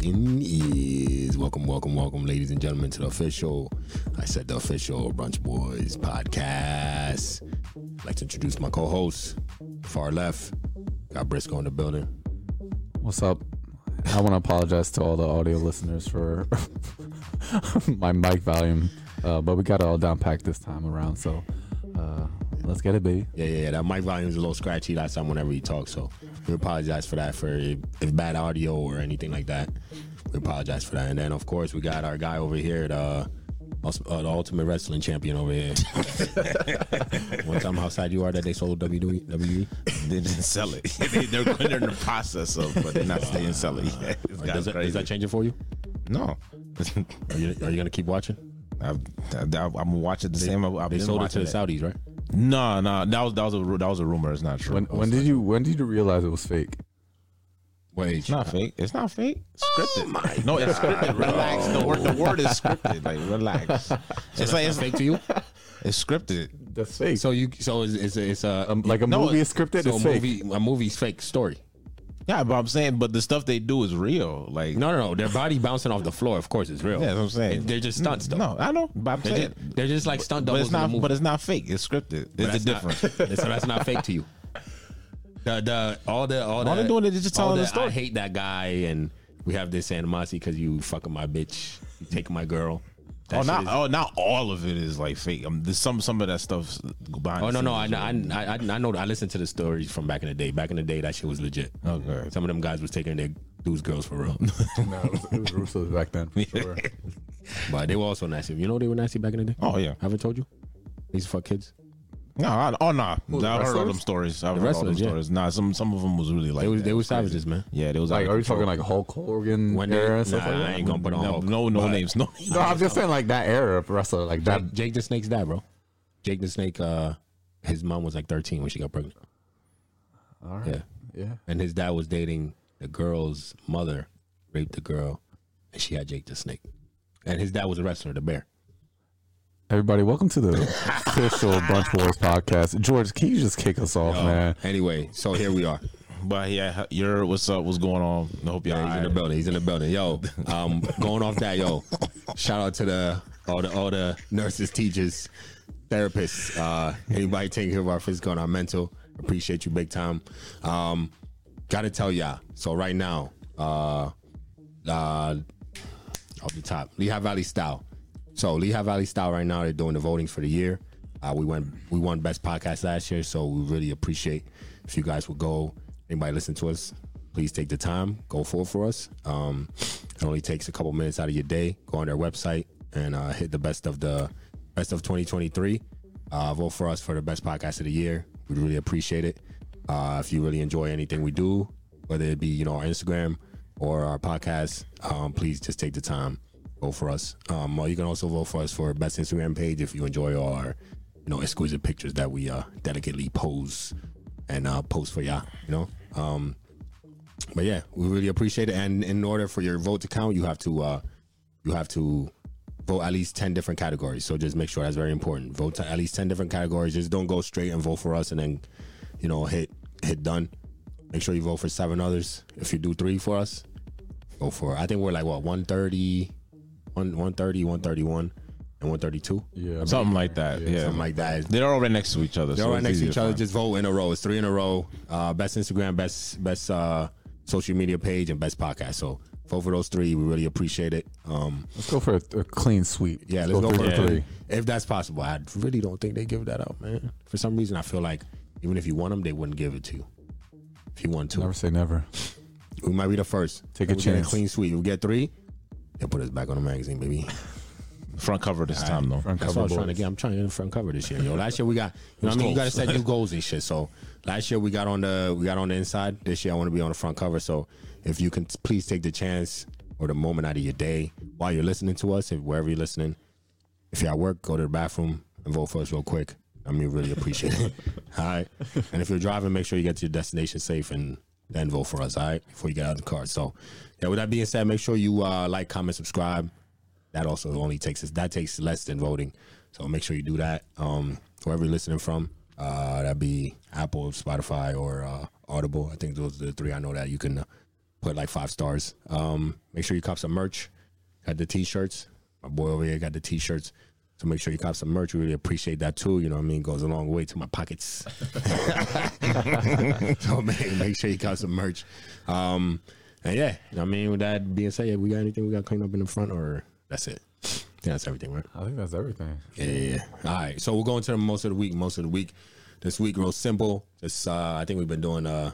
is. Welcome, welcome, welcome, ladies and gentlemen, to the official, I said the official Brunch Boys podcast. I'd like to introduce my co host, far left, got Briscoe in the building. What's up? I want to apologize to all the audio listeners for my mic volume, uh, but we got it all down packed this time around. So uh, let's get it, baby. Yeah, yeah, yeah. That mic volume is a little scratchy last time whenever he talks. So we apologize for that. For if, bad audio or anything like that, we apologize for that. And then, of course, we got our guy over here, the, uh, the Ultimate Wrestling Champion over here. One time, how sad you are that they sold WWE? They didn't sell it. they, they're, they're in the process of, but they're not staying sell it yet. This Does that, that changing for you? no. Are you, are you gonna keep watching? I've, I, I'm watching the same. I've They been sold it to the Saudis, right? No, no, that was that was a ru- that was a rumor. It's not true. When when did you when did you realize it was fake? Wait, It's not fake. It's not fake. It's scripted. no, it's scripted. Relax. The word the word is scripted. Like relax. It's like it's fake to you? It's scripted. That's fake. So you, so it's it's, it's a um, like a No, movie is scripted. so it's a fake. movie a movie's fake story. Yeah, but I'm saying, but the stuff they do is real. Like No, no, no. Their body bouncing off the floor, of course, is real. Yeah, that's what I'm saying. They're just stunts, though. no, I know. But I'm They're saying, just, they're just like stunt but doubles. it's not. in the movie. But it's not fake. It's scripted. It's the That's not- difference. so that's not fake to you. The the all the all, All the, they're doing is just all telling the the, story. I hate that guy, and we have this animosity because you fucking my bitch, you taking my girl. That Oh, shit not is- oh, not all of it is like fake. Um, there's some some of that stuff. Oh the no no I scenes know is I, I I know I listened to the stories from back in the day. Back in the day, that shit was legit. Okay. Some of them guys was taking their dudes girls for real, no, it was, it was Russo's back then. for Sure. but they were also nasty. You know they were nasty back in the day. Oh yeah. I haven't told you. These fuck kids. No. I, oh no. I've heard all them stories. I've The heard all them wrestlers, yeah. stories. Nah, some some of them was really like They was that. they It were was crazy. savages, man. Yeah, they was. Like, out are you of talking control. like Hulk Hogan When they- era and nah, stuff like I that? ain't gonna put on no Hulk, no no but- names no. No, I'm just saying like that era of wrestler, like that. Jake, Jake the Snake's dad, bro. Jake the Snake, uh, his mom was like 13 when she got pregnant. All right. Yeah. Yeah. And his dad was dating the girl's mother, raped the girl, and she had Jake the Snake. And his dad was a wrestler, the bear. Everybody, welcome to the official Brunch Boys podcast. George, can you just kick us off, man? Anyway, so here we are. But yeah, you're what's up? What's going on? I hope y'all. Yeah, he's in the building. He's in the building. Yo, um, going off that, yo, shout out to the all the all the nurses, teachers, therapists, uh, anybody taking care of our physical and our mental. Appreciate you big time. Um, gotta tell y'all. So right now, uh, uh, off the top, Lehigh Valley Style. So Lehigh Valley Style right now they're doing the voting for the year. Uh, we went we won best podcast last year, so we really appreciate if you guys would go. Anybody listen to us, please take the time, go forward for us. Um, it only takes a couple minutes out of your day. Go on their website and uh, hit the best of the best of 2023. Uh, vote for us for the best podcast of the year. We'd really appreciate it. Uh, if you really enjoy anything we do, whether it be you know our Instagram or our podcast, um, please just take the time vote for us. Um, you can also vote for us for best Instagram page if you enjoy our you know exquisite pictures that we uh, delicately pose and uh, post for y'all. You know. Um, but yeah, we really appreciate it. And in order for your vote to count, you have to uh, you have to vote at least ten different categories. So just make sure that's very important. Vote to at least ten different categories. Just don't go straight and vote for us and then you know hit hit done. Make sure you vote for seven others. If you do three for us, go for. I think we're like what 130, 1, 130, 131, and one thirty two. Yeah. Something like that. Yeah. Something like that. They're all right next to each other. They're so all right next to each other. Just vote in a row. It's three in a row. Uh, best Instagram, best best uh, social media page, and best podcast. So vote for those three. We really appreciate it. Um, Let's go for a, a clean sweep. yeah, let's go, three for for it. three. If that's possible, I really don't think they give that out, man. For some reason, I feel like even if you want them, they wouldn't give it to you. If you want to, Never say never. we might be the first. Take a we get chance. clean sweep. We get three. They'll put us back on the magazine, baby. front cover this time though. Front That's cover what I was trying to get. I'm trying to get in front cover this year, yo. Last year we got, you know, what I mean, you got to set new goals and shit. So last year we got on the, we got on the inside. This year I want to be on the front cover. So if you can, please take the chance or the moment out of your day while you're listening to us, if wherever you're listening. If you're at work, go to the bathroom and vote for us real quick. I mean, really appreciate it. All right. And if you're driving, make sure you get to your destination safe and then vote for us. All right. Before you get out of the car. So, yeah. With that being said, make sure you uh, like, comment, subscribe. That also only takes us. That takes less than voting. So make sure you do that. Um, wherever you're listening from, uh, that'd be Apple, Spotify, or uh, Audible. I think those are the three I know that you can uh, put like five stars. Um, make sure you cop some merch. Got the t-shirts. My boy over here got the t-shirts. So make sure you cop some merch. We really appreciate that too. You know what I mean? Goes a long way to my pockets. so make, make sure you cop some merch. Um, and yeah, you know what I mean, with that being said, yeah, we got anything we got clean up in the front or that's it? Yeah, that's everything, right? I think that's everything. Yeah, yeah, yeah. All right. So we're going to the most of the week. Most of the week. This week, real simple. Just uh, I think we've been doing uh,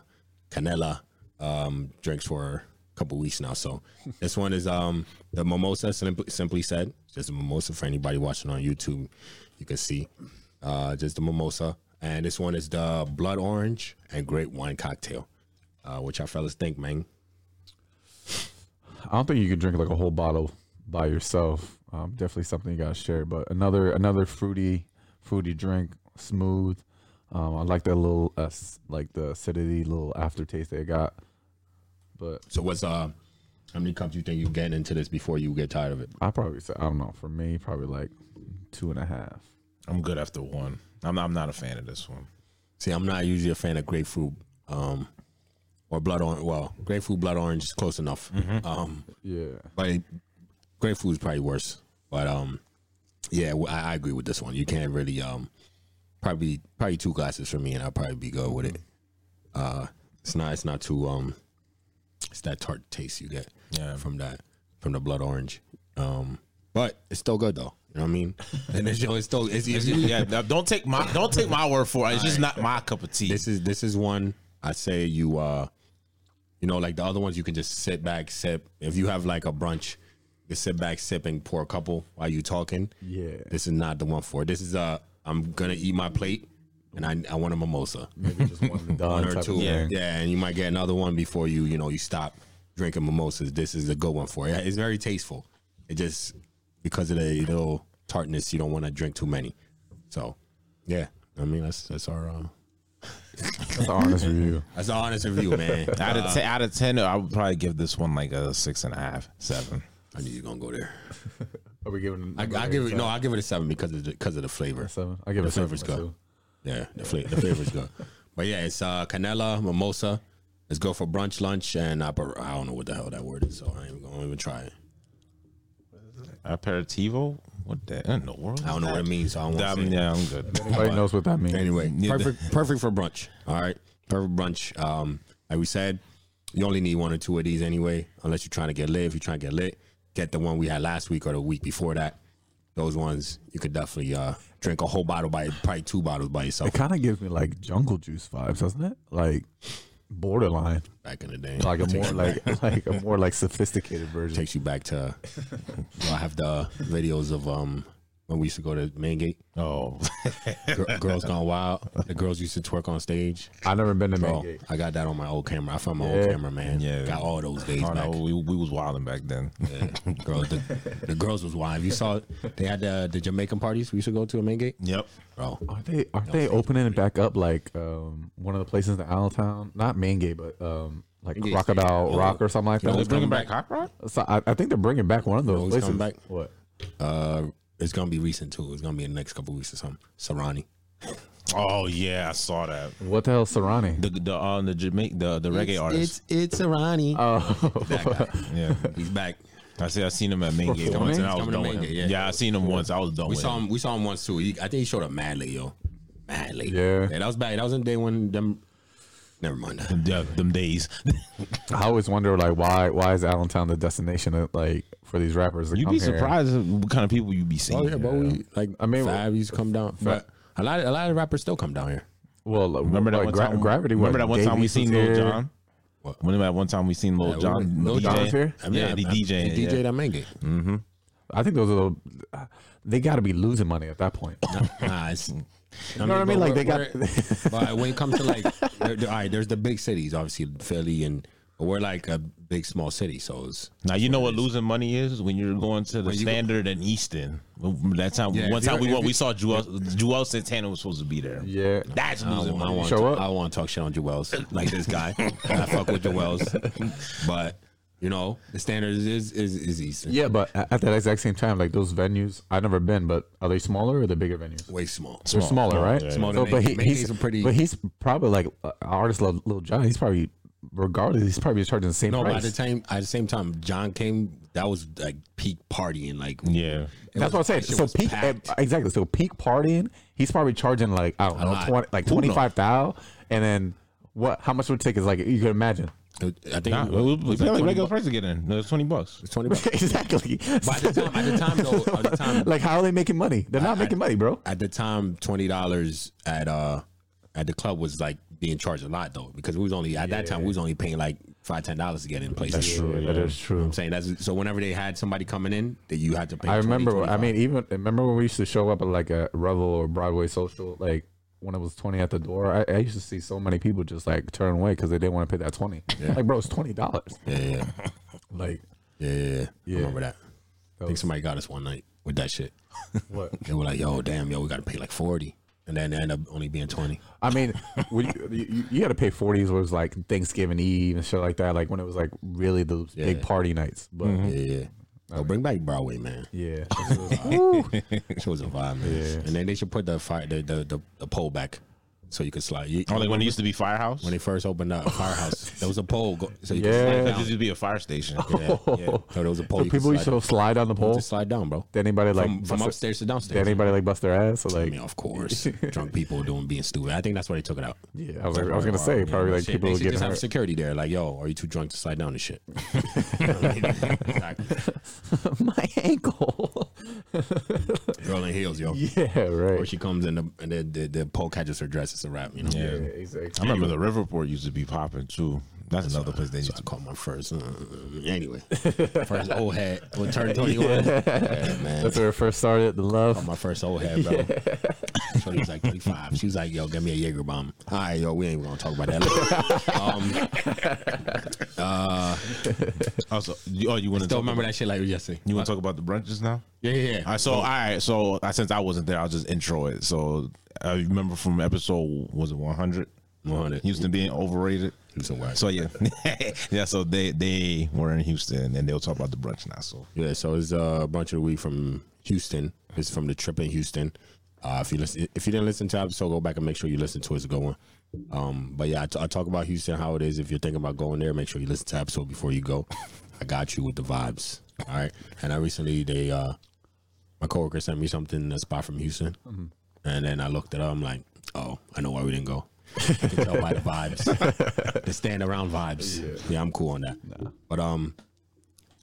Canella um, drinks for a couple weeks now. So this one is um, the mimosa. Simply, simply said, just a mimosa for anybody watching on YouTube. You can see uh, just the mimosa, and this one is the blood orange and grape wine cocktail. Uh, what y'all fellas think, man? I don't think you can drink like a whole bottle by yourself. Um, definitely something you gotta share. But another another fruity fruity drink, smooth. Um, I like that little uh, s- like the acidity, little aftertaste they got. But So what's uh, how many cups do you think you getting into this before you get tired of it? I probably say I don't know. For me, probably like two and a half. I'm good after one. I'm not, I'm not a fan of this one. See, I'm not usually a fan of grapefruit, um, or blood orange. Well, grapefruit, blood orange is close enough. Um, Yeah. but grapefruit is probably worse. But um, yeah, I agree with this one. You can't really um, probably probably two glasses for me, and I'll probably be good with it. Uh, it's not it's not too um, it's that tart taste you get Yeah. from that from the blood orange. Um, but it's still good though. You know what I mean? And it's, it's still it's, it's, yeah, don't take my don't take my word for it. It's just not my cup of tea. this is this is one I say you uh you know like the other ones you can just sit back sip. If you have like a brunch you sit back sip and pour a couple while you talking. Yeah. this is not the one for it. This is uh I'm gonna eat my plate and I I want a mimosa. Maybe just one one or two. Yeah. yeah and you might get another one before you you know you stop drinking mimosas. This is a good one for it. It's very tasteful. It just because of the little tartness you don't want to drink too many. So yeah I mean that's that's our uh, That's an honest review. that's the honest review man out of ten, out of ten, I would probably give this one like a six and a half, seven. I knew you gonna go there. Are we giving? I, I give it no. I give it a seven because of the, because of the flavor. seven. I give The it seven flavor's good. too. Yeah, the flavor the flavor's good. But yeah, it's uh, Canella mimosa. Let's go for brunch, lunch, and apper- I don't know what the hell that word is, so I ain't gonna even try it. Aperitivo? What the in the world? I don't know what it means, so I don't want to Um, say. it. yeah, I'm good. Everybody knows what that means. Anyway, Yeah, perfect, perfect for brunch. All right, perfect brunch. Um, like we said, you only need one or two of these anyway, unless you're trying to get lit. If you're trying to get lit, get the one we had last week or the week before that. Those ones you could definitely uh, drink a whole bottle by probably two bottles by yourself It kind of gives me like jungle juice vibes, doesn't it? Like borderline, back in the day. like a more like back- like a more like sophisticated version. takes you back to. I have the videos of um when we used to go to Main Gate. Oh, Gir- girls Gone Wild. The girls used to twerk on stage. I never been to Bro, Main Gate. I got that on my old camera. I found my Yeah. old camera, man. Yeah. got all those days oh back. no, we, we was wilding back then. Yeah. girls, the, the girls was wild. You saw they had the the Jamaican parties we used to go to at Main Gate. Yep. Bro, Are they are they opening it back up like um one of the places in Allentown? Not Main Gate, but um like Main Gate Crocodile Station. Rock or something like You know that. what's coming Bringing back back? Hot Rock? So I, I think they're bringing back one of those who's places. coming back? What? Uh, it's gonna be recent too. It's gonna be in the next couple weeks or something. Serani. Oh yeah, I saw that. What the hell, Serani? The the uh, the Jamaica the the reggae artist. It's it's Serani. Oh, that yeah, He's back. I see. I seen him at Main Gate once, and I was done with him. Yeah, yeah. I seen him once. I was done We with saw him. him. We saw him once too. He, I think he showed up mad late, yo. Mad late. Yeah. that was back. That was in the day when them. Never mind. that. Yeah, them days. I always wonder like why why is Allentown the destination of, like for these rappers? You'd be here? surprised at what kind of people you'd be seeing. Oh yeah, but we like. I I mean, mean, Fab used to come down, but a lot, a lot of rappers still come down here. Well, Remember that like, one Gra- time? Gravity. Remember that one time we seen was Lil? Jon? What? Remember that one time we seen Lil Yeah, Jon? Lil DJ? Jon was here? I mean, Yeah, the I- I- DJ, He yeah. DJ'd at Main Mm-hmm. I think those are the. They got to be losing money at that point. Nah, it's. You know what I mean? Like they got. but when it comes to like, there, there- all right, there's the big cities, obviously Philly, and but we're like a big small city, so it's Now you know what losing money is when you're going to the When you go- Standard and Easton. That time, Yeah, one if time you're- we if went, you- we saw Joel, Joel Santana was supposed to be there. yeah. That's I losing don't, I money. want Show to, up? I want to talk shit on Joel's like this guy. I fuck with Joel's, but you know the standard is is is, is Easton. Yeah, but at that exact same time, like those venues, I've never been, but are they smaller or the bigger venues? way small. They're smaller, small, right? yeah, Smaller So, but he, he's a pretty- but he's probably like uh, artist Lil Lil Jon. He's probably regardless, he's probably charging the same No, but at the time, at the same time, Jon came. That was like peak partying. Like, Yeah. That's was- what I'm saying. So peak, packed. eh, exactly. So peak partying, he's probably charging like I don't know, 20, like Who knows? twenty five thousand, and then what? How much would tickets? Like you can imagine. I think Nah, was, was, was like like 20 regular bucks. price to get in. No, it's twenty bucks. It's twenty bucks. exactly. By the time, at the time though, at the time, like how are they making money? They're not I- making money, bro. at the time, twenty dollars at uh at the club was like being charged a lot though because we was only at that time we was only paying like five ten dollars to get in places. That is true. That's true. I'm saying that's so whenever they had somebody coming in that you had to pay. I 20, remember. I mean, even remember when we used to show up at like a Revel or Broadway social, like when it was twenty at the door. I, I used to see so many people just like turn away because they didn't want to pay that twenty. Like, bro, it's twenty dollars. yeah, yeah, Like, yeah, yeah, yeah. Yeah. I remember that. I think was, somebody got us one night with that shit. what? They were like, "Yo, damn, yo, we got to pay like 40 and then it ended up only being twenty. I mean, you, you, you had to pay forties was like Thanksgiving Eve and shit like that. Like when it was like really those big party nights. But Yeah, yeah. Oh, bring back Broadway, man. yeah, It was a vibe, man. Yeah. And then they should put the fire, the the, the, the pole back, so you could slide. You, Oh, like when it used to be Firehouse. when they first opened up Firehouse, there was a pole, go, so you Yeah. could That slide used to be a fire station. Yeah, yeah. So there was a pole. so you could people used slide to slide on the pole. Just slide down, bro. Did anybody like From, from upstairs to downstairs. Did anybody like bust their ass? Or I like, mean, of course, drunk people doing being stupid. I think that's why they took it out. yeah, I was, like, I was gonna say probably like Shit, people they would get just have security there. Like, yo, are you too drunk to slide down this shit? exactly. My ankle. Girl in heels, yo. yeah, right. Or she comes in the, and the, the, the pole catches her dress. It's a wrap, you know. Yeah. exactly. I remember the Riverport used to be popping too. That's another place they So used I to caught my first. Uh, anyway, first old hat when turned twenty one? Yeah, man. That's where it first started. The love. Caught my first old hat, bro. Shorty was like twenty five. She was like, "Yo, give me a Jaeger bomb." All right, yo, we ain't gonna talk about that. um, uh, Also, you- oh, you want to still remember about, that shit like it was yesterday. You want to talk about the brunches now? Yeah, yeah, yeah. All right, so all right, so uh, since I wasn't there, I'll just intro it. So I remember from episode was it 100? 100. Houston being overrated. Houston Wax. So yeah, yeah. So they they were in Houston, and they'll talk about the brunch now. So Yeah, so it's uh, a bunch of the week from Houston. It's from the trip in Houston. Uh, if you listen, if you didn't listen to the episode, go back and make sure you listen to it. It's a good one. Um, but yeah, I, t- I talk about Houston, how it is. If you're thinking about going there, make sure you listen to the episode before you go. I got you with the vibes. All right. And I recently they uh, my coworker sent me something a spot from Houston, and then I looked it up. I'm like, oh, I know why we didn't go. I can tell by the vibes, the stand around vibes. Yeah. I'm cool on that. But um,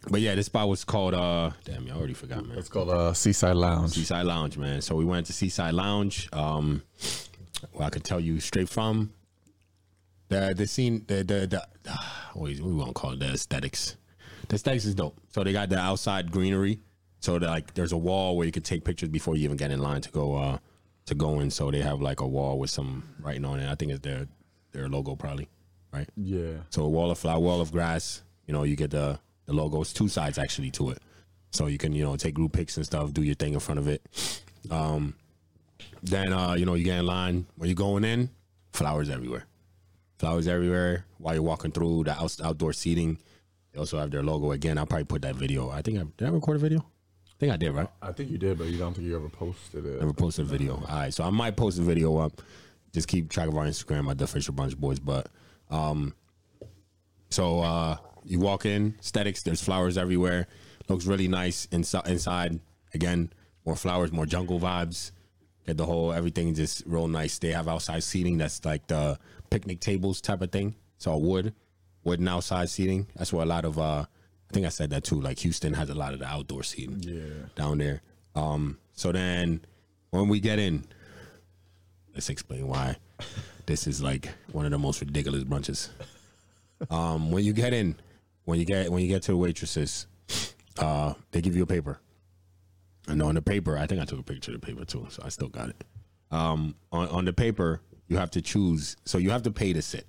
but yeah, this spot was called uh, damn, I already forgot, man. It's called uh, Seaside Lounge. Seaside Lounge, man. So we went to Seaside Lounge. Um, well, I could tell you straight from the the scene, the the the what we won't call it the aesthetics. The aesthetics is dope. So they got the outside greenery. So that like there's a wall where you could take pictures before you even get in line to go uh to go in. So they have like a wall with some writing on it. I think it's their their logo probably, right? Yeah. So a wall of flower, wall of grass. You know, you get the the logos, two sides actually to it. So you can you know take group pics and stuff, do your thing in front of it. Um, then uh, you know you get in line when you're going in, flowers everywhere, flowers everywhere. While you're walking through the out, outdoor seating, they also have their logo again. I'll probably put that video. I think I did I record a video. I think I did, right? I think you did, but you don't think you ever posted it. Never posted a video. All right, so I might post a video up. Just keep track of our Instagram at the official Brunch Boys. But um, so uh, you walk in, aesthetics. There's flowers everywhere. Looks really nice inside. Inside again, more flowers, more jungle vibes. Get the whole everything just real nice. They have outside seating. That's like the picnic tables type of thing. It's all wood, wooden outside seating. That's where a lot of uh, I think I said that too. Like Houston has a lot of the outdoor seating Yeah. down there. Um, so then when we get in, let's explain why this is like one of the most ridiculous brunches. Um, when you get in, when you get when you get to the waitresses, uh, they give you a paper. And on the paper, I think I took a picture of the paper too, so I still got it. Um, on on the paper, you have to choose. So you have to pay to sit,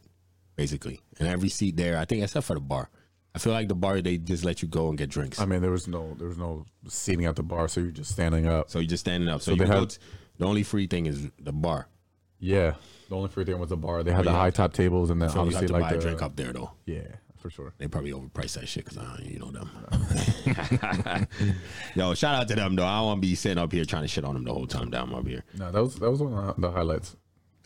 basically, and every seat there, I think, except for the bar. I feel like the bar they just let you go and get drinks. I mean, there was no there was no seating at the bar, so you're just standing up. So you're just standing up. So, So you they go have- t- the only free thing is the bar. Yeah. The only free thing was the bar. They had the yeah. high top tables, and then So you have obviously to like buy the a drink up there though. Yeah, for sure. They probably overpriced that shit because uh, you know them. Yo, shout out to them though. I don't want to be sitting up here trying to shit on them the whole time down up here. No, that was that was one of the highlights.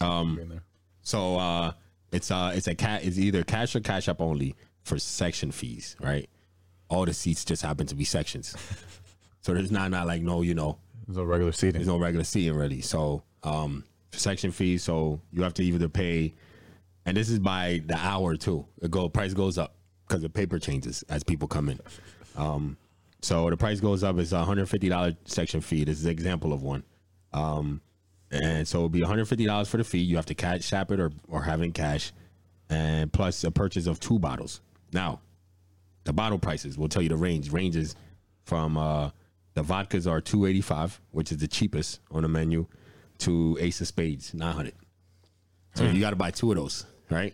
Um, so uh, it's uh it's a cat it's either cash or cash up only for section fees, right? All the seats just happen to be sections. So there's not not like no, you know, There's no regular seating. there's no regular seating really. So um section fees, so you have to either pay and this is by the hour too. The go price goes up because the paper changes as people come in. Um so the price goes up. It's a hundred fifty dollar section fee. This is an example of one. Um, and so it'll be one hundred fifty dollars for the fee. You have to cash shop it or or have it in cash, and plus a purchase of two bottles. Now, the bottle prices will tell you the range. Ranges from uh, the vodkas are two eighty five, which is the cheapest on the menu, to Ace of Spades nine hundred. So you got to buy two of those, right,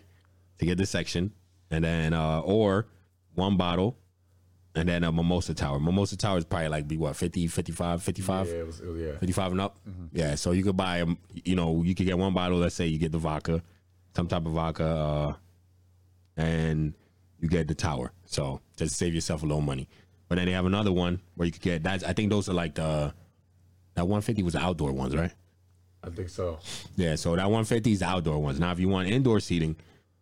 to get this section, and then uh, or one bottle and then a mimosa tower. Mimosa tower is probably like be what 50, 55, 55, Yeah, it was, it was- yeah. 55 and up. Yeah, so you could buy um, you know, you could get one bottle, let's say you get the vodka, some type of vodka uh and you get the tower. So just save yourself a little money. But then they have another one where you could get that's I think those are like the that 150 was the outdoor ones, right? I think so. Yeah, so that 150 is the outdoor ones. Now, if you want indoor seating,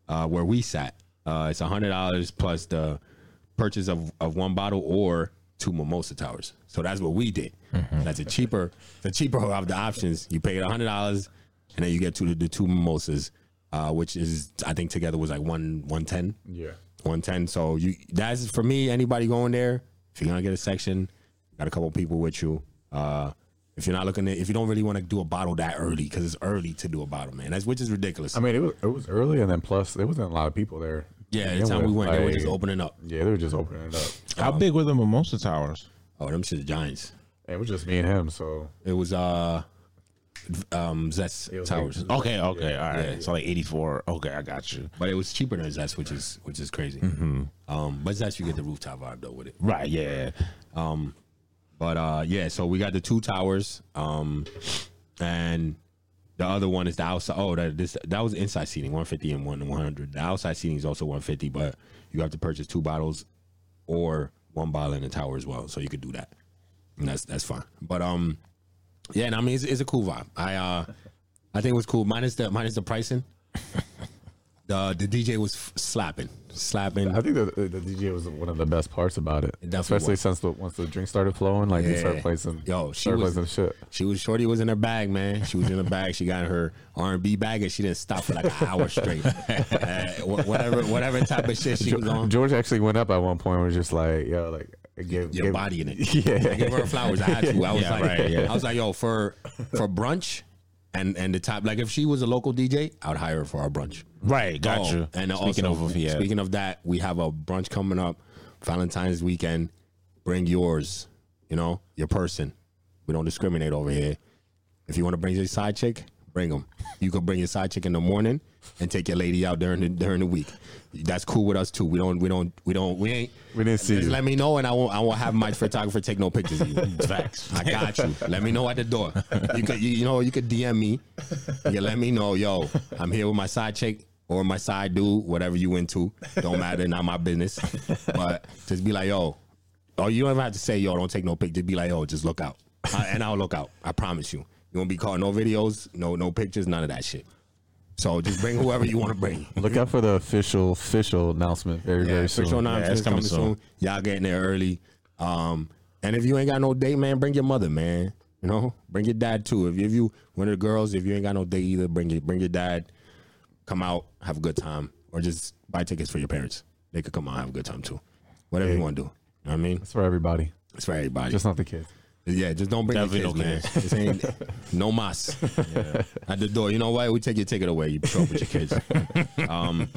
uh, where we sat, uh, it's hundred dollars plus the purchase of, of one bottle or two mimosa towers. So that's what we did. That's a cheaper, the cheaper of the options. You pay a hundred dollars, and then you get to the, the two mimosas, uh, which is I think together was like one one ten. Yeah. 110. So you that's for me. Anybody going there, if you're gonna get a section, got a couple people with you. Uh, if you're not looking at, if you don't really want to do a bottle that early, because it's early to do a bottle, man. That's which is ridiculous. I mean, it was it was early, and then plus there wasn't a lot of people there. yeah, to the begin time we with. went, they were just opening up. Yeah, they were just opening it up. How big were the mimosa towers? Oh, them shit giants. It was just me and him, so It was uh, um, Zest was Towers, like- Okay, okay, all right. Yeah. So like eighty four. Okay, I got you. but it was cheaper than Zest, which is which is crazy. Um, but Zest you get the rooftop vibe though with it. Right, yeah. Um, But uh, yeah, so we got the two towers, um, and the other one is the outside. Oh, that this that was inside seating, one fifty and one one hundred. The outside seating is also one fifty, but you have to purchase two bottles or one bottle in the tower as well, so you could do that, and that's that's fine. But um, yeah, and I mean it's, it's a cool vibe. I uh, I think it was cool. Minus the minus the pricing. The the DJ was f- slapping, slapping. I think the, the, DJ was one of the best parts about it. It Especially was. since the once the drink started flowing, like they started playing some Yo, she started was- some shit. She was shorty was in her bag, man. She was in her bag. She got her R and B bag, and she didn't stop for like an hour straight. Uh, whatever, whatever type of shit she was on. George actually went up at one point. and Was just like, yo, like give Your give- body in it. Yeah. I gave her flowers. I had to. I was Yeah, like, right, yeah. I was like, yo, for for brunch, and and the top. Like if she was a local DJ, I would hire her for our brunch. Right, Oh, you. And speaking also, of, yeah, speaking of that, we have a brunch coming up, Valentine's weekend. Bring yours, you know, your person. We don't discriminate over here. If you want to bring your side chick, bring them. You can bring your side chick in the morning and take your lady out during the during the week. That's cool with us too. We don't we don't we don't we ain't. We didn't see Just you. let me know, and I won't. I won't have my photographer take no pictures of you. Facts. I got you. Let me know at the door. You could, you, you know, you could DM me. You let me know, yo, I'm here with my side chick or my side dude, whatever you into. Don't matter, not my business. But just be like, yo, oh, you don't even have to say, yo, don't take no pictures. Be like, yo, just look out, I, and I'll look out. I promise you. You won't be caught. No videos, no no pictures, none of that shit. So just bring whoever you want to bring. Look out for the official official announcement very Yeah, very official soon. announcement it's is coming, coming soon. soon. Y'all getting there early. Um, and if you ain't got no date, man, bring your mother, man. You know, bring your dad too. If, you, if you one of the girls, if you ain't got no date either, bring your bring your dad. Come out, have a good time, or just buy tickets for your parents. They could come out, have a good time too. Whatever you want to do. You know what I mean? It's for everybody, It's for everybody. just not the kids. Yeah, just don't bring Definitely your kids, man. This ain't no mas at the door. You know what? We take your ticket away. You show up with your kids. um,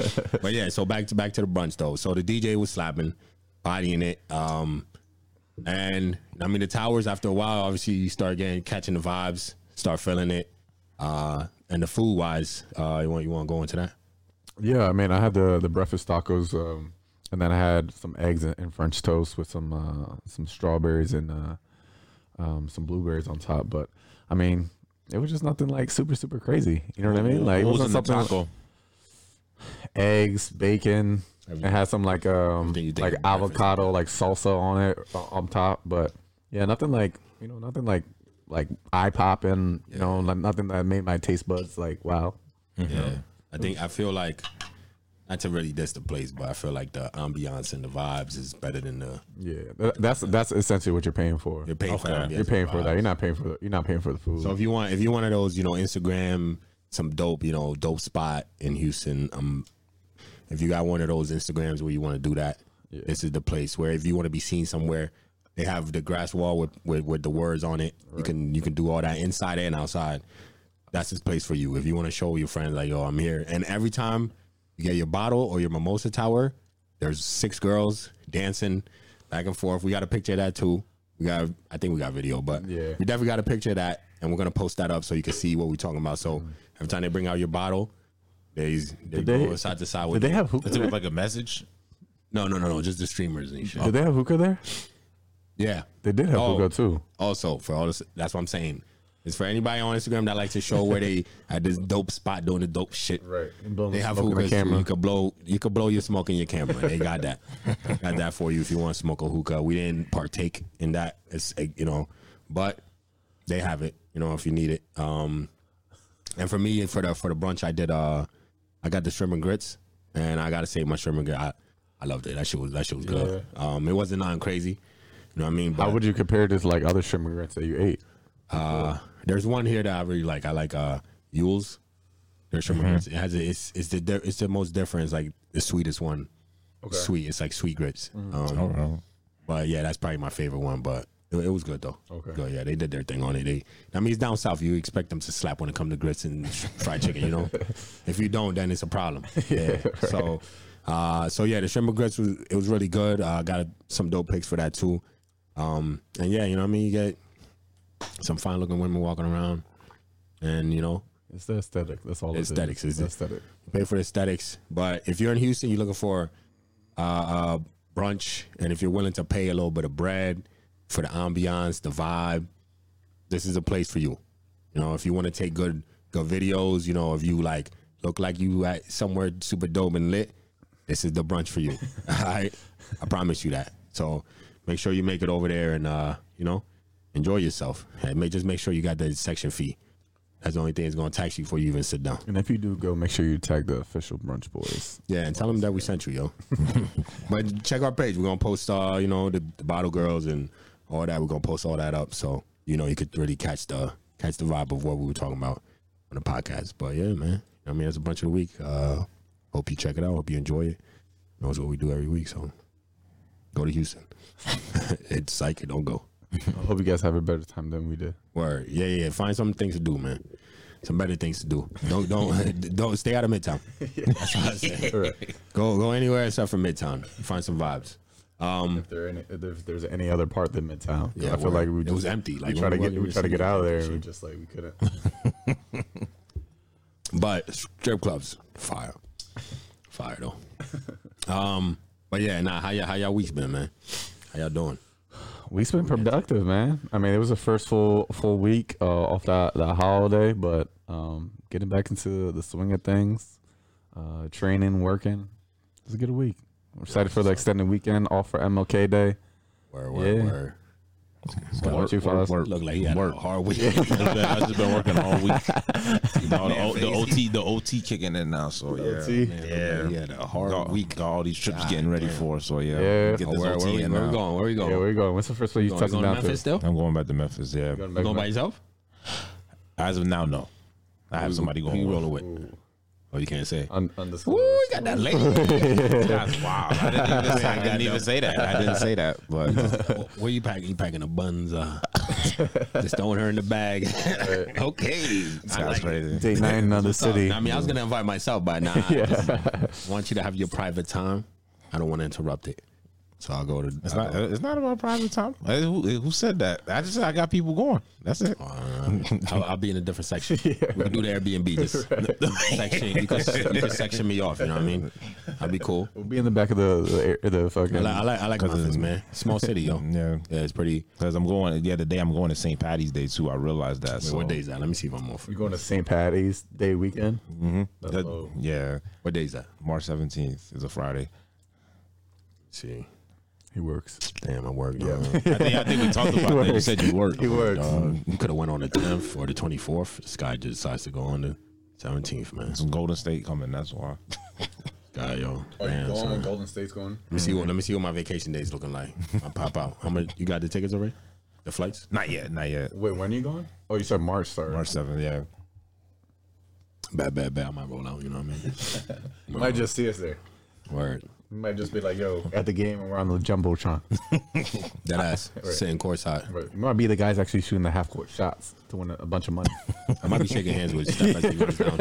but yeah, so back to back to the brunch though. So the DJ was slapping, bodying it. Um, and I mean the towers. After a while, obviously you start getting catching the vibes, start feeling it. Uh, and the food wise, uh, you want you want to go into that? Yeah, I mean, I had the the breakfast tacos, um, and then I had some eggs and, and French toast with some uh, some strawberries and uh, um, some blueberries on top. But I mean, it was just nothing like super super crazy. You know what I mean? Like it what was wasn't the something taco? eggs, bacon. It had some like um Everything you think like avocado like salsa on it on top. But yeah, nothing like you know nothing like like eye popping. You know, like nothing that made my taste buds like wow. Yeah. I think I feel like not to really diss the place, but I feel like the ambiance and the vibes is better than the Yeah, that's that's essentially what you're paying for. you're paying for. the ambiance You're paying for that. You're not paying for the, you're not paying for the food. So if you want, if you want one of those, you know, Instagram, some dope, you know, dope spot in Houston. Um, if you got one of those Instagrams where you want to do that, Yeah. this is the place. Where if you want to be seen somewhere, they have the grass wall with with, with the words on it. You can you can do all that inside and outside. That's this place for you. If you want to show your friends like, yo, I'm here. And every time you get your bottle or your mimosa tower, there's six girls dancing back and forth. We got a picture of that too. We got, I think we got video, but Yeah. we definitely got a picture of that, and we're gonna post that up so you can see what we're talking about. So mm-hmm. every time they bring out your bottle, they they Did they- go side to side did with. they have hookah? Is it There? like a message? No, no, no, no, just the streamers and shit. Did they have hookah there? Yeah. They did have Oh. hookah too. Also, for all this, that's what I'm saying. It's for anybody on Instagram that likes to show where they at this dope spot doing the dope shit. Right. They have hookah hookahs camera. You could blow you could blow your smoke in your camera. They got that. got that for you if you want to smoke a hookah. We didn't partake in that. It's uh, you know, but they have it, you know, if you need it. Um and for me for the for the brunch I did uh I got the shrimp and grits and I gotta say my shrimp and grits I, I loved it. That shit was that shit was good. Um it wasn't nothing crazy. You know what I mean? How But would you compare this like other shrimp and grits that you ate? uh, there's one here that I really like. I like uh Youell's. There's shrimp and grits. It has a, it's it's the it's the most different. It's like the sweetest one. Okay. Sweet. It's like sweet grits. Um, but yeah, that's probably my favorite one. But it, it was good though. Okay. Good. Yeah, they did their thing on it. They. I mean, it's down south. You expect them to slap when it comes to grits and fried chicken. You know, if you don't, then it's a problem. Yeah. So. Uh, so yeah, the shrimp and grits was it was really good. Uh, got some dope picks for that too. Um, and yeah, you know what I mean. You get some fine looking women walking around, and you know, It's the aesthetic. That's all. it is. Aesthetics, is the it? aesthetic. pay for the aesthetics. But if you're in Houston, you're looking for uh, uh, brunch, and if you're willing to pay a little bit of bread for the ambiance, the vibe, this is a place for you. You know, if you want to take good good videos, you know, if you like look like you at somewhere super dope and lit, this is the brunch for you. All right, I promise you that. So make sure you make it over there and uh, you know enjoy yourself. And just make sure you got the section fee. That's the only thing that's gonna tax you before you even sit down. And if you do go, make sure you tag the official brunch boys. Yeah, and tell them that we sent you, yo. but check our page. We're gonna post, uh, you know, the, the bottle girls and all that. We're gonna post all that up, so you know you could really catch the catch the vibe of what we were talking about on the podcast. But yeah, man. I mean, that's a bunch of the week. Uh, hope you check it out. Hope you enjoy it. That's what we do every week, so go to Houston. it's psych. Don't go. I hope you guys have a better time than we did. Word. Yeah, yeah. Find some things to do, man. Some better things to do. Don't don't don't stay out of Midtown. That's what I say. Go go anywhere except for Midtown. Find some vibes. Um, If, there any, if there's any other part than Midtown, Yeah, I feel like we It was empty, like, we try to get we try to get out of there, and we just like we couldn't. but strip clubs, fire, fire though. Um, but yeah, nah. How y'all how y'all weeks been, man? How y'all doing? We've been productive, man. I mean, it was the first full full week uh, off that that holiday, but um, getting back into the swing of things, uh, training, working. It was a good week. We're excited for the extended weekend off for MLK Day. Where, where, Yeah. word. What about you, fellas? Look like he had Work. a hard week. I've just been, I've just been working all week. You know, the, Man, O- the. OT, the OT kicking in now. So yeah, OT? Man, he had a hard got, week. got all these trips God getting ready damn. for. So yeah, Yeah. get Oh, this where, OT where, we, in where we going? Where we going? Yeah, where you going? What's the first place you going, you touching going to down Memphis still? I'm going back to Memphis. Yeah, Going You back going by yourself? as of now, no. I have somebody Who going. you with. rolling with? Oh, you can't say. Un- undisclosed. Ooh, you got that lady. That's wow. I didn't even, say, I didn't even say that. I didn't say that. But Where you packing? You packing the buns? Uh, just throwing her in the bag. okay, I that's like it. crazy. Date night in another city. I mean, I was gonna invite myself, but nah. I just want you to have your private time. I don't want to interrupt it, so I'll go to. It's not. It's not about private time. Uh, Who, who said that? I just said I got people going. That's it. I'll, I'll be in a different section. We can do the Airbnb just section. You can, you can section me off. You know what I mean? I'll be cool. We'll be in the back of the the, the fucking. I like, I like, I like Memphis, man. Small city, yo. Yeah, Yeah, it's pretty. because I'm going. Yeah, the day I'm going to St. Patty's Day too. I realized that. Wait, so. what day is that? Let me see if I'm off. We're going to St. Patty's Day weekend. Mm-hmm. That- yeah, What day is that? March 17th is a Friday. Let's see. He works. Damn, I work. Yeah, I think I think we talked about that. You said you worked. He works. Dog, you could have went on the 10th or the 24th. This guy just decides to go on the 17th, man. Some Golden State coming. That's why. God, yo, Are man, you going son. Golden State's going? Let me see what let me see what my vacation days looking like. I pop out. How much you got the tickets already? The flights? Not yet, not yet. Wait, when are you going? Oh, you said March start. March seventh, yeah. Bad, bad, bad. I might roll out. You know what I mean? You might just see us there. Word. You might just be like, yo, at the game and we're on the jumbotron. That ass sitting courtside. Right. You might be the guys actually shooting the half court shots to win a, a bunch of money. I might be shaking hands with Steph as he runs down.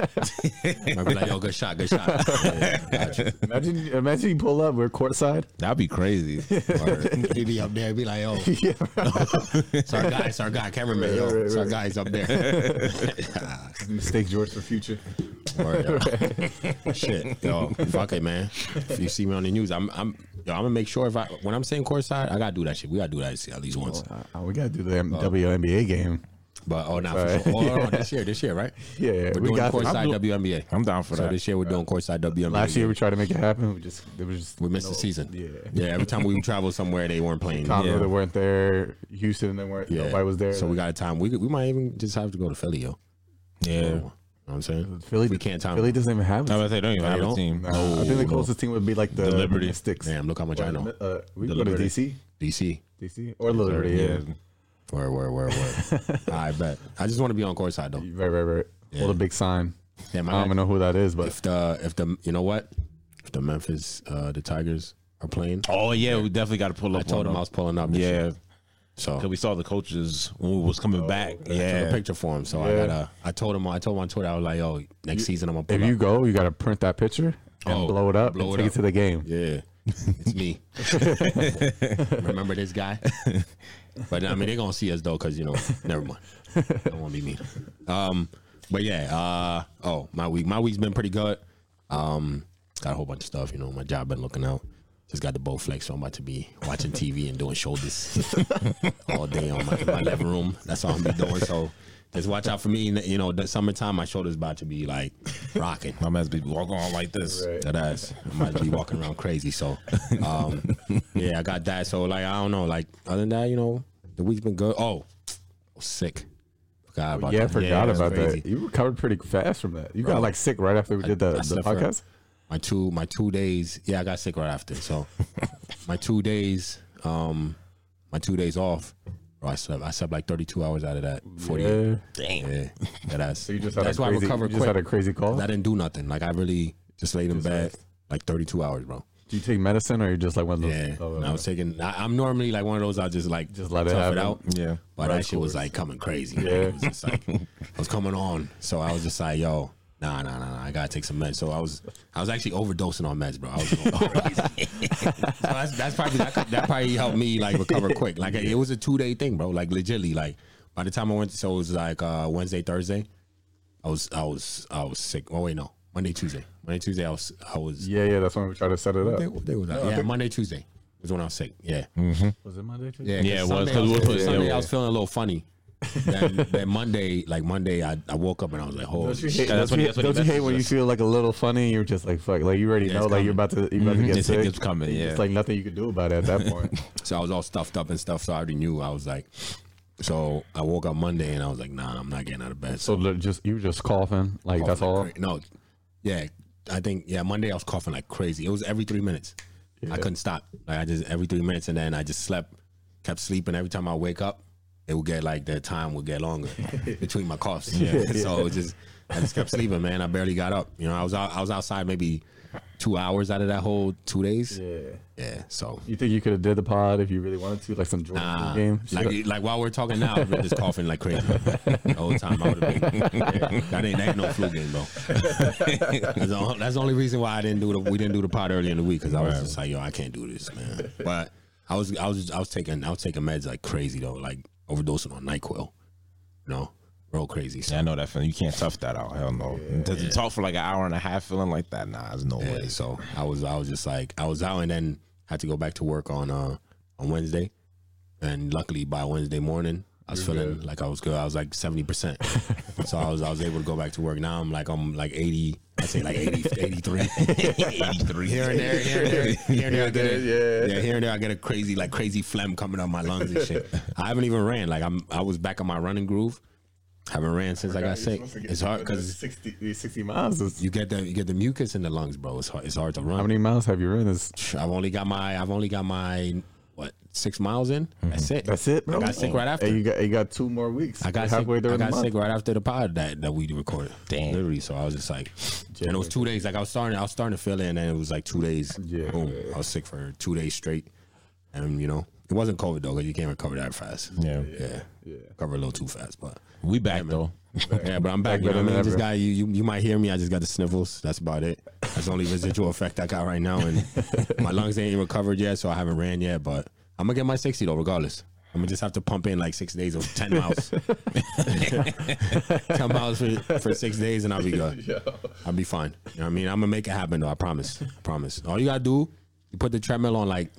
might be like, yo, good shot, good shot. Yeah, imagine, imagine you pull up, we're courtside. That'd be crazy. Word. He'd be up there, be like, yo, yeah, it's our guy, it's our guy, cameraman, yo, Right, right, our right. guys up there. mistake George for future. Word, yo. Shit, yo, fuck it, man. If you see me on the news, I'm, I'm, yo, I'm gonna make sure if I, when I'm saying courtside, I gotta do that shit. We gotta do that at least once. Uh, we gotta do the M- WNBA game. But oh, not for sure. Oh, no, this year, this year, right? Yeah, yeah, We're we doing got this. courtside I'm do- WNBA. I'm down for So that. this year we're doing courtside WNBA. Last year we tried to make it happen. We just it was just we missed no- the season. Yeah, yeah. Every time we would travel somewhere, they weren't playing. Conroe yeah. they weren't there. Houston they weren't. Yeah. Nobody was there. So we got a time. We could- we might even just have to go to Philly, yo. Yeah. You know what I'm saying? Philly. we can't time. Philly doesn't even have. I This. was say, don't even have a don't? team. Nah, I think the closest team would be like the, The Liberty. Mystics. Damn, look how much I know. Uh, we The go to DC, DC. DC or Liberty. Yeah, Word, where, where, where? I bet. I just want to be on courtside though. right, right, right. Hold a big sign. Damn, I don't even know who that is, but if the if the you know what, if the Memphis uh the Tigers are playing, Oh yeah, we definitely got to pull up. I told him them I was pulling up. Yeah, year. So because we saw the coaches when we was coming back. I took a Yeah, picture for him. So I got a. I told him. I told him on Twitter. I was like, "Yo, next season I'm gonna pull if up." you go, you got to print that picture and Oh, blow it up blow and it take up. it to the game. Yeah, it's me. Remember this guy? But I mean, they're gonna see us though, cause you know, never mind. Don't want to be mean. Um, but yeah. Uh, oh, my week. My week's been pretty good. Um, got a whole bunch of stuff. You know, my job been looking out. Just got the Bowflex, so I'm about to be watching TV and doing shoulders all day on my, my living room. That's all I'm be doing. So just watch out for me. You know, the summertime, my shoulders about to be like rocking. my man's be walking on like this. Right. That ass. I might be walking around crazy. So, um, yeah, I got that. So, like, I don't know. Like, other than that, you know, the week's been good. Oh, sick. Forgot about Yeah, I that. forgot that's about crazy. that. You recovered pretty fast from that. You got like sick right after we did the, the podcast. My two, my two days. Yeah, I got sick right after. So, my two days, um, my two days off. Bro, I slept. I slept like 32 hours out of that. 48. Yeah. Damn. Yeah, that ass. So you just had That's a why I crazy. recovered You just quick. had a crazy call. I didn't do nothing. Like I really just laid in bed like 32 hours, bro. Do you take medicine or you just like one of those? Yeah, oh, and I was taking. I, I'm normally like one of those. I just like Just let it tough happen. out. Yeah. But Right that shit was like coming crazy. Yeah. It was just like I was coming on. So I was just like, yo, nah, nah, nah, nah, I gotta take some meds. So I was I was actually overdosing on meds, bro. I was going so that's, that's probably that, could- that probably helped me like recover quick. Like it was a two day thing, bro. Like legitly, like by the time I went, to, so it was like uh, Wednesday, Thursday. I was I was I was sick. Oh wait, no, Monday, Tuesday. Monday, Tuesday. I was I was. Yeah, yeah. That's when we tried to set it up. They, they was, I yeah, think- Monday, Tuesday was when I was sick. Yeah. Mm-hmm. Was it Monday? Yeah, Yeah, it was, Sunday 'cause I we were feeling- putting- Sunday yeah, I was feeling a little funny. Then, then Monday, like Monday, I, I woke up and I was like, "Holy Don't you shit!" hate, that's don't when- you, that's when don't you hate when you feel like a little funny? You're just like fuck, like you already Yeah, know, it's like you're about to you're about to mm-hmm. get It's- sick. it's coming, yeah. It's like nothing you could do about it at that point. So I was all stuffed up and stuff. So I already knew. I was like, so I woke up Monday and I was like, "Nah, I'm not getting out of bed." so li- just you were just coughing, like that's coughing all. like cra- no, yeah, I think yeah. Monday I was coughing like crazy. It was every three minutes. I couldn't stop. Like I just every three minutes, and then I just slept, kept sleeping. Every time I wake up, it would get like the time would get longer between my coughs. Yeah. so it just I just kept sleeping, man. I barely got up. You know, I was out, I was outside maybe two hours out of that whole two days. Yeah. Yeah. So You think you could have did the pod if you really wanted to, like some Jordan Nah, game? like like while we're talking now, I've been just coughing like crazy the whole time. I would have been. Yeah, that ain't that ain't no flu game, bro. that's, the, only- that's the only reason why I didn't do the we didn't do the pod early in the week because I was just like, yo, I can't do this, man. But I was I was I was taking I was taking meds like crazy though, like overdosing on Nyquil. You know, real crazy. So, Yeah, I know that feeling. You can't tough that out. Hell no. To, to talk for like an hour and a half feeling like that, nah, there's no yeah, way. so I was I was just like I was out and then had to go back to work on uh on Wednesday, and luckily by Wednesday morning I was feeling like I was good. I was like seventy percent, so I was I was able to go back to work. Now I'm like I'm like eighty. I say like 80, 83. 83. Here and there, here and there, here and there, I get a, Yeah. yeah, here and there, I get a crazy, like crazy phlegm coming out my lungs and shit. I haven't even ran. Like I'm, I was back on my running groove, Haven't ran since I got sick. It's hard because 60, 60 miles. Is, you get the you get the mucus in the lungs, bro. It's hard. It's hard to run. how many miles have you run? I've only got my I've only got my what six miles in. Mm-hmm. That's it. that's it, bro. I got sick right after. And you got you got two more weeks. I got sick. halfway I during got the month. sick right after the pod that, that we recorded. Damn. literally. So I was just like, and it was two days. Like I was starting, I was starting to feel it, and then it was like two days. Yeah. boom. I was sick for two days straight, and you know, it wasn't COVID though, because you can't recover that fast. Yeah. yeah, Yeah. Recover a little too fast, but We back though. Yeah, but I'm back. You know what I mean? Just got you, you. You might hear me. I just got the sniffles. That's about it. That's the only residual effect I got right now, and my lungs ain't recovered yet, so I haven't ran yet. But I'm gonna get my 60 though, regardless. I'm gonna just have to pump in like six days of 10 miles, 10 miles for, for six days, and I'll be good. I'll be fine. You know what I mean? I'm gonna make it happen though. I promise. I promise. All you gotta do, you put the treadmill on like.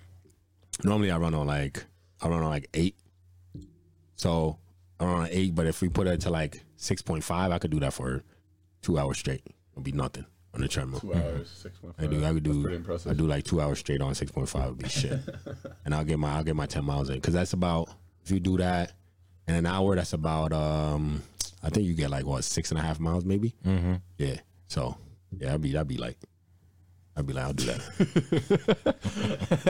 Normally I run on like I run on like eight. So on eight, but if we put it to like six point five, I could do that for two hours straight. It'll be nothing on the treadmill. Two hours, six point I do. I could do. I do like two hours straight on six point five. Would be shit. and I'll get my I'll get my ten miles in because that's about if you do that in an hour, that's about um I think you get like what six and a half miles maybe. Mm-hmm. Yeah. So yeah, I'd be that'd be like. I'd be like, I'll do that.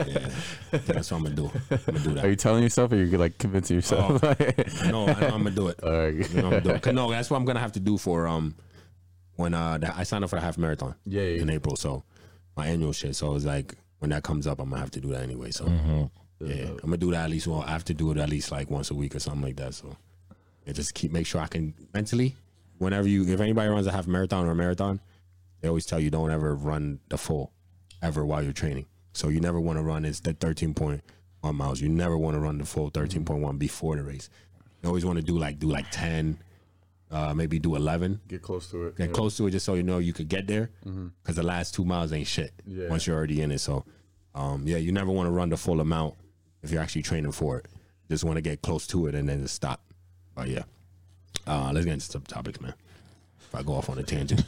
yeah. That's what I'm gonna do. I'm gonna do that. Are you telling yourself, or you like convincing yourself? No, I know I'm gonna do it. All right. You know, I'm doing- 'cause no, that's what I'm gonna have to do for um when uh I signed up for the half marathon. Yeah, yeah. in April. So my annual shit. So it's like when that comes up, I'm gonna have to do that anyway. So yeah, I'm gonna do that at least. Well, I have to do it at least like once a week or something like that. So yeah, just keep make sure I can mentally. Whenever you, if anybody runs a half marathon or a marathon, they always tell you don't ever run the full ever while you're training. So you never want to run is the 13.1 miles. You never want to run the full 13.1 before the race. You always want to do like do like 10, uh, maybe do 11 Get close to it. get close to it just so you know you could get there because the last two miles ain't shit Yeah. once you're already in it so um, yeah you never want to run the full amount if you're actually training for it just want to get close to it and then just stop but yeah uh, let's get into some topics man I go off on a tangent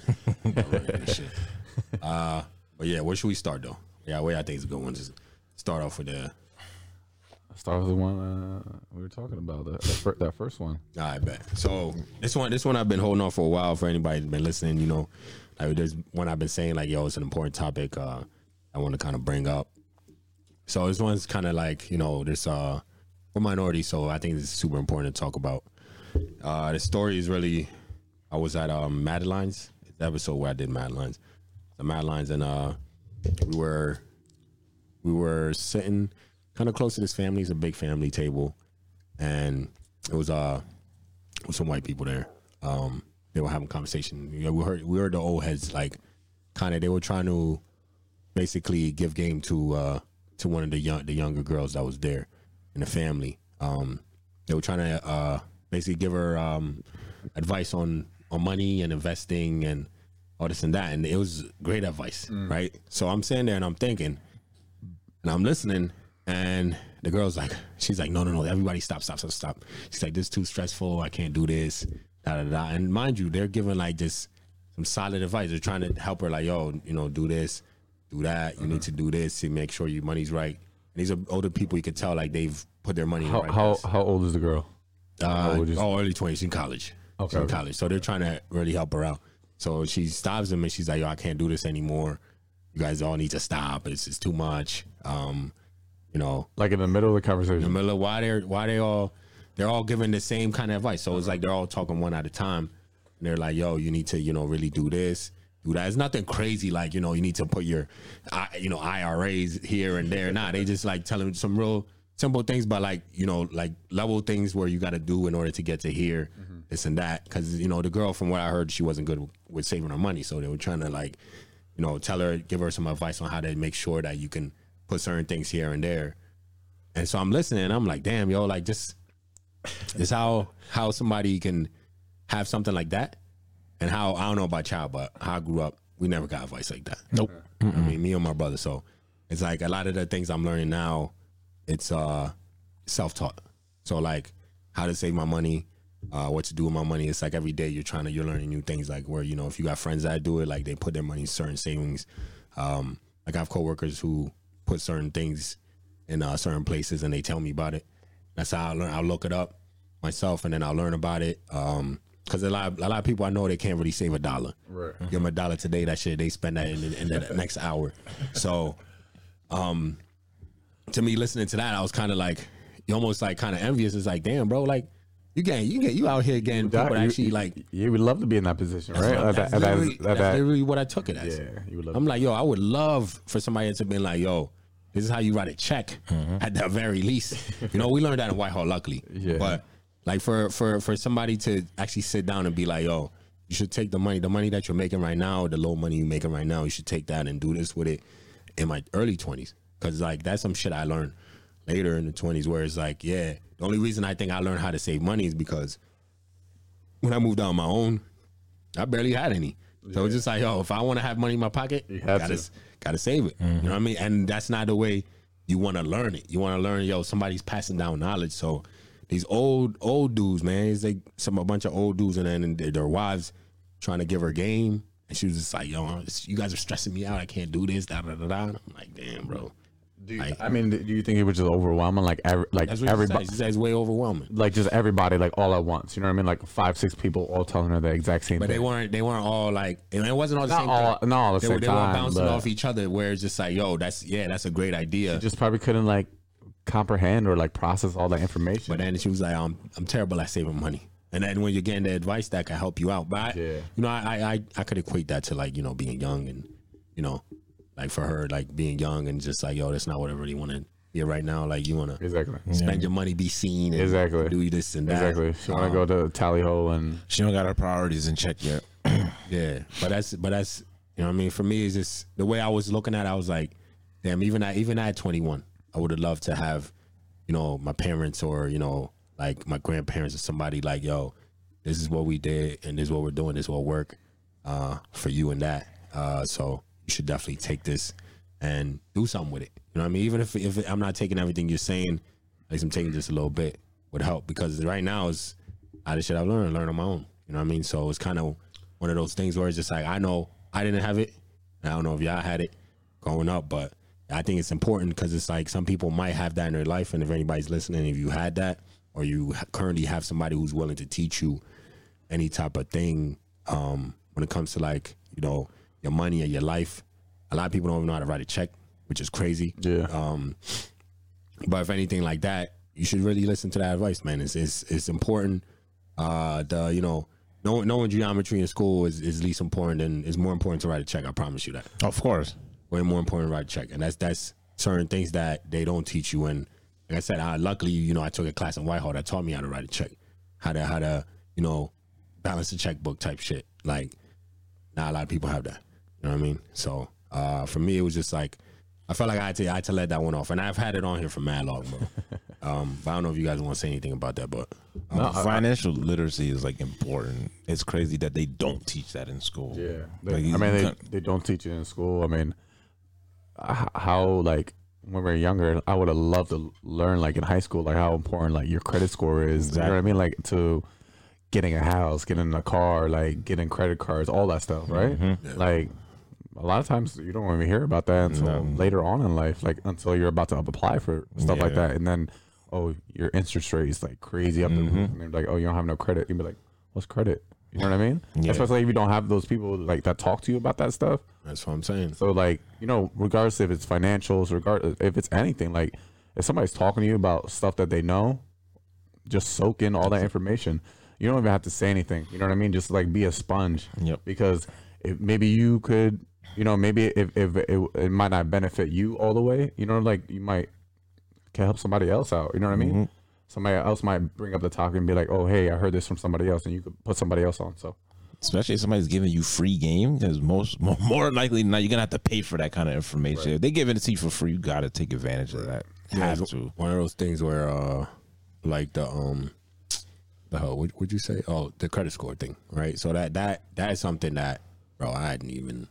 I'll run into shit. uh, but yeah where should we start though yeah where I think is a good one just start off with the Start with the one uh, we were talking about. The, the fir- that first one. All right, bet. So this one, this one I've been holding on for a while. For anybody that's been listening, you know, like there's one I've been saying like, yo, it's an important topic. Uh, I want to kind of bring up. So this one's kind of like, you know, this uh, we're minority, so I think it's super important to talk about. Uh, the story is really, I was at um Madeline's episode where I did Madeline's, the Madeline's, and uh, we were we were sitting kind of close to this family. It's a big family table, and it was uh with some white people there. Um, they were having conversation. We heard we heard the old heads like kind of they were trying to basically give game to uh to one of the young the younger girls that was there in the family. Um, they were trying to uh basically give her um advice on on money and investing and all this and that, and it was great advice, right? So I'm sitting there and I'm thinking, and I'm listening, and the girl's like, she's like, no, no, no, everybody stop, stop, stop, stop. She's like, this is too stressful. I can't do this. Da, da, da. And mind you, they're giving like just some solid advice. They're trying to help her, like, yo, you know, do this, do that. You need to do this to make sure your money's right. And these are older people. You could tell like they've put their money How right how how old is the girl? Uh, oh, early twenties in college. Okay, okay. college. So they're trying to really help her out. So she stops them and she's like, "Yo, I can't do this anymore. You guys all need to stop. It's it's too much." Um, you know, Like in the middle of the in the conversation. middle of why they're why they all they're all giving the same kind of advice. So it's like they're all talking one at a time. And they're like, "Yo, you need to you know really do this." Do that. It's nothing crazy like you know you need to put your, you know IRAs here and there. Nah, they just like telling some real simple things, but like you know like level things where you got to do in order to get to here, this and that. Because you know the girl, from what I heard, she wasn't good with saving her money, so they were trying to like, you know, tell her, give her some advice on how to make sure that you can put certain things here and there. And so I'm listening, and I'm like, damn, yo, like just is how how somebody can have something like that, and how I don't know about child, but how I grew up, we never got advice like that. Nope. I mean, me and my brother. So it's like a lot of the things I'm learning now, it's uh self taught. So like how to save my money, uh, what to do with my money. It's like every day you're trying to you're learning new things. Like where you know if you got friends that do it, like they put their money in certain savings. Um, like I have coworkers who put certain things in uh, certain places and they tell me about it. That's how I learn. I'll look it up myself and then I'll learn about it. Um, because a lot, a lot of people I know they can't really save a dollar. Right. Give them a dollar today, that shit they spend that in, the- in the next hour. So, um, to me, listening to that, I was kind of like, you almost like kind of envious. It's like, damn, bro, like you getting, you get, you out here getting people you- actually like. you would love to be in that position, That's, right? what- That- that's that- literally, that- that's that- literally what I took it as. yeah, you would love. I'm like, yo, I would love for somebody to be like, yo, this is how you write a check mm-hmm. at the very least. You know, we learned that in Whitehall, luckily. Yeah. But like for for for somebody to actually sit down and be like, yo, you should take the money, the money that you're making right now, the low money you're making right now, you should take that and do this with it in my early 20s. Cause like that's some shit I learned later in the 20s where it's like, yeah, the only reason I think I learned how to save money is because when I moved out on my own, I barely had any. So it's just like, yo, if I want to have money in my pocket, You have gotta, to. gotta save it. You know what I mm-hmm. mean? And that's not the way you want to learn it. You want to learn, yo, somebody's passing down knowledge. So these old old dudes, man, it's like some a bunch of old dudes, and then their, their wives trying to give her game, and she was just like, yo, you guys are stressing me out. I can't do this. Da da da da. I'm like, damn, bro. Do you, Like- I mean, do you think it was just overwhelming? Like, every, like everybody. She said it's way overwhelming. like just everybody, like all at once. You know what I mean? Like five, six people all telling her the exact same But thing. they weren't. They weren't all like. and It wasn't all the Not same. all- not all the they, were- same they were time, bouncing off each other. Where it's just like, yo, that's yeah, that's a great idea. just probably couldn't like comprehend or like process all that information. But then she was like, um, I'm terrible at saving money. And then when you're getting the advice that can help you out, but I, Yeah. you know, I I I could equate that to like you know being young and you know, like for her like being young and just like yo, that's not what I really want to be right now. Like you want to exactly, spend your money, be seen, and Exactly. do this and that. exactly. She want to Um, go to Tally Ho and She don't got her priorities in check yet. Yeah, but that's but that's you know what I mean. For me, is just the way I was looking at. it, I was like, damn. Even at even at 21, I would have loved to have, you know, my parents or you know, like my grandparents or somebody like, yo, this is what we did and this is what we're doing. This will work uh, for you and that. Uh, so you should definitely take this and do something with it. You know what I mean? Even if if I'm not taking everything you're saying, at least I'm taking just a little bit would help because right now is all the shit I've learned, learn on my own. You know what I mean? So it's kind of one of those things where it's just like I know I didn't have it. I don't know if y'all had it growing up, but I think it's important because it's like some people might have that in their life, and if anybody's listening, if you had that or you currently have somebody who's willing to teach you any type of thing um, when it comes to like you know your money or your life, a lot of people don't even know how to write a check, which is crazy. yeah, Um, but if anything like that, you should really listen to that advice, man. It's it's, it's important. Uh, the you know knowing, knowing geometry in school is, is least important and is more important to write a check. I promise you that. Of course. Way more important to write a check, and that's that's certain things that they don't teach you. And like I said, I, luckily you know I took a class in Whitehall that taught me how to write a check, how to how to you know balance a checkbook type shit. Like not a lot of people have that. You know what I mean? So uh, for me, it was just like I felt like I had to I had to let that one off, and I've had it on here for mad long, bro. um, but I don't know if you guys want to say anything about that, but No, financial literacy is like important. It's crazy that they don't teach that in school. yeah. They- Like, I mean, they, they don't teach it in school. I mean, how like when we were younger, I would have loved to learn like in high school, like how important like your credit score is. You know what I mean? Like to getting a house, getting a car, like getting credit cards, all that stuff, right? Like a lot of times you don't even hear about that until No. later on in life, like until you're about to apply for stuff like that, and then oh, your interest rate is like crazy up the roof, and they're like, oh, you don't have no credit. You'd be like, what's credit? You know what I mean? Yeah. Especially if you don't have those people like that talk to you about that stuff. that's what I'm saying. So like, you know, regardless if it's financials, regard if it's anything, like if somebody's talking to you about stuff that they know, just soak in all that information. You don't even have to say anything. You know what I mean? Just like be a sponge. Yep. Because if maybe you could, you know, maybe if, if it, it might not benefit you all the way, you know, like you might can help somebody else out. You know what I mean? Somebody else might bring up the topic and be like, "Oh, hey, I heard this from somebody else," and you could put somebody else on. So Especially if somebody's giving you free game, because most more, more likely than not, you're gonna have to pay for that kind of information. If they giving it to you for free, you gotta take advantage of that. Have to. One of those things where, uh, like the um, the hell, what would you say? Oh, the credit score thing, right? So that that that is something that, bro, I hadn't even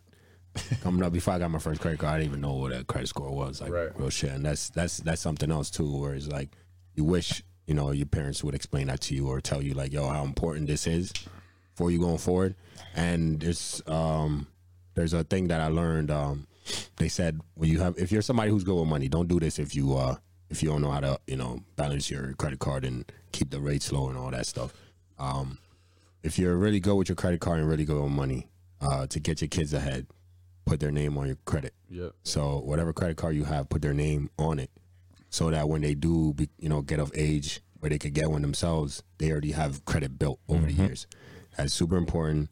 coming up before I got my first credit card. I didn't even know what a credit score was, like Right. real shit. And that's that's that's something else too, where it's like you wish you know your parents would explain that to you or tell you like, yo, how important this is for you going forward. And there's um there's a thing that I learned. Um, they said when you have if you're somebody who's good with money, don't do this if you uh if you don't know how to you know balance your credit card and keep the rates low and all that stuff. Um, if you're really good with your credit card and really good with money, uh, to get your kids ahead, put their name on your credit. Yeah. So whatever credit card you have, put their name on it, so that when they do, be, you know, get of age where they could get one themselves, they already have credit built over the mm-hmm. years. That's super important.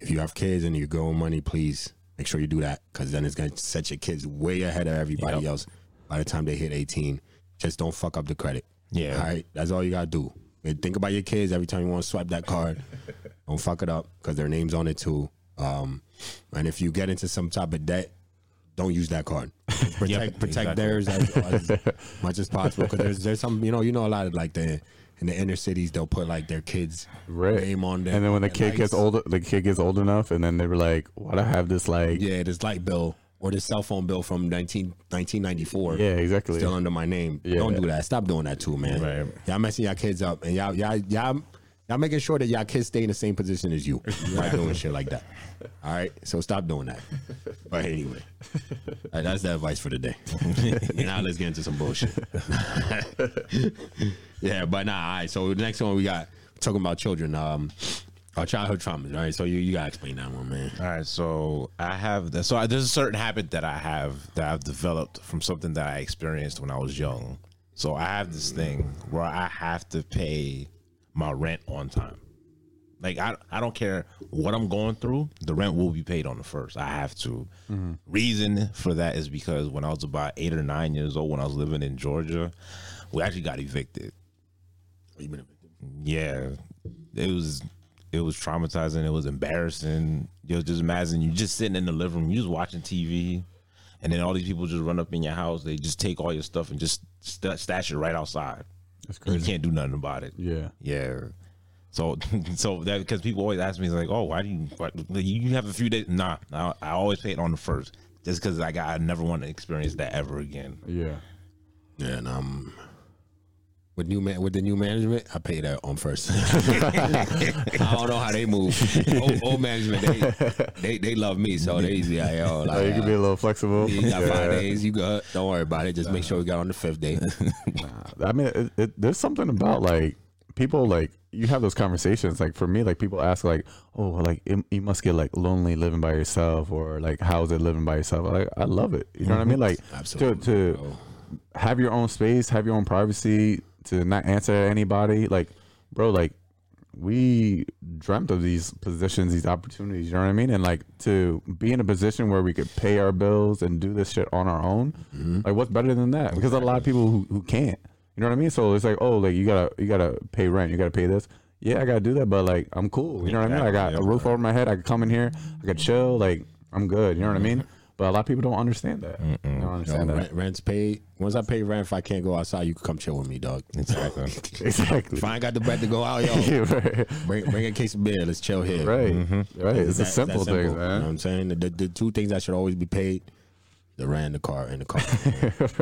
If you have kids and you're growing money, please make sure you do that because then it's gonna set your kids way ahead of everybody Yep. else by the time they hit 18. Just don't fuck up the credit. Yeah. All right. That's all you gotta do. And think about your kids every time you want to swipe that card. don't fuck it up because their name's on it too. Um, and if you get into some type of debt, don't use that card. Protect Yep, protect exactly. theirs as, as much as possible because there's there's some you know you know a lot of like the in the inner cities they'll put like their kids Right. name on there And then when the their kid gets lights. older, the kid gets old enough, and then they were like, "Why do I have this like?" yeah this light bill or this cell phone bill from 19, 1994 Yeah, exactly. still under my name. Yeah. Don't do that. Stop doing that too, man. Right. Y'all messing y'all kids up, and y'all y'all y'all y'all making sure that y'all kids stay in the same position as you. You're doing shit like that. All right, so stop doing that. But anyway, all right, that's the advice for the day. now let's get into some bullshit. yeah, but nah. All right, so the next one we got talking about children. Um, our childhood traumas. All right, so you you gotta explain that one, man. All right, so I have the, so I, there's a certain habit that I have that I've developed from something that I experienced when I was young. So I have this thing where I have to pay my rent on time. Like I, I don't care what I'm going through, the rent will be paid on the first. I have to. Mm-hmm. Reason for that is because when I was about eight or nine years old, when I was living in Georgia, we actually got evicted. You been evicted? Yeah, it was it was traumatizing. It was embarrassing. You know, just imagine you just sitting in the living room, you just watching TV, and then all these people just run up in your house. They just take all your stuff and just st- stash it right outside. That's And you can't do nothing about it. Yeah. Yeah. So, so that because people always ask me like, oh, why do you what, you have a few days? Nah, I, I always pay it on the first, just because I got I never want to experience that ever again. Yeah. Yeah, and um, with new man with the new management, I pay that on first. I don't know how they move. Old, old management, they, they they love me, so they easy. Like, yo, like, Oh, you can be a little flexible. you got five days. You good? Don't worry about it. Just make sure we got on the fifth day. I mean, it, it, there's something about like people like you have those conversations. Like for me, like people ask like, "Oh, like it, you must get like lonely living by yourself," or like, "How's it living by yourself?" Like I love it. You know what I mean? Mm-hmm. Like Absolutely, to to oh. have your own space, have your own privacy, to not answer anybody. Like, bro, like we dreamt of these positions, these opportunities. You know what I mean? And like to be in a position where we could pay our bills and do this shit on our own. Mm-hmm. Like, what's better than that? Because a lot of people who, who can't. You know what I mean? So it's like, oh, like you gotta you gotta pay rent, you gotta pay this. Yeah, I gotta do that, but like I'm cool. You know what I mean? I got a roof over my head. I can come in here. I can chill. Like I'm good. You know what I mean? But a lot of people don't understand that. They don't Yo, understand that. rent, rent's paid. Once I pay rent, if I can't go outside, you can come chill with me, dog. Exactly. Exactly. If I ain't got the bread to go out, yo, Yeah, right. bring bring a case of beer. Let's chill here. Right. Mm-hmm. Right. It's that- a simple that thing, You know what man. I'm saying? The, the, the two things that should always be paid: the ran the car, and the car.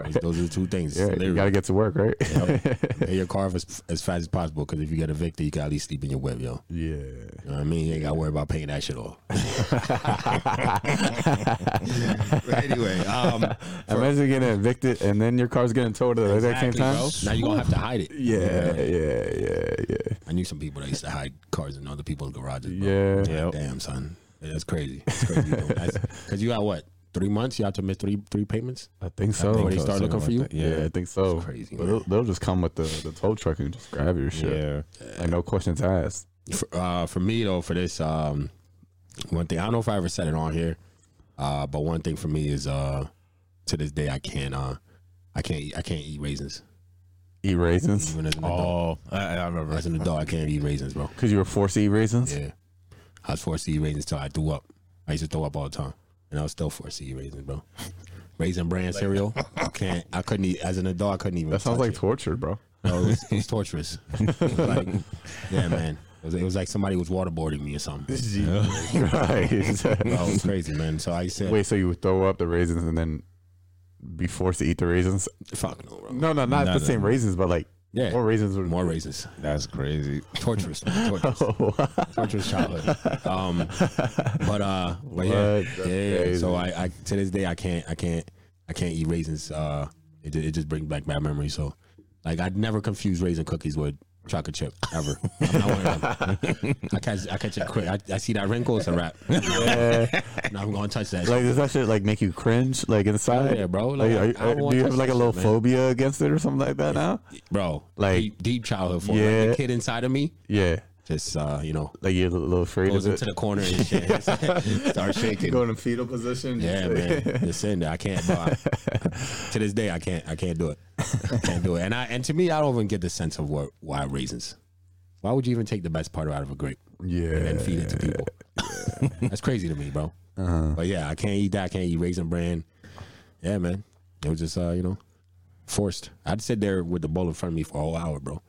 Right. Those are the two things. Yeah, you gotta get to work, right? Yep. Pay your car as, as fast as possible because if you get evicted, you can at least sleep in your web, yo. yeah. You know what I mean? You ain't got to worry about paying that shit off. Anyway, um, Imagine getting evicted and then your car's getting towed at the exact same time. bro. Now you're going to have to hide it. Yeah, yeah, yeah, yeah. I knew some people that used to hide cars in other people's garages. Bro. Yeah. Yep. Damn, son. Yeah, That's crazy. That's crazy. Because you got what? Three months? You have to miss three three payments? I think so. Before they start looking for you? something yeah. I think so. That's crazy, But they'll, they'll just come with the, the tow truck and just grab your shit. Yeah. Like no questions asked. For, uh, for me, though, for this, um, one thing, I don't know if I ever said it on here, uh, but one thing for me is uh, to this day, I can't, uh, I can't, eat, I can't eat raisins. Eat raisins Even as an adult. Oh, I, I remember. As an adult, I can't eat raisins, bro. because you were forced to eat raisins. Yeah. I was forced to eat raisins till I threw up. I used to throw up all the time. And I was still forced to eat raisins, bro. Raisin bran cereal. I can't I couldn't eat as an adult I couldn't even That sounds touch like it. torture, bro. No, it was, it was torturous. It was like, yeah, man. It was, it was like somebody was waterboarding me or something. right. Oh, it was crazy, man. So I said, Wait, so you would throw up the raisins and then be forced to eat the raisins? fuck no, bro. No, no, not No, the no. same raisins, but like Yeah. more raisins More raisins. That's crazy. Torturous, man. Torturous. torturous childhood. Um, but uh, but yeah, yeah, yeah. So I, I to this day I can't, I can't, I can't eat raisins. Uh, it, it just brings back bad memories. So, like, I'd never confuse raisin cookies with chocolate chip ever. I'm not them. I catch, I catch it quick. I, I see that wrinkle, it's a wrap. Yeah. No, I'm gonna touch that. like, does that shit like make you cringe, like inside? yeah, bro. Like, Like, are- I are- do you have like a little shit, man. phobia against it or something like that now? bro. Like- deep, deep childhood for Yeah. like, the kid inside of me. Yeah, Just uh, you know, like you're a little afraid goes of into it. the corner and shit. Start shaking. Go in a fetal position. Yeah, man. Listen, I can't. Bro, I- to this day, I can't. I can't do it. I can't do it. And I and to me, I don't even get the sense of what why raisins. Why would you even take the best part out of a grape Yeah. and then feed it to people? That's crazy to me, bro. Uh-huh. But yeah, I can't eat that. I can't eat raisin bran. Yeah, man. It was just uh, you know, forced. I'd sit there with the bowl in front of me for a whole hour, bro.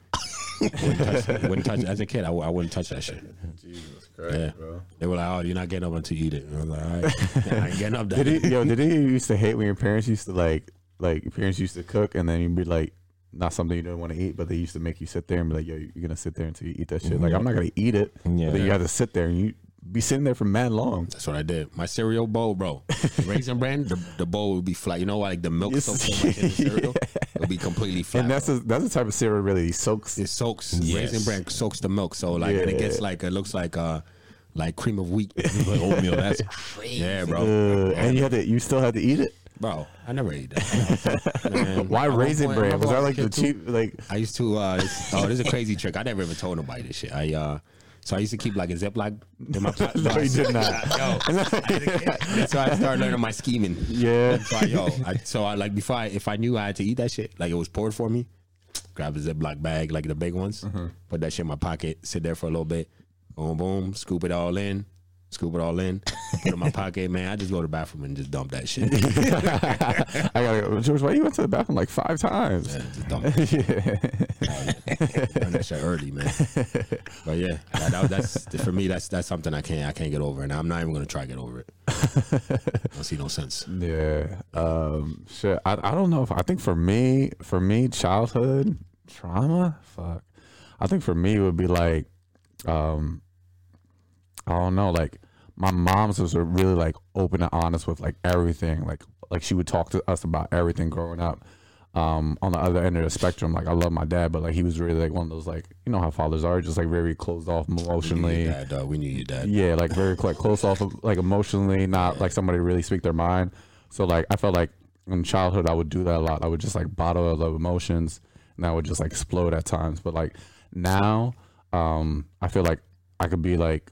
Wouldn't, touch, wouldn't touch as a kid. I, I wouldn't touch that shit. Jesus Christ, Yeah. bro. They were like, "Oh, you're not getting up until you eat it." And I was like, "All right, I ain't getting up." That Did he, yo, did he used to hate when your parents used to like, like your parents used to cook and then you'd be like, not something you don't want to eat, but they used to make you sit there and be like, yo, you're gonna sit there until you eat that shit. Like mm-hmm. I'm not gonna eat it, Yeah. but then you have to sit there and you be sitting there for mad long. That's what I did. My cereal bowl, bro. Raisin bran, the, the bowl would be flat. You know, like the milk soaks so much in the cereal, it'll be completely flat. And that's bro. a, that's the type of cereal really soaks. it soaks. Yes. Raisin bran soaks the milk, so like and it gets like it looks like uh like cream of wheat. Like oatmeal. That's crazy. yeah, bro. Uh, and you had to, you still had to eat it. Bro, I never ate that. Man, Why raisin point- bran? Was that like the was a kid, too. cheap? Like I used to. uh this- Oh, this is a crazy trick. I never even told nobody this shit. I uh, so I used to keep like a Ziploc in my pocket. no, you did not. Yo, that's how I started learning my scheming. Yeah. So I, yo, I, so I like before I, if I knew I had to eat that shit, like it was poured for me, grab a Ziploc bag, like the big ones, Mm-hmm. put that shit in my pocket, sit there for a little bit, boom, boom, scoop it all in, scoop it all in, put it in my pocket, man. I just go to the bathroom and just dump that shit. I gotta go. George, why you went to the bathroom like five times? Yeah, just dump it. yeah. That shit early, man. But yeah, that, that- that's for me. That's that's something I can't I can't get over, and I'm not even gonna try to get over it. I don't see no sense. Yeah. Um shit. I I don't know if I think for me for me childhood trauma, fuck. I think for me it would be like um I don't know, like my mom's was really like open and honest with like everything. Like like she would talk to us about everything growing up. Um, on the other end of the spectrum, like I love my dad, but like he was really like one of those like you know how fathers are, just like very closed off We knew emotionally. your dad, dog. We knew your dad. Yeah, like very like close off of like emotionally, not like somebody really speak their mind. So like I felt like in childhood I would do that a lot. I would just like bottle up emotions and I would just like explode at times. But like now, um, I feel like I could be like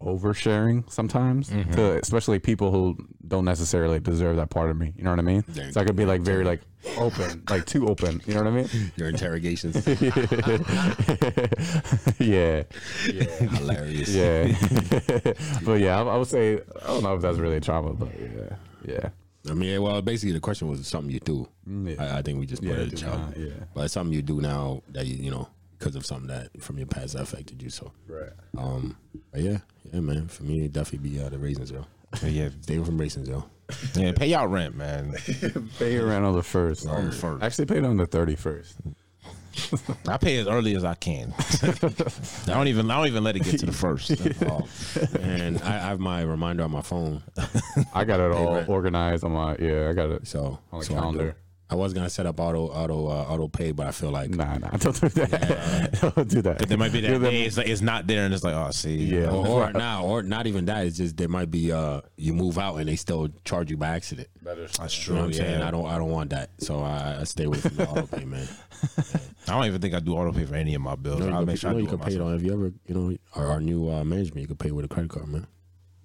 oversharing sometimes mm-hmm. to especially people who don't necessarily deserve that part of me. You know what I mean? Yeah. So I could be like very like open, like too open. You know what I mean? Your interrogations, yeah. Yeah. Hilarious. Yeah. but yeah, I, I would say I don't know if that's really a trauma, but yeah, yeah. I mean, well, basically the question was something you do. Mm, yeah. I, I think we just put Yeah, it do a child, not, yeah. but it's something you do now that you you know because of something that from your past that affected you. So, Right. um, but yeah, yeah, man. For me, it'd definitely be uh, the raisins, yo. Yeah, they were from raisins, yo. yeah. Pay y'all rent, man. Pay your rent on the first. On the first. Actually, paid on the thirty first. I pay as early as I can. I don't even. I don't even let it get to the first. And I, I have my reminder on my phone, I got it all rent. organized on my yeah. I got it so on the so I calendar. I was gonna set up auto auto uh, auto pay, but I feel like Nah, nah, don't do that. don't do that. There might be You're that the- day it's, like, it's not there, and it's like, oh, see, Yeah. or, or now or not even that. It's just there might be uh you move out and they still charge you by accident. that's You true. know what I'm saying? I don't I don't want that, so I, I stay away from the auto pay, man. I don't even think I do auto pay for any of my bills. You know, I'll you make can, sure you, know, I you can it pay it on if you ever you know our, our new uh, management. You can pay with a credit card, man.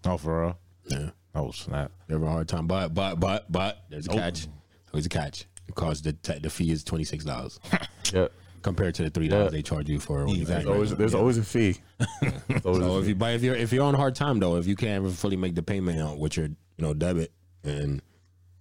Oh, for real? Yeah, Oh, snap. you have a hard time, but but but but there's a catch. There's a catch. It costs the the fee is twenty six dollars Yeah. compared to the three dollars Yeah. they charge you for. when you Exactly. pay There's always, there's always a fee. There's always So a if fee. you but if you're if you're on a hard time though, if you can't ever fully make the payment out with your you know debit and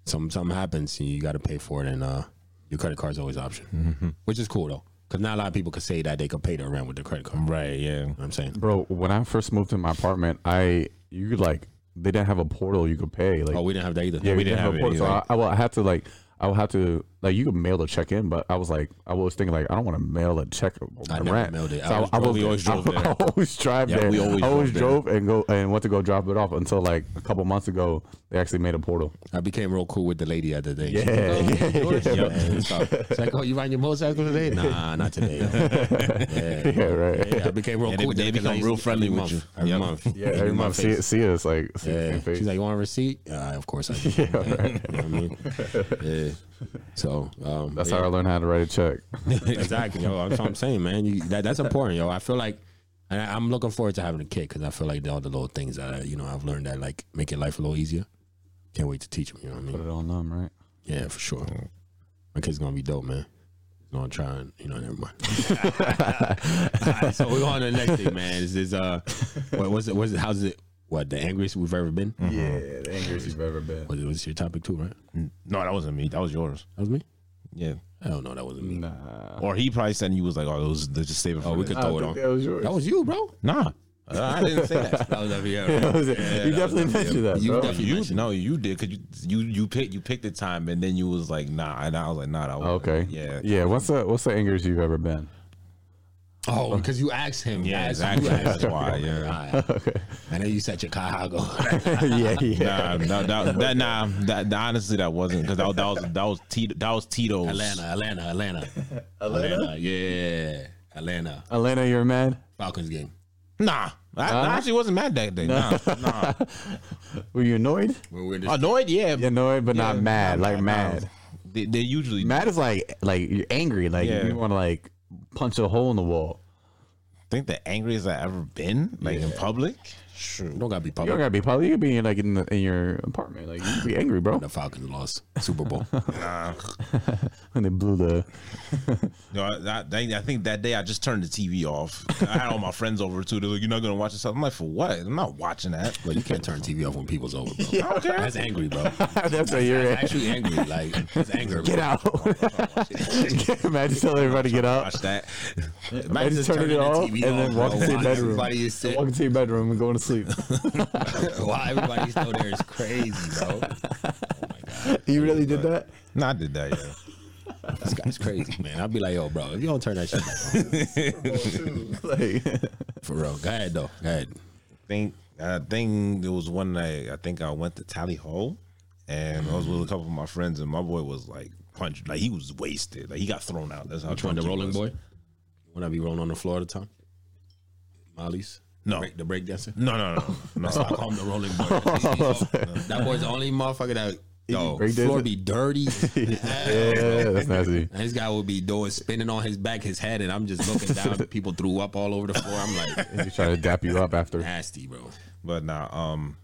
some something happens and you got to pay for it and uh your credit card's always option, Mm-hmm. which is cool though because not a lot of people can say that they could pay their rent with their credit card. Right, yeah. You know what I'm saying Bro, when I first moved to my apartment, I you could like they didn't have a portal you could pay. Like oh we didn't have that either. Yeah, we didn't have a it portal. So I, either. I, well, I had to like I would have to like you could mail a check in, but I was like, I was thinking like, I don't want to mail a check on my I never rent. mailed it. I So always I, drove- was, we always drove I, there. I always drive Yeah, there. we always I always drove drove and go and went to go drop it off until like a couple months ago. They actually made a portal. I became real cool with the lady at the other day. She's Yeah, like, oh, yeah, yeah. man, stop. It's like, oh, you riding your motorcycle today? Nah, not today. yeah, Yeah, right. Yeah, I became real Yeah, they- cool. with they become real friendly every with month, you. Every Yep. month. Yeah, every month see, see us like see Yeah. yeah. face. She's like, you want a receipt? Yeah, of course I do. yeah, right. You know what I mean? Yeah. So um, That's yeah. how I learned how to write a check. exactly, yo. That's what I'm saying, man. You, that, that's important, yo. I feel like, and I, I'm looking forward to having a kid because I feel like all the little things that I, you know I've learned that like make your life a little easier. Can't wait to teach them. You know what I mean? Put it on them, right? Yeah, for sure. My kid's gonna be dope, man. He's gonna try and you know, never mind. All right, so we're on to the next thing, man. Is this uh, what was it? Was it? How's it? What the angriest we've ever been? Yeah, the uh-huh. angriest you've ever been. Was it was your topic too, right? No, that wasn't me. That was yours. That was me. Yeah. Hell no, that wasn't me. Nah. Or he probably said you was like, oh, it was let's just save oh, it for Oh, we this. could throw it on. that was yours. That was you, bro. Nah. Uh, I didn't say that. That was over here. That was it. you definitely mentioned that. You bro. definitely You mentioned no, you did because you you you picked you picked the time and then you was like nah and I was like nah that was Okay. yeah Yeah. What's the What's the angriest you've ever been? Oh, oh, because you asked him. Yeah, You asked exactly. him. That's why, yeah. All right. And then you said your Chicago. yeah, yeah. Nah, that, that, that, nah, that, that- honestly, that wasn't because that, that was that was Tito, that was Tito's. Atlanta, Atlanta, Atlanta, Atlanta. Yeah, Atlanta. Atlanta, you're mad. Falcons game. Nah, I, I actually wasn't mad that day. Nah, nah. Were you annoyed? When we're in the Annoyed, yeah. Yeah, annoyed, but not mad. nah, like nah, mad. They, they usually Mad is like like you're angry. Like Yeah. you want to like punch a hole in the wall. think the angriest I've ever been, like in public. Sure. don't gotta be You public. don't gotta be probably you could be in, like in, the, in your apartment. Like you could be angry, bro. The Falcons lost Super Bowl. Nah. When they blew the No, I, I, I think that day I just turned the TV off. I had all my friends over too. They're like, "You're not gonna watch this." I'm like, "For what? I'm not watching that." but you can't turn TV off when people's over, bro. That's angry, bro. that's what you're That's actually angry. Like it's anger. Get bro. out. Imagine telling everybody to get out. Watch that. Imagine just turning it off and then walk into your bedroom. Everybody is sick. Walk into your bedroom and going to sleep. Why everybody's still there is crazy, bro. Oh my god, You really did that? No, I did that. Yeah. this guy's crazy, man. I'd be like, yo, bro, if you don't turn that shit back on, like, for real. Go ahead though. Go ahead. think I think there was one night I think I went to Tally Ho and I was with a couple of my friends and my boy was like punched like he was wasted like he got thrown out. That's how Which one, the drunk rolling was. boy? When I be rolling on the floor all the time? Molly's? No. Break, the break dancer? No, no, no, no. I call him the rolling boy. that boy's the only motherfucker that yo break floor dancer? be dirty. yeah, that's nasty. And this guy would be doing spinning on his back, his head, and I'm just looking down. people threw up all over the floor. I'm like, He tried to dap you up after. nasty, bro. But nah, um,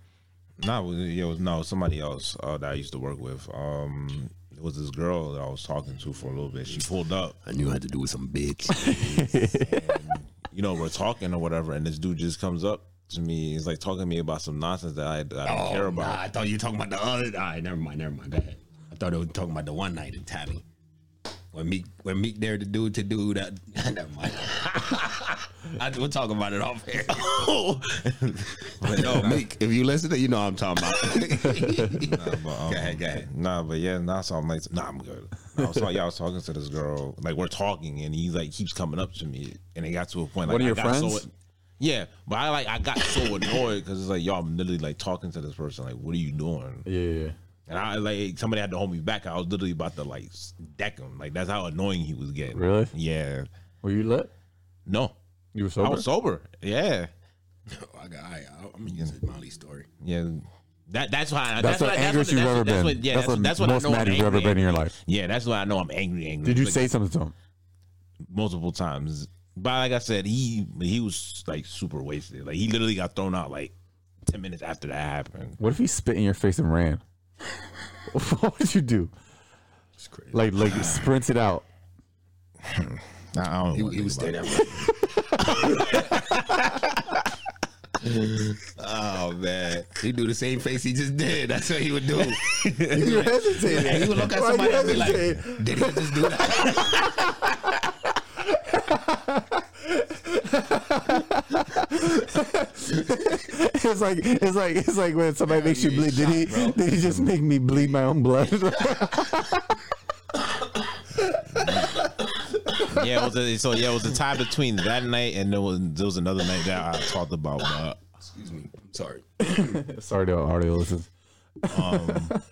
nah, was, yeah, it was no somebody else uh, that I used to work with. Um, it was this girl that I was talking to for a little bit. She pulled up, I knew I had to do with some bitch. You know, we're talking or whatever, and this dude just comes up to me. He's like talking to me about some nonsense that I, I don't care Oh, about. Nah, I thought you were talking about the other. All right, never mind, never mind. Go ahead. I thought they were talking about the one night in Tally. When Meek, when Meek there to do to do that. never mind. I, we'll talk about it off here. but no, Meek, if you listen to, you know what I'm talking about. Nah, but, um, go ahead, go ahead. Nah, but yeah, nah, so I'm like, nah, I'm good. I was, talking, yeah, I was talking to this girl, like we're talking, and he like keeps coming up to me, and it got to a point like One of I your got friends? So, yeah, but I like I got so annoyed because it's like y'all I'm literally like talking to this person, like what are you doing? Yeah, yeah. And I like somebody had to hold me back. I was literally about to like deck him, like that's how annoying he was getting. Really? Yeah. Were you lit? No, You were sober. I sober? was sober. Yeah, I got, I, I'm gonna use it, Molly's story. yeah. That that's why. That's, the what- angriest what- you've that's ever what- been. Yeah, that's, that's, that's what I most know mad you've ever been in your life. Yeah, that's why I know I'm angry. Angry. Did you Like, say something to him? multiple times. But like I said, he he was like super wasted. Like he literally got thrown out like ten minutes after that happened. What if he spit in your face and ran? what would you do? It's crazy. Like, like it out. I don't He, know. he was staying there. oh man, he do the same face he just did. That's what he would do. You're hesitating. And he would look at Why somebody you and be like, "Did he just do that?" It's like it's like it's like when somebody makes you you bleed. Did he bro. did he just make me bleed my own blood? yeah, it was a, so yeah, it was a tie between that night and there was there was another night that I talked about. But uh, Excuse me. I'm sorry. Sorry to audio listeners. Um,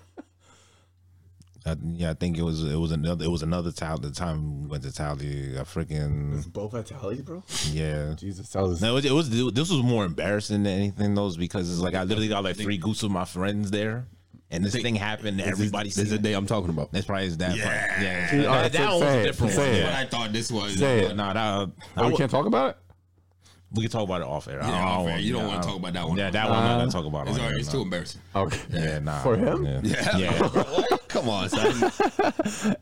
I, yeah, I think it was it was another it was another time. The time we went to Tally, I freaking Both at Tally's, bro. yeah. Jesus, that was No, it was, it was this was more embarrassing than anything those because it's like I literally got like three groups of my friends there, and this thing happened. And everybody This is the day I'm talking about. That's probably his dad. Yeah. part. yeah. See, That, all right, that say- one was a it, different say one. it. What I thought this was. Say it. Nah, that, Oh, I we would- can't talk about it. we can talk about it off air. I don't off air. You don't yeah, wanna talk about that one. Yeah, that one. I'm not gonna talk about. It's, on all right, it's no. too embarrassing. Okay. Yeah, nah. For him? Yeah. Yeah. Yeah. Come on, son.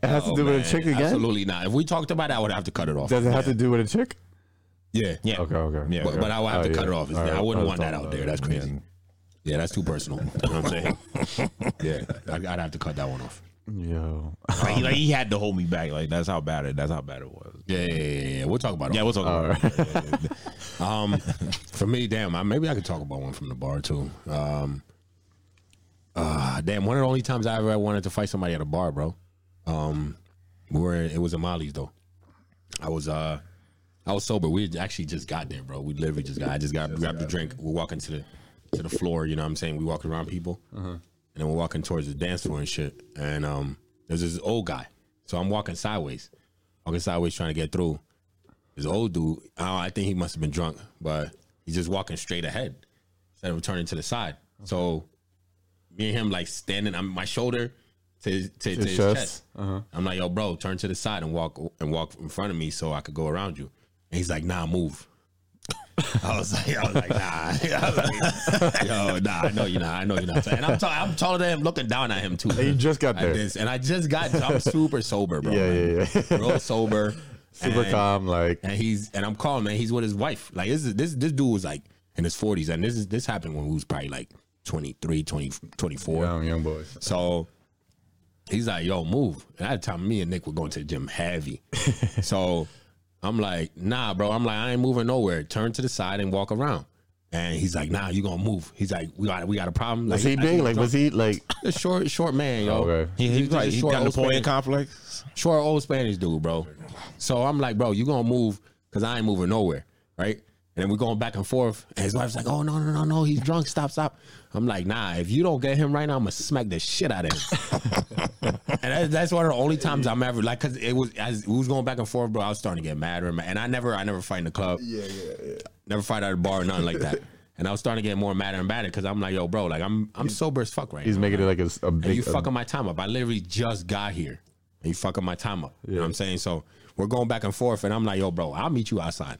It has to Oh, do with a chick again. Absolutely not. If we talked about it, I would have to cut it off. Does it have to do with a chick? Yeah. Yeah. Okay, okay. Yeah. But, but I would have Oh, to yeah. cut it off. All right, I wouldn't I want that out there. That's crazy. Yeah, that's too personal. You know what I'm saying? yeah, I'd, I'd have to cut that one off. Yo. Like, he, like, he had to hold me back. Like that's how bad it. That's how bad it was. Yeah, yeah, yeah, yeah. We'll talk about it. Yeah, we'll talk All about right. it. Um, for me, damn, I, maybe I could talk about one from the bar too. Um, uh, damn, one of the only times I ever wanted to fight somebody at a bar, bro. Um, we were it was in Molly's though. I was uh, I was sober. We actually just got there, bro. We literally just got. I just got grabbed a drink. We're walking to the to the floor. You know what I'm saying? We walking around people, and then we're walking towards the dance floor and shit. And um, there's this old guy. So I'm walking sideways, walking sideways trying to get through this old dude. I, I think he must have been drunk, but he's just walking straight ahead instead of turning to the side. So me and him like standing on my shoulder to his, to, to his chest. chest. I'm like, yo, bro, turn to the side and walk and walk in front of me so I could go around you. And he's like, nah, move. I was like, I was like, nah, I was like, yo, nah, I know you're not, I know you're not. And I'm, t- I'm taller than him, looking down at him too. And you just got there. this, and I just got, I'm super sober, bro. Yeah, yeah, yeah. Real sober. Super And- calm, like and he's and I'm calling man. He's with his wife. Like this is this this dude was like in his 40s, and this is this happened when we was probably like 23, 20, 24. young young boys. So he's like, "Yo, move." And at the time, me and Nick were going to the gym heavy. so I'm like, "Nah, bro." I'm like, "I ain't moving nowhere. Turn to the side and walk around." And he's like, "Nah, you gonna move?" He's like, "We got we got a problem." Like, Was he big? Like drunk. was he like? a short short man, yo? Okay. He, he, He's like, he short got old Napoleon Spanish- complex. short old Spanish dude, bro. So I'm like, bro, you gonna move because I ain't moving nowhere, right? And then we're going back and forth. And his wife's like, oh, no, no, no, no, he's drunk. Stop, stop. I'm like, nah, if you don't get him right now, I'm gonna smack the shit out of him. and that, that's one of the only times I'm ever like, cause it was as we was going back and forth, bro. I was starting to get madder and, mad. and I never, I never fight in the club. Yeah, yeah, yeah. Never fight at a bar or nothing like that. And I was starting to get more madder and madder because I'm like, yo, bro, like I'm, I'm sober as fuck right now. He's now. making it like a, a And big. you a- fucking my time up. I literally just got here. And you fucking my time up. You know what I'm saying? So we're going back and forth, and I'm like, yo, bro, I'll meet you outside.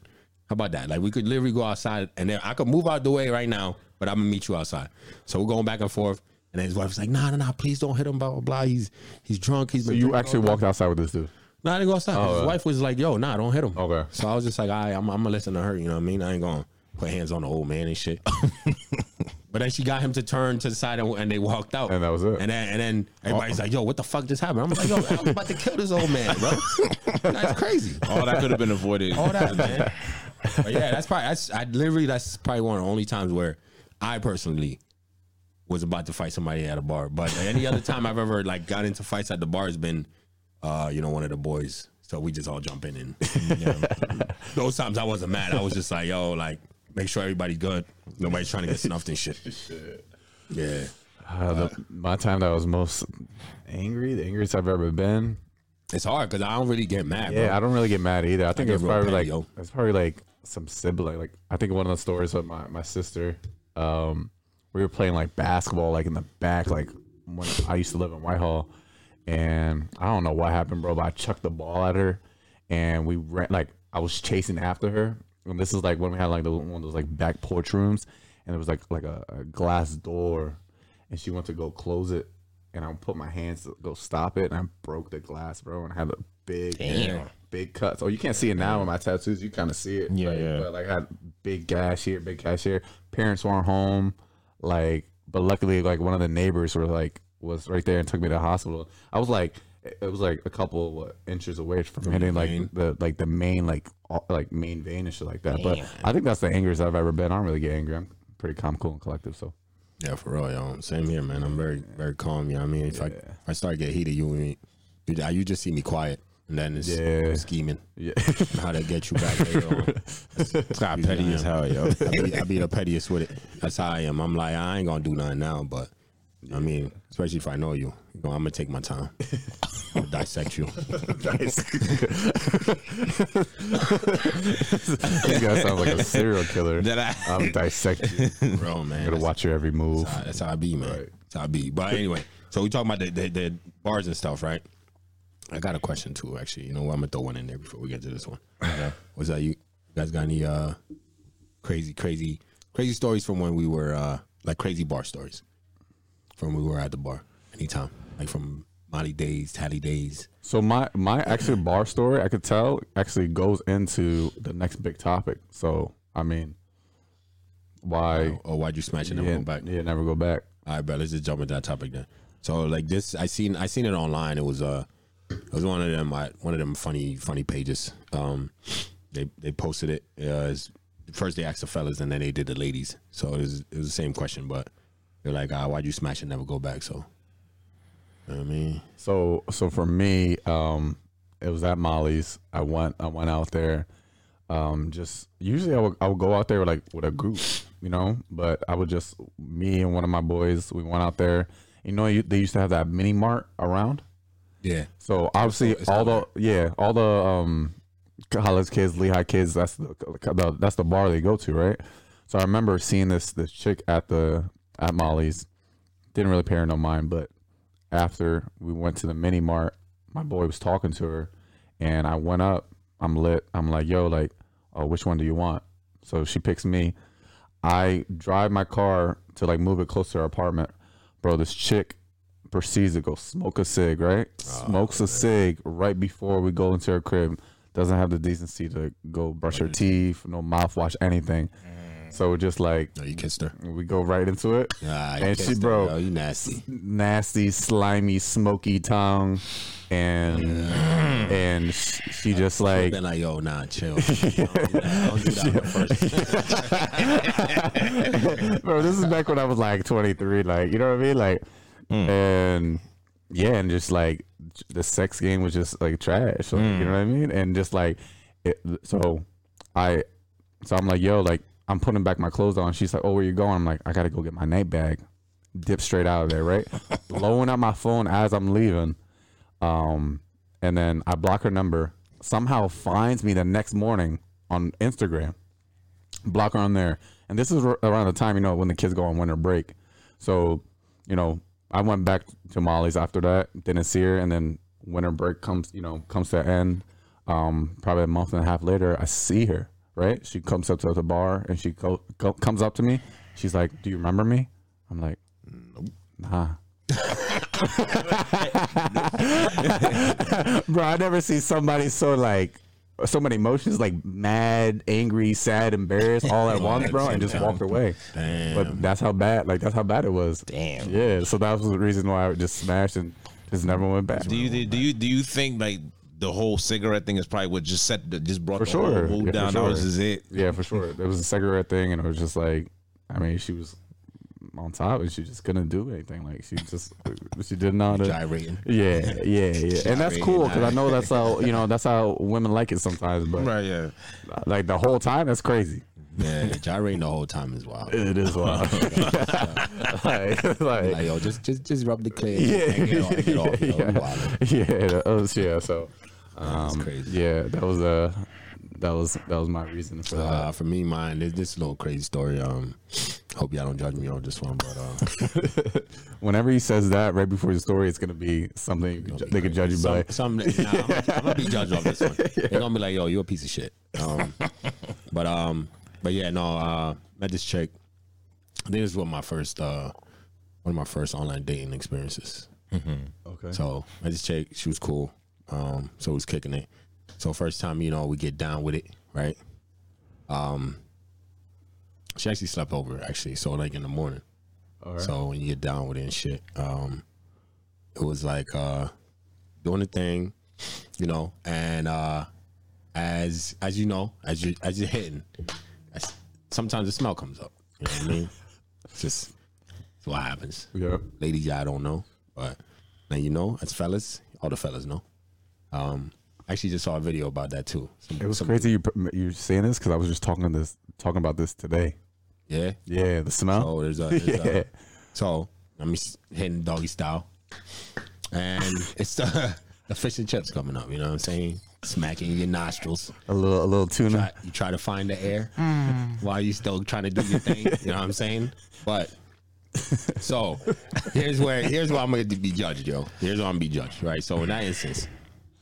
How about that? Like we could literally go outside, and then I could move out the way right now, but I'm gonna meet you outside. So we're going back and forth, and then his wife's like, nah, nah, nah, please don't hit him, blah blah blah. He's he's drunk. He's so you actually all the walked outside with this dude. no, I didn't go outside. Oh, His uh, wife was like, "Yo, nah, don't hit him." Okay. So I was just like, "I, I'm, I'm gonna listen to her." You know what I mean? I ain't gonna put hands on the old man and shit. but then she got him to turn to the side, and, and they walked out. And that was it. And then, and then everybody's like, "Yo, what the fuck just happened?" I'm like, "Yo, I was about to kill this old man, bro. That's crazy." All that could have been avoided. All that, man. But yeah, that's probably that's I literally that's probably one of the only times where I personally was about to fight somebody at a bar. But any other time I've ever like got into fights at the bar has been, uh, you know, one of the boys. So we just all jump in and you know, those times I wasn't mad. I was just like, yo, like make sure everybody's good. Nobody's trying to get snuffed and shit. Yeah. Uh, the, my time that I was most angry, the angriest I've ever been. It's hard because I don't really get mad, Yeah, bro. I don't really get mad either. I think get it's probably petty, like yo. it's probably like some sibling. Like I think one of the stories with my my sister. Um, we were playing like basketball, like in the back, like when I used to live in Whitehall, and I don't know what happened, bro. But I chucked the ball at her, and we ran like I was chasing after her. And this is like when we had like the, one of those like back porch rooms, and there was like like a, a glass door, and she went to go close it, and I put my hands to go stop it, and I broke the glass, bro, and I had a big, Damn. Big cuts. Oh, you can't see it now with my tattoos. You kind of see it. Yeah, like, yeah. But like I had big gash here, big gash here. Parents weren't home, like, but luckily, like one of the neighbors were like was right there and took me to the hospital. I was like, it was like a couple what, inches away from hitting like the like the main like all, like main vein and shit like that. But I think that's the angriest I've ever been. I don't really get angry. I'm pretty calm, cool, and collective. So Yeah, for real, yo. Same here, man. I'm very, very calm. You know what I mean? If I if I start to get heated, you you, you just see me quiet. And then it's Yeah. scheming Yeah. how to get you back later on. Got Usually petty as hell, yo. I be, I be the pettiest with it. That's how I am. I'm like, I ain't gonna do nothing now, but I mean, especially if I know you, you know, I'm gonna take my time. I'm gonna dissect you. this guy sounds like a serial killer. That I- I'm dissecting. you. Bro, man. Gonna watch your every move. That's how I be, man. Right. That's how I be. But anyway, so we talking about the, the, the bars and stuff, right? I got a question too, actually. You know what? I'm gonna throw one in there before we get to this one. Was that? You guys got any uh crazy, crazy, crazy stories from when we were uh like crazy bar stories from when we were at the bar? Anytime, like from Molly days, Tally days. So my my actual bar story, I could tell, actually goes into the next big topic. So I mean, why? Oh, why'd you smash it and yeah, go back? yeah, never go back. All right, bro. Let's just jump into that topic then. So like this, I seen I seen it online. It was uh, it was one of them uh, one of them funny funny pages. Um, they they posted it. Uh, it's- first they asked the fellas and then they did the ladies. So it was it was the same question, but they're like, ah, why'd you smash and never go back? So, you know I mean, So so for me, um, it was at Molly's. I went I went out there. Um, just usually I would I would go out there like with a group, you know. But I would just me and one of my boys. We went out there. You know, you, they used to have that mini mart around. Yeah, So obviously, it's all the yeah, all the um, college kids, Lehigh kids. That's the, the that's the bar they go to, right? So I remember seeing this this chick at the at Molly's. Didn't really pay her no mind, but after we went to the mini mart, my boy was talking to her, and I went up. I'm lit. I'm like, yo, like, oh, which one do you want? So she picks me. I drive my car to like move it close to her apartment. Bro, this chick proceeds to go smoke a cig, right? Smokes a cig right before we go into her crib. Doesn't have the decency to go brush her teeth, no mouthwash, anything. So we're just like, no, you kissed her. we go right into it. Ah, And she, her, bro, yo, you nasty. nasty, slimy, smoky tongue, and and sh- she just like Been like, yo, nah, chill. Don't do that, Don't do that on the first. bro, this is back when I was like 23, like, you know what I mean? Like, and yeah, and just like the sex game was just like trash, like, you know what I mean? And just like, it, so I, so I'm like, yo, like, I'm putting back my clothes on. She's like, oh, where you going? I'm like, I gotta go get my night bag. Dip straight out of there, right? Blowing up my phone as I'm leaving. Um, and then I block her number. Somehow finds me the next morning on Instagram block her on there. And this is ar- around the time, you know, when the kids go on winter break. So, you know, I went back to Molly's after that, didn't see her, and then winter break comes, you know, comes to an end. Um, probably a month and a half later, I see her. Right? She comes up to the bar and she go, comes up to me. She's like, "Do you remember me?" I'm like, "Nope, "Nah." Bro, I never see somebody so like so many emotions like mad, angry, sad, embarrassed all at oh, once, bro, and just walked away. Damn. But that's how bad like that's how bad it was. Damn. Yeah, so that was the reason why I just smashed and just never went back. Do you do you do you think like the whole cigarette thing is probably what just set the, just brought For the sure. whole mood Yeah, down? That was just it. Yeah, for sure. It was a cigarette thing and it was just like I mean, she was on top and she just couldn't do anything. Like she just she didn't know to Gyrating. Yeah, yeah, yeah. And that's cool because I know that's how you know that's how women like it sometimes. But Right. Yeah. like the whole time, that's crazy. Yeah, gyrating the whole time is wild. It is wild. like, like, Like, yo, just just just rub the clear. yeah, and get off, get off, yeah, You yeah, that was, yeah. So, um, crazy. yeah, that was uh, that was that was my reason for that. Uh, for me, mine this, this little crazy story. Um, hope y'all don't judge me on this one, but uh, Whenever he says that right before the story, it's gonna be something you could ju- they could judge you by. some, some nah, I'm, gonna, I'm gonna be judged on this one. They're gonna be like, yo, you're a piece of shit. Um, but um, but yeah, no, uh, met this chick. I think this was one of my first uh, one of my first online dating experiences. Okay. So I just checked. she was cool. Um, so it was kicking it. So first time, you know, we get down with it, right? Um, she actually slept over actually, so like in the morning. All right. So when you get down with it and shit, um, it was like uh, doing the thing, you know, and uh, as as you know, as you as you're hitting, as, sometimes the smell comes up. You know what I mean? It's just it's what happens. Yeah, Ladies, y'all don't know, but now you know, as fellas, all the fellas know. Um, I actually just saw a video about that too. Some- It was some- crazy you you saying this because I was just talking this talking about this today. Yeah. Yeah, the smell. Oh, there's a, there's yeah. a so I'm just hitting doggy style, and it's the the fish and chips coming up. You know what I'm saying? Smacking your nostrils. a little a little tuna. Try, you try to find the air while you still trying to do your thing. You know what I'm saying? But so here's where here's where I'm going to be judged, yo. Here's where I'm gonna be judged, right? So in that instance,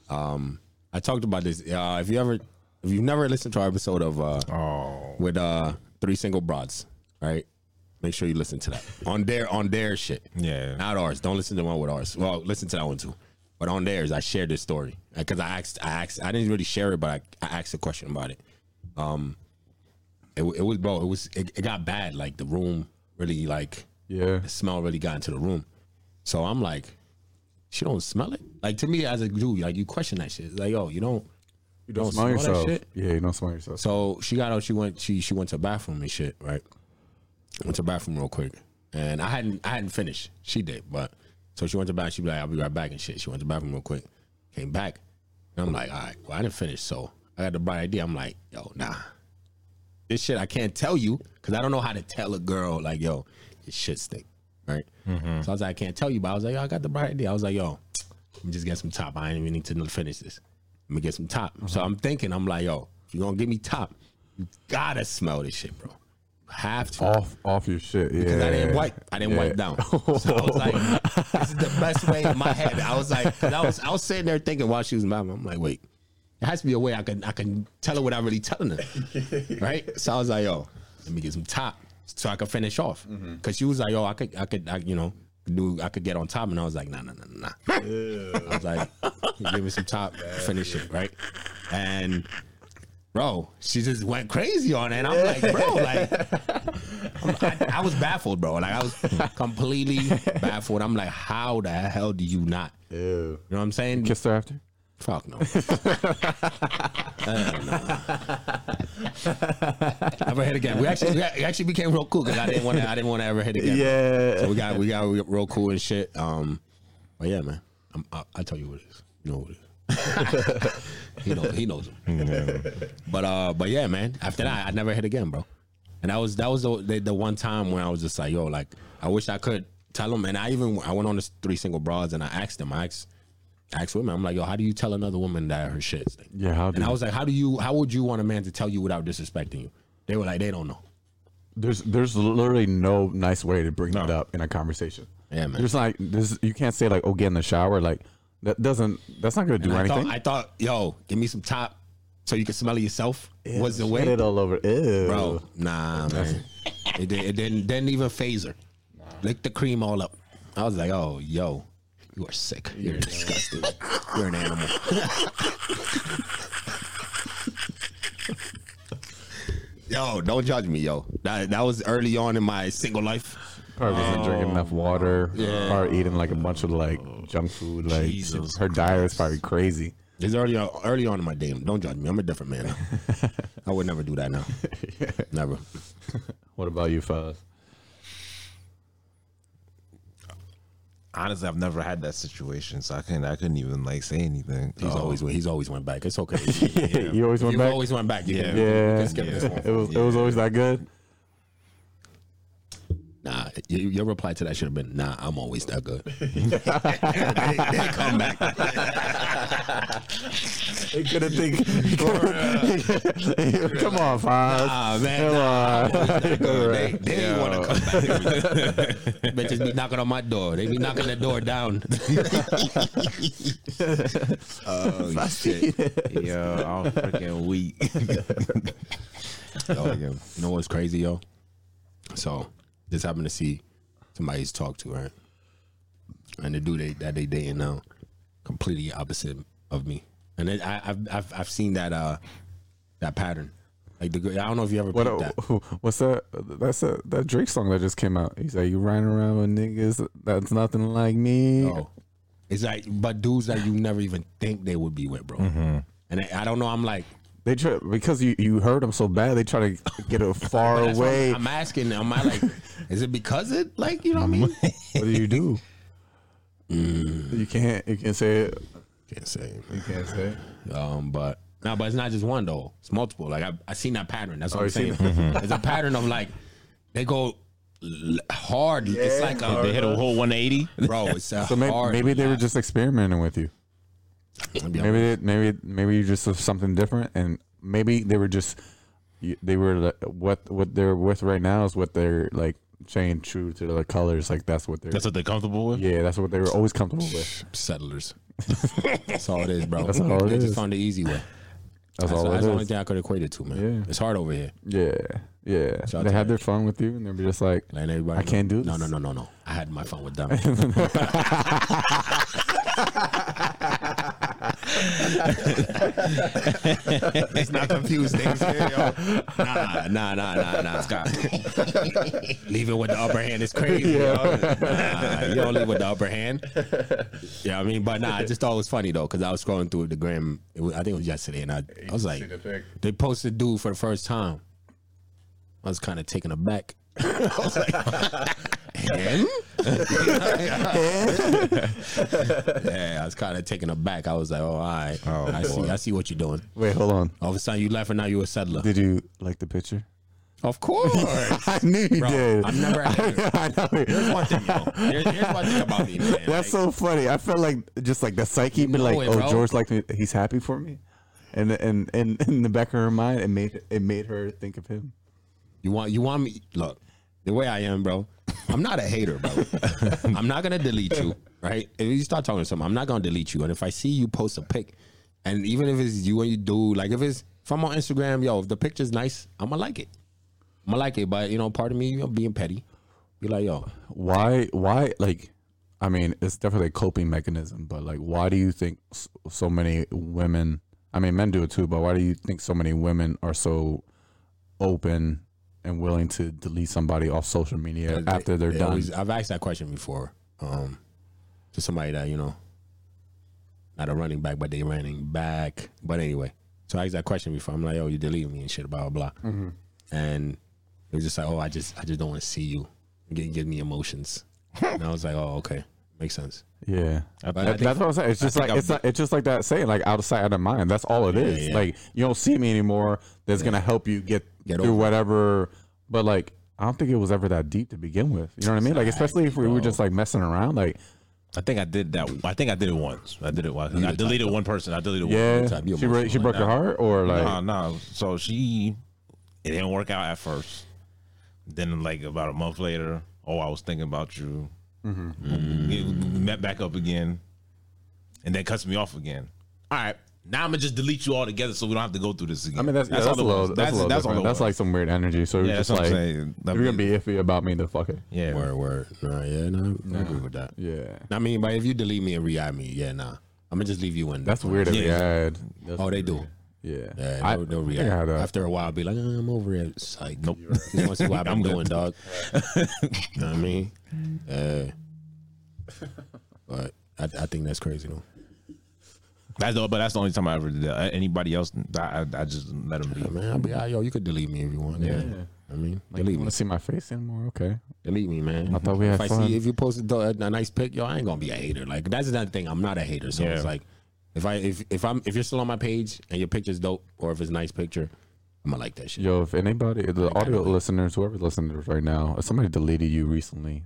um, I talked about this. Uh, if you ever, if you've never listened to our episode of uh, Oh, with uh three single broads, right? Make sure you listen to that on their on their shit. Yeah. not ours. Don't listen to the one with ours. Well, listen to that one too. But on theirs, I shared this story because I asked, I asked, I didn't really share it, but I, I asked a question about it. Um, it, it was bro, it was it, it got bad. Like the room really like Yeah. the smell really got into the room. So I'm like, she don't smell it. Like to me as a dude, like you question that shit. It's like yo, you don't, you don't Smell smell, that yourself. shit. Yeah, you don't smell yourself. So she got out. She went. She she went to the bathroom and shit. Right. Went to the bathroom real quick, and I hadn't I hadn't finished. She did, but so she went to the bathroom. She be like, "I'll be right back" and shit. She went to the bathroom real quick, came back, and I'm like, "All right, well I didn't finish." So I got the bright idea. I'm like, "Yo, nah, this shit I can't tell you because I don't know how to tell a girl like, yo, this shit stink." Right. Mm-hmm. So I was like, I can't tell you, but I was like, yo, I got the bright idea. I was like, yo, let me just get some top. I ain't even need to finish this. Let me get some top. So uh-huh. I'm thinking, I'm like, yo, if you're gonna give me top, you gotta smell this shit, bro. Have to. off off your shit. Yeah. Because I didn't wipe. I didn't Yeah. wipe down. So I was like, this is the best way in my head. I was like, I was I was sitting there thinking while she was mad. I'm like, wait, there has to be a way I can I can tell her without really telling her. right? So I was like, yo, let me get some top so I could finish off. Mm-hmm. Cause she was like, yo, I could I could I, you know, do I could get on top. And I was like, nah, nah, nah, nah. I was like, give me some top, finish it, right? And bro, she just went crazy on it. And I'm like, bro, like I'm- I, I was baffled, bro. Like I was completely baffled. I'm like, how the hell do you not? Ew. You know what I'm saying? Kissed her after? Fuck no. Hell no. Never hit again. We actually we actually became real cool because I didn't want to I didn't want to ever hit again. Yeah. So Yeah. we got we got real cool and shit. Um, but yeah, man, I'm, I, I tell you what it is. You know what it is. he knows. He knows. Him. But uh, but yeah, man. After that, I never hit again, bro. And that was that was the, the the one time when I was just like, yo, like I wish I could tell him. And I even I went on this three single broads and I asked them. I asked asked women. I'm like, yo, how do you tell another woman that her shit stink? Yeah, how do And I was like, how do you? How would you want a man to tell you without disrespecting you? They were like, they don't know. There's there's literally no nice way to bring that up in a conversation. Yeah, man. There's like there's you can't say like oh get in the shower like that doesn't that's not gonna do And I anything. thought, I thought, yo, give me some top so you can smell it yourself. was the way, it all over. Ew. bro? Nah, man. it, it didn't didn't even phase her. Lick the cream all up. I was like, oh, yo, you are sick. You're disgusting. You're an animal. yo, don't judge me, yo. That that was early on in my single life. Probably wasn't um, drinking enough water. Yeah. Probably eating like a bunch of like junk food. Like Jesus her diet is probably crazy. It's early on, early on in my day. Don't judge me. I'm a different man now. I would never do that now. Never. What about you, Fuzz? Honestly, I've never had that situation, so I couldn't. I couldn't even like say anything. He's Oh. always he's always went back. It's okay. You always went You've back. always went back. You can- you yeah, this one. it was it was always that good. Nah, you, your reply to that should have been, "Nah, I'm always that good." they, they come back. He couldn't think. Come on, Fuzz. Ah man, Come nah, on. always that good. They, they didn't want to come back. Bitches be knocking on my door. They be knocking the door down. oh shit! Yo, I'm freaking weak. Yo, you know what's crazy, yo? So, just happened to see somebody he's talked to, right? And the dude they, that they dating now, completely opposite of me. And it, I, I've, I've I've seen that uh that pattern. Like the I don't know if you ever What? that. What's that? That's a that Drake song that just came out. He's like, "You riding around with niggas that's nothing like me." Oh, it's like, but dudes that you never even think they would be with, bro. And I, I don't know. I'm like, They try because you you hurt them so bad. They try to get it far away. I'm, I'm asking. Am I like, is it because it like you know what I mean? what do you do? Mm. You can't. You can't say it. Can't say. You can't say. It. Um, but no, but it's not just one though. It's multiple. Like I, I seen that pattern. That's what Oh, I'm you seen saying. It's a pattern of like they go l- hard. it's like a They hit a whole 180. bro. It's a So maybe, hard. maybe they were just experimenting with you. Maybe I'm- Maybe it, maybe maybe you just was something different, and maybe they were just they were the- what what they're with right now is what they're like staying true to the colors. Like that's what they're That's what they're comfortable with. yeah, that's what they were always comfortable with. settlers. that's all it is, bro. That's all it they is. just found the easy way. That's, That's, all that's it the only thing I could equate it to, man. Yeah. It's hard over here. Yeah, yeah. out they to had their fun with you, and they were just like, Like everybody, I can't do No, no, no, no, no. I had my fun with them. Let's not confuse things here, yo. Nah, nah, nah, nah, nah. Leaving with the upper hand is crazy. Yo. Nah, you don't leave with the upper hand. Yeah, I mean, but nah, I just thought it was funny though, because I was scrolling through the gram. It was, I think it was yesterday, and I, I was like, they posted dude for the first time. I was kind of taken aback. I was like, him? yeah, I was kind of taken aback. I was like, oh, all right. Oh, I see. I see what you're doing. "Wait, hold on. All of a sudden, you left, and now you're a settler. Did you like the picture?" Of course. I knew you Bro, did. I'm never a hater. I know. Here's one thing, yo. Here's, here's one thing about me, man. That's Like, so funny. I felt like just like the psyche, be know like, it, "Oh, bro. George like me. He's happy for me," and and and in the back of her mind, it made it made her think of him. You want you want me look the way I am, bro. I'm not a hater, bro. I'm not gonna delete you, right? If you start talking to someone, I'm not gonna delete you. And if I see you post a pic, and even if it's you and you do, like if it's if I'm on Instagram, yo, if the picture's nice, I'm gonna like it. I'm gonna like it, but you know, part of me, you know, being petty, be like, yo, Why? Why? Like, I mean, it's definitely a coping mechanism, but like, why do you think so many women? I mean, men do it too, but why do you think so many women are so open and willing to delete somebody off social media They- after they're they done? always- I've asked that question before, um, to somebody that you know, not a running back, but they running back. But anyway, so I asked that question before. I'm like, yo, you deleting me and shit, blah blah blah. Mm-hmm. And it was just like, oh, I just, I just don't want to see you. Give, give me emotions. and I was like, oh, okay, makes sense. Yeah, But I That- that's what I'm saying. It's just like it's like, it's just like that saying, like out of sight, out of mind. That's all it is. yeah. Like you don't see me anymore. That's gonna help you get, Get through over it. whatever. But like, I don't think it was ever that deep to begin with. You know what I mean? Like, especially if we were just like messing around. Like, I think I did that. I think I did it once. I did it once. I deleted one person. I deleted yeah, one. Time. she she broke your heart, or like, No, no. So she, it didn't work out at first. Then, like about a month later, oh, I was thinking about you. Mm-hmm. We, we met back up again, and then cuts me off again. All right, now I'm gonna just delete you all together, so we don't have to go through this again. I mean, that's that's, all a little was. that's, a little that's all different. That's like some weird energy. So yeah, you're just like, if you're gonna be iffy about me, then fuck it. yeah. Word, word. Nah, yeah, no, I agree with that. Yeah, I mean, but if you delete me and re-add me, yeah, nah, I'm gonna just leave you in. that's weird. If Yeah. we had, that's Oh, they do. Yeah, Yeah, I, they'll, they'll I think react. I had a- After a while, I'll be like, "Uh, I'm over it. It's like, Nope. Just want to see what I've I'm been good. doing, dog. you know what I mean? Uh, but I, I think that's crazy, though. That's the, but that's the only time I ever did that. Anybody else, I, I, I just let them be. Man, I'll be, ah, yo, you could delete me if you want. Yeah. I mean, like, you delete me. want to see my face anymore? Okay. Delete me, man. I thought we had if I fun. see if you posted a, a nice pic, yo, I ain't gonna be a hater. Like that's another thing. I'm not a hater. So Yeah. it's like if I if if I'm if you're still on my page and your picture's dope or if it's a nice picture, I'm gonna like that shit. Yo, if anybody, the Like, audio listeners, whoever listeners right now, if somebody deleted you recently,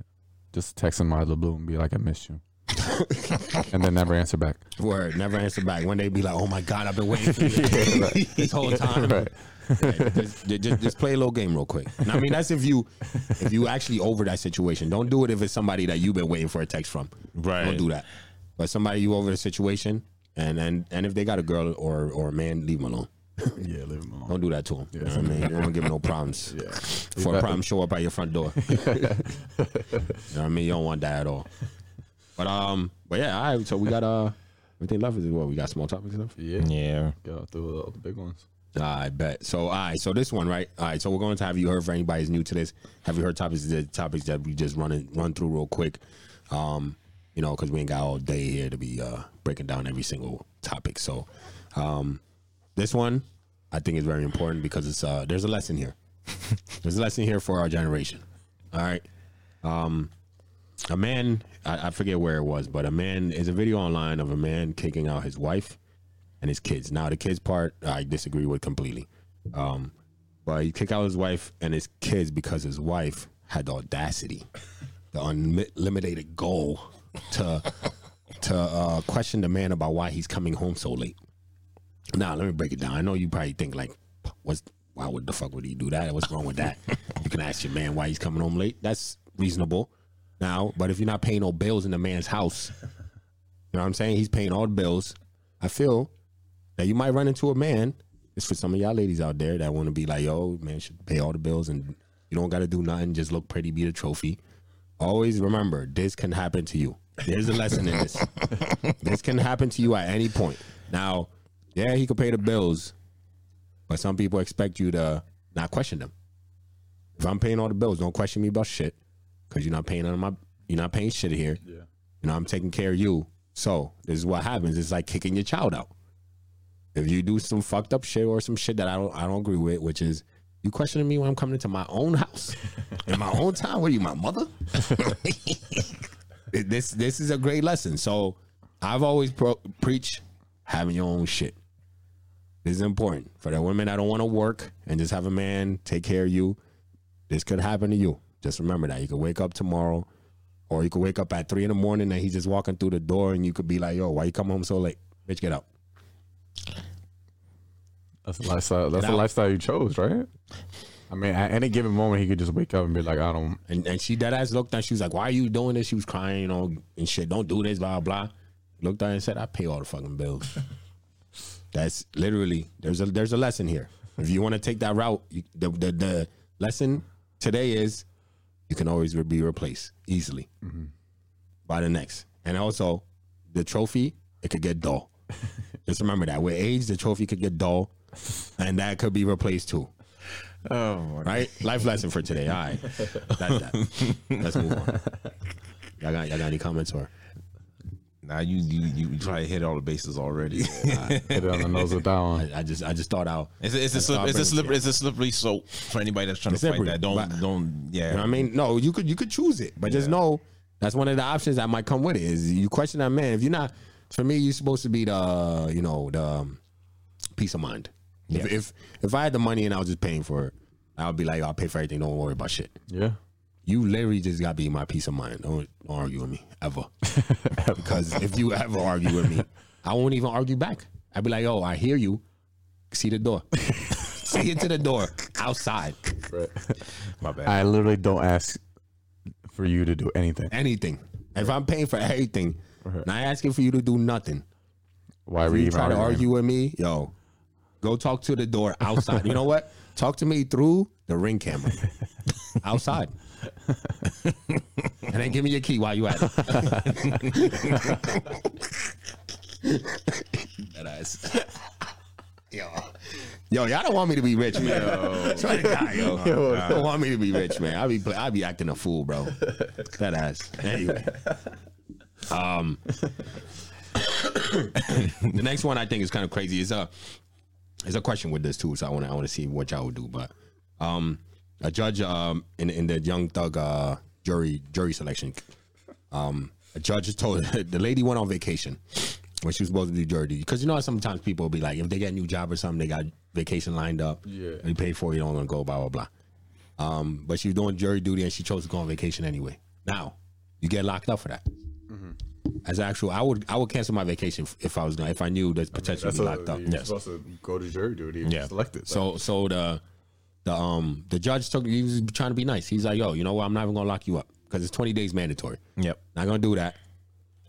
just text them out of the blue and be like, I miss you. and then never answer back. Word, never answer back. When they be like, oh my god, I've been waiting for you this whole time. Right. just, just, just play a little game real quick. Now, I mean, that's if you if you actually over that situation. Don't do it if it's somebody that you've been waiting for a text from. Right. Don't do that. But somebody you over the situation, and and and if they got a girl or or a man, leave them alone. Yeah, leave them alone. Don't do that to them. You know what I mean, you don't give them no problems. Yeah. Before a problem show up at your front door. you know what I mean? You don't want that at all. But um, but yeah, all right. So we got uh, everything left is what we got small topics left. Yeah. Yeah. Go through all the big ones. I bet. So, all right. So this one, right? All right. So we're going to have you heard for anybody's new to this. Have you heard topics? The topics that we just run it, run through real quick. Um, you know, because we ain't got all day here to be uh breaking down every single topic. So, um, this one I think is very important because it's uh there's a lesson here. there's a lesson here for our generation. All right. Um, a man I, I forget where it was, but a man is a video online of a man kicking out his wife and his kids. Now the kids part I disagree with completely. Um, but he kicked out his wife and his kids because his wife had the audacity, the unlimited goal to to uh, question the man about why he's coming home so late. Now let me break it down. I know you probably think like, what's why would the fuck would he do that? What's wrong with that? you can ask your man why he's coming home late. That's reasonable. Now, but if you're not paying no bills in the man's house, you know what I'm saying? He's paying all the bills. I feel that you might run into a man. It's for some of y'all ladies out there that want to be like, yo, man should pay all the bills and you don't got to do nothing. Just look pretty, be the trophy. Always remember, this can happen to you. There's a lesson in this. this can happen to you at any point. Now, yeah, he could pay the bills, but some people expect you to not question them. If I'm paying all the bills, don't question me about shit because you're not paying on my you're not paying shit here. Yeah. You know, I'm taking care of you. So this is what happens. It's like kicking your child out. If you do some fucked up shit or some shit that I don't I don't agree with, which is you questioning me when I'm coming into my own house in my own time. What are you, my mother? this this is a great lesson. So I've always pro- preach having your own shit. This is important for the women that don't want to work and just have a man take care of you. This could happen to you. Just remember that. You could wake up tomorrow, or you could wake up at three in the morning and he's just walking through the door, and you could be like, "Yo, why you come home so late? Bitch, get up." That's the lifestyle. That's the lifestyle you chose, right? I mean, at any given moment, he could just wake up and be like, "I don't." And, and she dead ass looked at. She was like, "Why are you doing this?" She was crying, you know, and shit. Don't do this, blah blah. Looked at her and said, "I pay all the fucking bills." That's literally there's a there's a lesson here. If you want to take that route, you, the, the the lesson today is you can always be replaced easily mm-hmm. by the next. And also, the trophy it could get dull. Just remember that with age, the trophy could get dull, and that could be replaced too. Oh, right. Life lesson for today. All right, that's that. Let's move on. Y'all got y'all got any comments or? Now you you you try to hit all the bases already. I, hit it on the nose with that one. I, I, just I just thought out. It's a, it's a, slip, it's a slippery it's a slippery slope for anybody that's trying it's to fight that. Don't but, don't yeah. You know I mean, no, you could you could choose it, but yeah. just know that's one of the options that might come with it. Is you question that man? If you're not, for me, you're supposed to be the you know the um, peace of mind. Yeah. If, if if I had the money and I was just paying for it, I would be like, I'll pay for everything. Don't worry about shit. Yeah. You literally just gotta be my peace of mind. Don't, don't argue with me ever. because if you ever argue with me, I won't even argue back. I'd be like, oh, I hear you. See the door. See it to the door outside. Right. My bad. I literally don't ask for you to do anything. Anything. If I'm paying for everything, right. and I asking for you to do nothing, why are you trying to argue with me? Yo, go talk to the door outside. you know what? Talk to me through the ring camera outside. and then give me your key while you at it. that ass. Yo. Yo, y'all don't want me to be rich, man. Yo. Try to die, yo. yo don't want me to be rich, man. I be I be acting a fool, bro. That ass. Anyway. Um the next one I think is kind of crazy. Is a is a question with this too, so I want to I want to see what y'all would do. But um a judge um, in in the Young Thug uh, jury jury selection. Um, a judge told the lady went on vacation when she was supposed to do jury duty because you know sometimes people will be like if they get a new job or something they got vacation lined up yeah you pay for it, you don't want to go blah blah blah. Um, but she was doing jury duty and she chose to go on vacation anyway. Now you get locked up for that. Mm-hmm. As actual, I would I would cancel my vacation if I was gonna if I knew there's potentially I mean, to be locked up. You're yes. supposed to go to jury duty. yeah, selected. So so the the um the judge took he was trying to be nice. He's like, yo, you know what? I'm not even gonna lock you up because it's 20 days mandatory. Yep. Not gonna do that.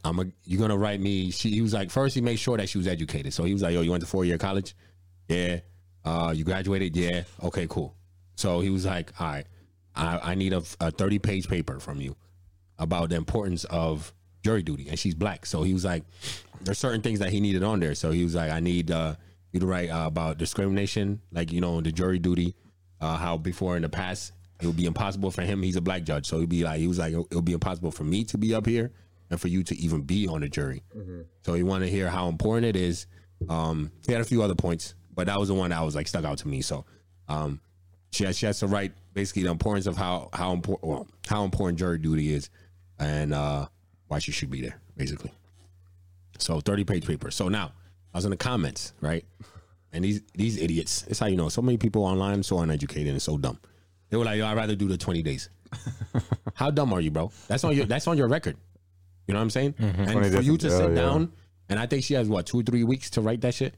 I'm a, you're gonna write me. She he was like first he made sure that she was educated. So he was like, yo, you went to four year college? Yeah. Uh, you graduated? Yeah. Okay, cool. So he was like, all right, I, I need a, a 30 page paper from you about the importance of jury duty, and she's black. So he was like, there's certain things that he needed on there. So he was like, I need uh, you to write uh, about discrimination, like you know, the jury duty uh, how before in the past it would be impossible for him. He's a black judge, so he'd be like he was like it would be impossible for me to be up here and for you to even be on the jury. Mm-hmm. So he wanted to hear how important it is. Um, he had a few other points, but that was the one that was like stuck out to me. So um, she has, she has to write basically the importance of how how important well, how important jury duty is. and uh, why she should be there, basically. So 30 page paper. So now I was in the comments, right? And these these idiots, it's how you know so many people online so uneducated and so dumb. They were like, Yo, I'd rather do the 20 days. how dumb are you, bro? That's on your that's on your record. You know what I'm saying? Mm-hmm. And for you to sit yeah, yeah. down, and I think she has what two, or three weeks to write that shit.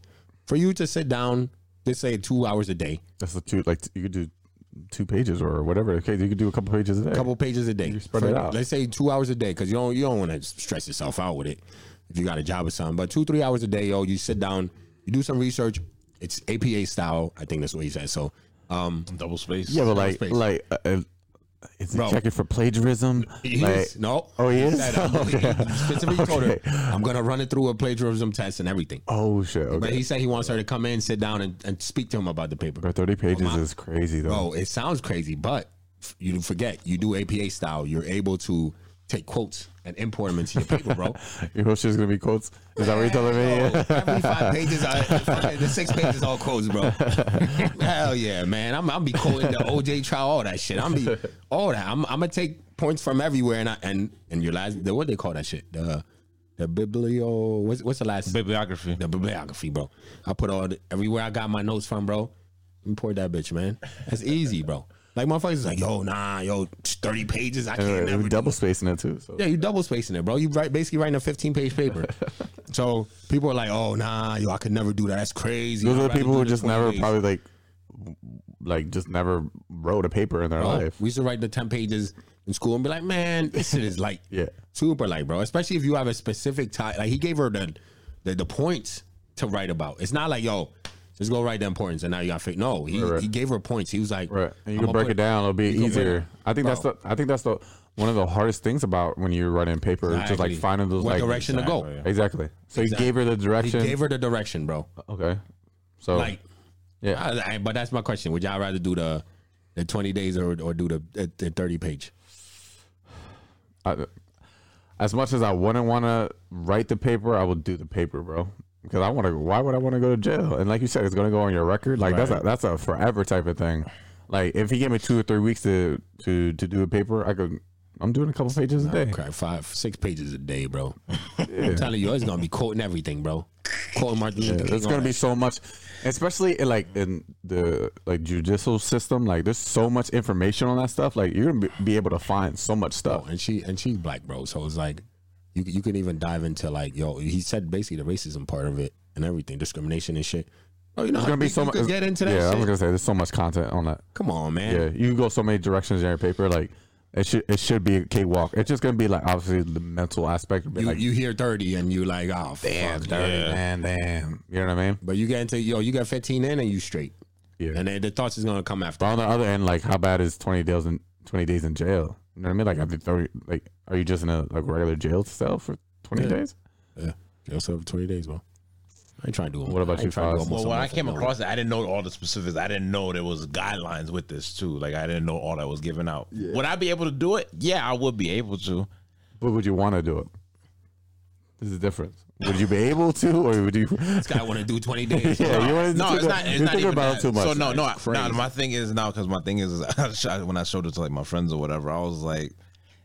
For you to sit down, let's say two hours a day, That's the two. Like you could do two pages or whatever. Okay, you could do a couple pages a day. a couple pages a day. You spread For- it out. Let's say two hours a day, because you don't you don't want to stress yourself out with it if you got a job or something. But two three hours a day, yo, you sit down, you do some research. It's APA style. I think that's what he said. So, um, Double space. Yeah, but like, space. like, uh, uh, is he Bro. checking for plagiarism? he like, is- no. Oh, he is? said, I'm- Okay. He specifically told her, Okay. I'm gonna run it through a plagiarism test and everything. Oh shit. But Okay. he said he wants her to come in, sit down, and, and speak to him about the paper. Bro, Thirty pages my- is crazy though. Oh, it sounds crazy, but f- you forget you do APA style. You're able to take quotes and import them into your paper, bro. Your whole shit's gonna be quotes. Is that what you're telling me? Yo, every five pages, I, fucking- the six pages all quotes, bro. Hell yeah, man. I'm I'm be quoting the OJ trial, all that shit. I'm be all that. I'm I'm gonna take points from everywhere, and I, and and your last the what they call that shit the the biblio what's what's the last Bibliography. the bibliography, bro. I put all the, everywhere I got my notes from, bro. Import that bitch, man. That's easy, bro. Like motherfuckers is like, yo, nah, yo, thirty pages. I can't And never we do double spacing it too. So yeah, you double spacing it, bro. You write basically writing a 15 page paper. so people are like, oh nah, yo, I could never do that. That's crazy. those I'd are the people who just never days." probably like, like just never wrote a paper in their Bro, life. We used to write the 10 pages in school and be like, man, this shit is like Yeah. super light, bro. Especially if you have a specific time. Like he gave her the, the the points to write about. It's not like, yo, just go write the importance and now you got to No, he, Right, he gave her points. He was like, Right, and you "I'ma can break it down. It'll be you can break easier. I think that's the. I think that's the one of the hardest things about when you're writing paper. Just like finding those what like direction to go. Exactly. Exactly. So Exactly. he gave her the direction. He gave her the direction, bro. okay. So Like, yeah, I, I- but that's my question. Would y'all rather do the the 20 days or, or do the, the, the 30 page? I, as much as I wouldn't want to write the paper, I would do the paper, bro. Because I want to. Why would I want to go to jail? And like you said, it's going to go on your record. Like that's a that's a forever type of thing. Like if he gave me two or three weeks to to to do a paper, I could. I'm doing a couple pages a day. Okay, five, six pages a day, bro. Yeah. I'm telling you, it's gonna be quoting everything, bro. Quoting Martin Luther King. There's gonna be so much, especially in like in the like judicial system. Like there's so much information on that stuff. Like you're gonna be, be able to find so much stuff. Oh, and she and she's black, bro. So it's like you you can even dive into like yo. He said basically the racism part of it and everything, discrimination and shit. Oh, you know, There's gonna be so much. get into that. yeah, I was gonna say there's so much content on that. Come on, man. Yeah, you can go so many directions in your paper. Like it should it should be a cakewalk. It's just gonna be like obviously the mental aspect. Of it, You, like you hear thirty and you like, oh damn, fuck, dirty, yeah. man, damn. You know what I mean? But you get into yo, you got fifteen in and you straight, Yeah. and then the thoughts is gonna come after. But on the other end, like how bad is 20 days in 20 days in jail? You know what I mean? Like I think 30, like are you just in a like regular jail cell for 20 Yeah. days? Yeah, jail cell for twenty days, bro. I ain't trying to do. It. What about I ain't you, trying to do Foz? Well, when I came across it, I didn't know all the specifics. I didn't know there was guidelines with this too. Like I didn't know all that was given out. Would I be able to do it? Yeah, I would be able to. But would you want to do it? There's a difference. Would you be able to, or would you? this guy want to do twenty days. yeah, you want to No, it's not. It's you're not thinking even about that. it too much. So no, no, I- no. My thing is now because my thing is I when I showed it to like my friends or whatever, I was like,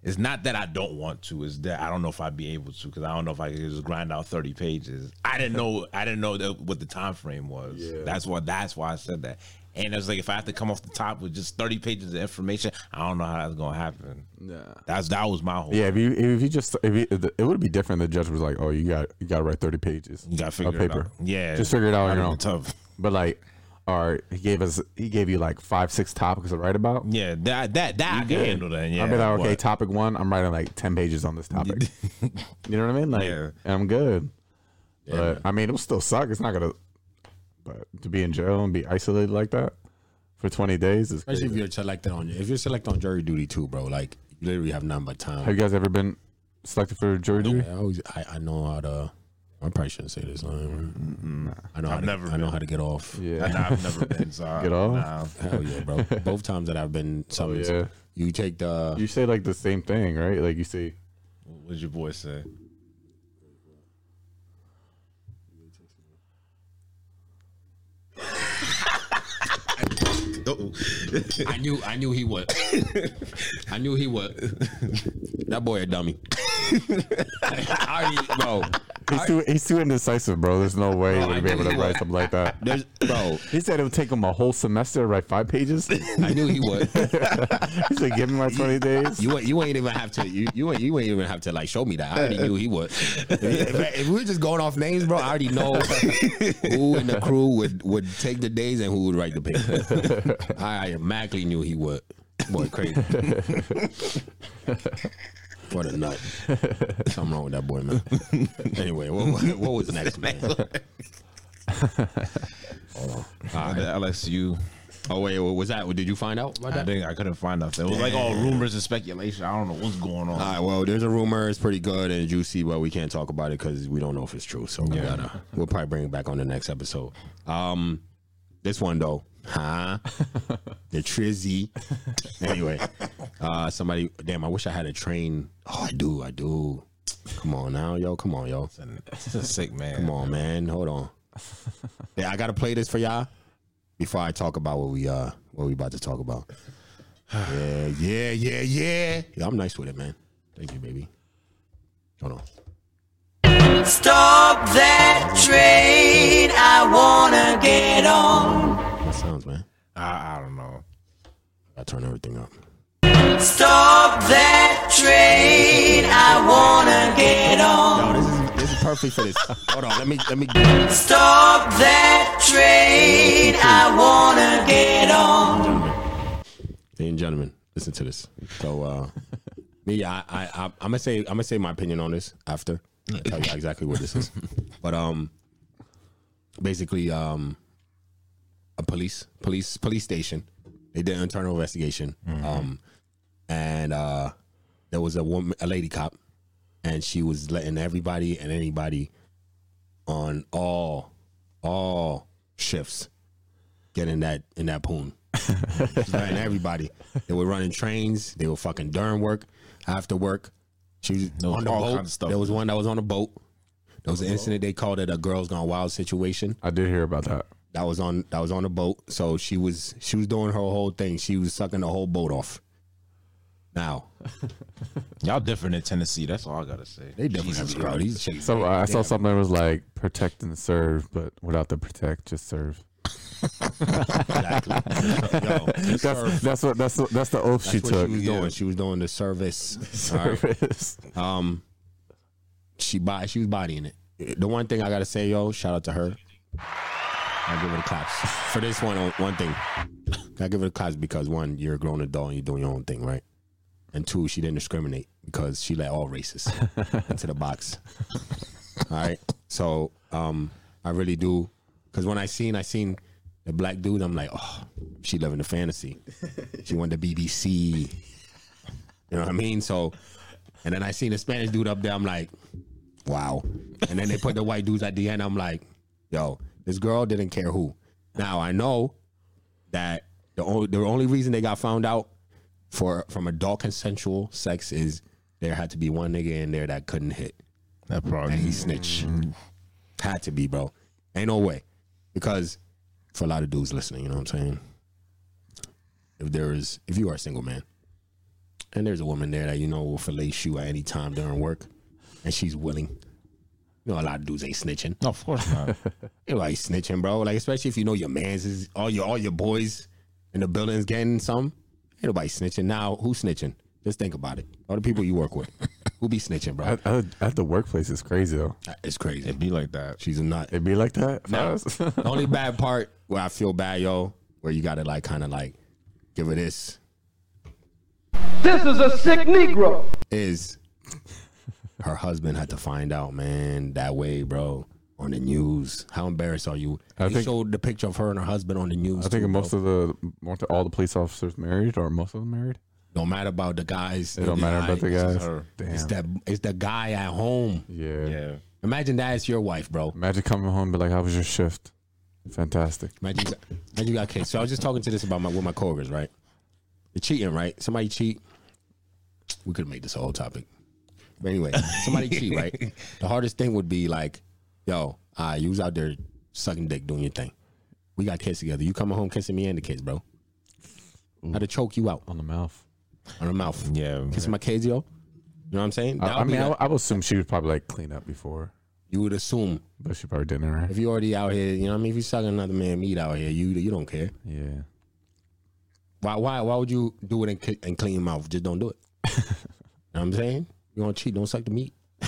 it's not that I don't want to. It's that I don't know if I'd be able to because I don't know if I could just grind out thirty pages. I didn't know. I didn't know that, what the time frame was. Yeah. That's why. That's why I said that. And it's like if I have to come off the top with just thirty pages of information, I don't know how that's gonna happen. Yeah, That's that was my whole. Yeah, if you if you just if you, it would be different. The judge was like, "Oh, you got you got to write 30 pages." You gotta of figure paper. it out. Yeah, Just figure it out on That'd your own. Tough. But like, all right, he gave us he gave you like five six topics to write about. Yeah, that that that I can good. handle that. Yeah, I'd be like, okay, but- topic one, I'm writing like 10 pages on this topic. you know what I mean? Like, Yeah. I'm good. Yeah, but man. I mean, it'll still suck. It's not gonna. But to be in jail and be isolated like that for 20 days is Especially if you're selected on if you're selected on jury duty too, bro. Like you literally have none but time. Have you guys ever been selected for jury duty? I, always, I I know how to. I probably shouldn't say this. Um, I know I've to, never I know how to get off. Yeah. Nah, I've never been. So Get off? Nah. Hell yeah, bro. Both times that I've been Oh, yeah. you take the. You say like the same thing, right? Like you say, What'd your boy say? I knew I knew he would. I knew he would. That boy a dummy. I already, bro. He's too he's too indecisive, bro. There's no way he would be able to write something like that. There's, bro. He said it would take him a whole semester to write five pages. I knew he would. he said, "Give me my twenty days." You ain't, you ain't even have to. You you ain't, you ain't even have to like show me that. I already knew he would. If, if we were just going off names, bro, I already know who in the crew would would take the days and who would write the paper. I automatically knew he would. Boy, crazy. what a nut. Something wrong with that boy, man. Anyway, what, what, what was next, man? Oh no. LSU. Oh wait, what was that? What did you find out about I that? think I couldn't find out. It was like all rumors and speculation. I don't know what's going on. All right, well, there's a rumor. It's pretty good and juicy, but we can't talk about it because we don't know if it's true. So we gotta, we'll probably bring it back on the next episode. Um, this one though, huh? the Trizzy. anyway, uh, somebody. Damn, I wish I had a train. Oh, I do. I do. Come on now, yo. Come on, yo. It's a sick man. Come on, man. Hold on. Yeah, I gotta play this for y'all before I talk about what we uh what we about to talk about. Yeah, yeah, yeah, yeah. Yeah, I'm nice with it, man. Thank you, baby. Hold on. Stop that train, I wanna get on. That sounds, man. I, I don't know. I turn everything up. Stop that train, I wanna get on. No, this is this is perfect for this. Hold on, let me let me. Stop that train, I wanna get on. Ladies and gentlemen, listen to this. So, uh, me, I, I, I, I'm gonna say, I'm gonna say my opinion on this after. I'll tell you exactly what this is. But um, basically, um, a police, police, police station. They did an internal investigation. Um, and uh, there was a woman, a lady cop, and she was letting everybody and anybody on all, all shifts get in that in that poon. Letting everybody. They were running trains. They were fucking during work, after work. She was on the boat. kinds of. There was one that was on a boat. There was an incident. They called it a "girls gone wild" situation. I did hear about that. That was on that was on the boat. So she was she was doing her whole thing. She was sucking the whole boat off. Now Y'all different in Tennessee. That's all I gotta say. they different. Jesus bro. Christ. These chicks- So uh, I saw something that was like protect and serve, but without the protect, just serve. Exactly. Yo, That's that's what that's what- that's the oath she that's what took. she was doing. She was doing the service. All right. Service. Um, she buy she was bodying it. The one thing I gotta say, yo, shout out to her. I give it a claps for this one. One thing, I give it a claps because one, you're a grown adult and you're doing your own thing, right? And two, she didn't discriminate because she let all races into the box. All right, so um, I really do because when I seen I seen the black dude, I'm like, oh, she living the fantasy. She won the BBC. You know what I mean? So, and then I seen the Spanish dude up there. I'm like, wow. And then they put the white dudes at the end. I'm like, yo, this girl didn't care who. Now I know that the only the only reason they got found out for from adult consensual sex is there had to be one nigga in there that couldn't hit That probably. and he snitched. Had to be, bro. Ain't no way. Because for a lot of dudes listening, you know what I'm saying? If there is if you are a single man and there's a woman there that you know will fillet you at any time during work and she's willing. You know, a lot of dudes ain't snitching. No, of course not. Everybody snitching, bro. Like especially if you know your man's is all your all your boys in the building's getting some. Ain't nobody snitching. Now who's snitching? Just think about it. All the people you work with. Who be snitching, bro? At, at, at the workplace, it's crazy though. Uh, it's crazy. It'd be like that. She's a nut. It'd be like that. No. the only bad part where I feel bad, yo, where you gotta like kind of like give her this This is a sick Negro. is her husband had to find out, man, that way, bro, on the news. How embarrassed are you? I they think- showed the picture of her and her husband on the news. I think too, most bro. of the weren't all the police officers married, or most of them married. don't matter about the guys. It don't matter about the guys. her. It's that it's the guy at home. Yeah. Yeah. Imagine that is your wife, bro. Imagine coming home and be like, "How was your shift?" Fantastic. Imagine, you got- imagine you got kids. So I was just talking to this about my with my coworkers, right? The cheating, right? Somebody cheat. We could have made this a whole topic. But anyway, somebody cheat, right? The hardest thing would be like, yo, uh, you was out there sucking dick, doing your thing. We got kids together. You coming home kissing me and the kids, bro. I had to choke you out on the mouth. on the mouth. Yeah. Kiss my kids, yo. You know what I'm saying? I, That I would be mean, I, I would assume she was probably like clean up before, you would assume but she probably didn't. Right? if you already out here, you know what I mean? If you sucking another man meat out here, you you don't care. Yeah. Why why why would you do it and, cl- and clean your mouth? Just don't do it. you know what I'm saying? You want to cheat? Don't suck the meat.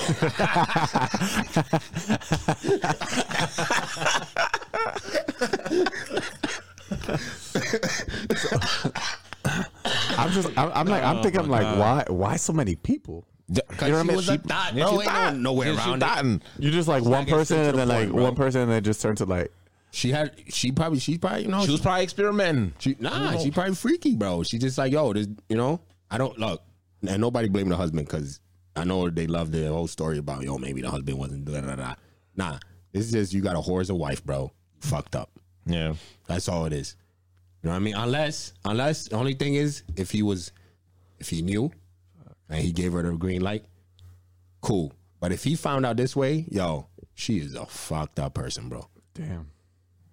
I'm just. I'm, I'm like. I'm oh thinking. I'm like, why? Why so many people? You You know what I mean? She, thought, bro, ain't no, nowhere around it. You just like one get person, and the then like point, bro. one person, and then just turn to like. She had, she probably, she probably, you know, She was probably experimenting. She, nah, she probably freaky, bro. She just like, yo, this, you know, I don't look, and nobody blame the husband because I know they love the whole story about, yo, maybe the husband wasn't da da da. Nah, this is just you got a whore as a wife, bro. Fucked up. Yeah. That's all it is. You know what I mean? Unless, unless the only thing is if he was, if he knew, and he gave her the green light, cool. But if he found out this way, yo, she is a fucked up person, bro. Damn.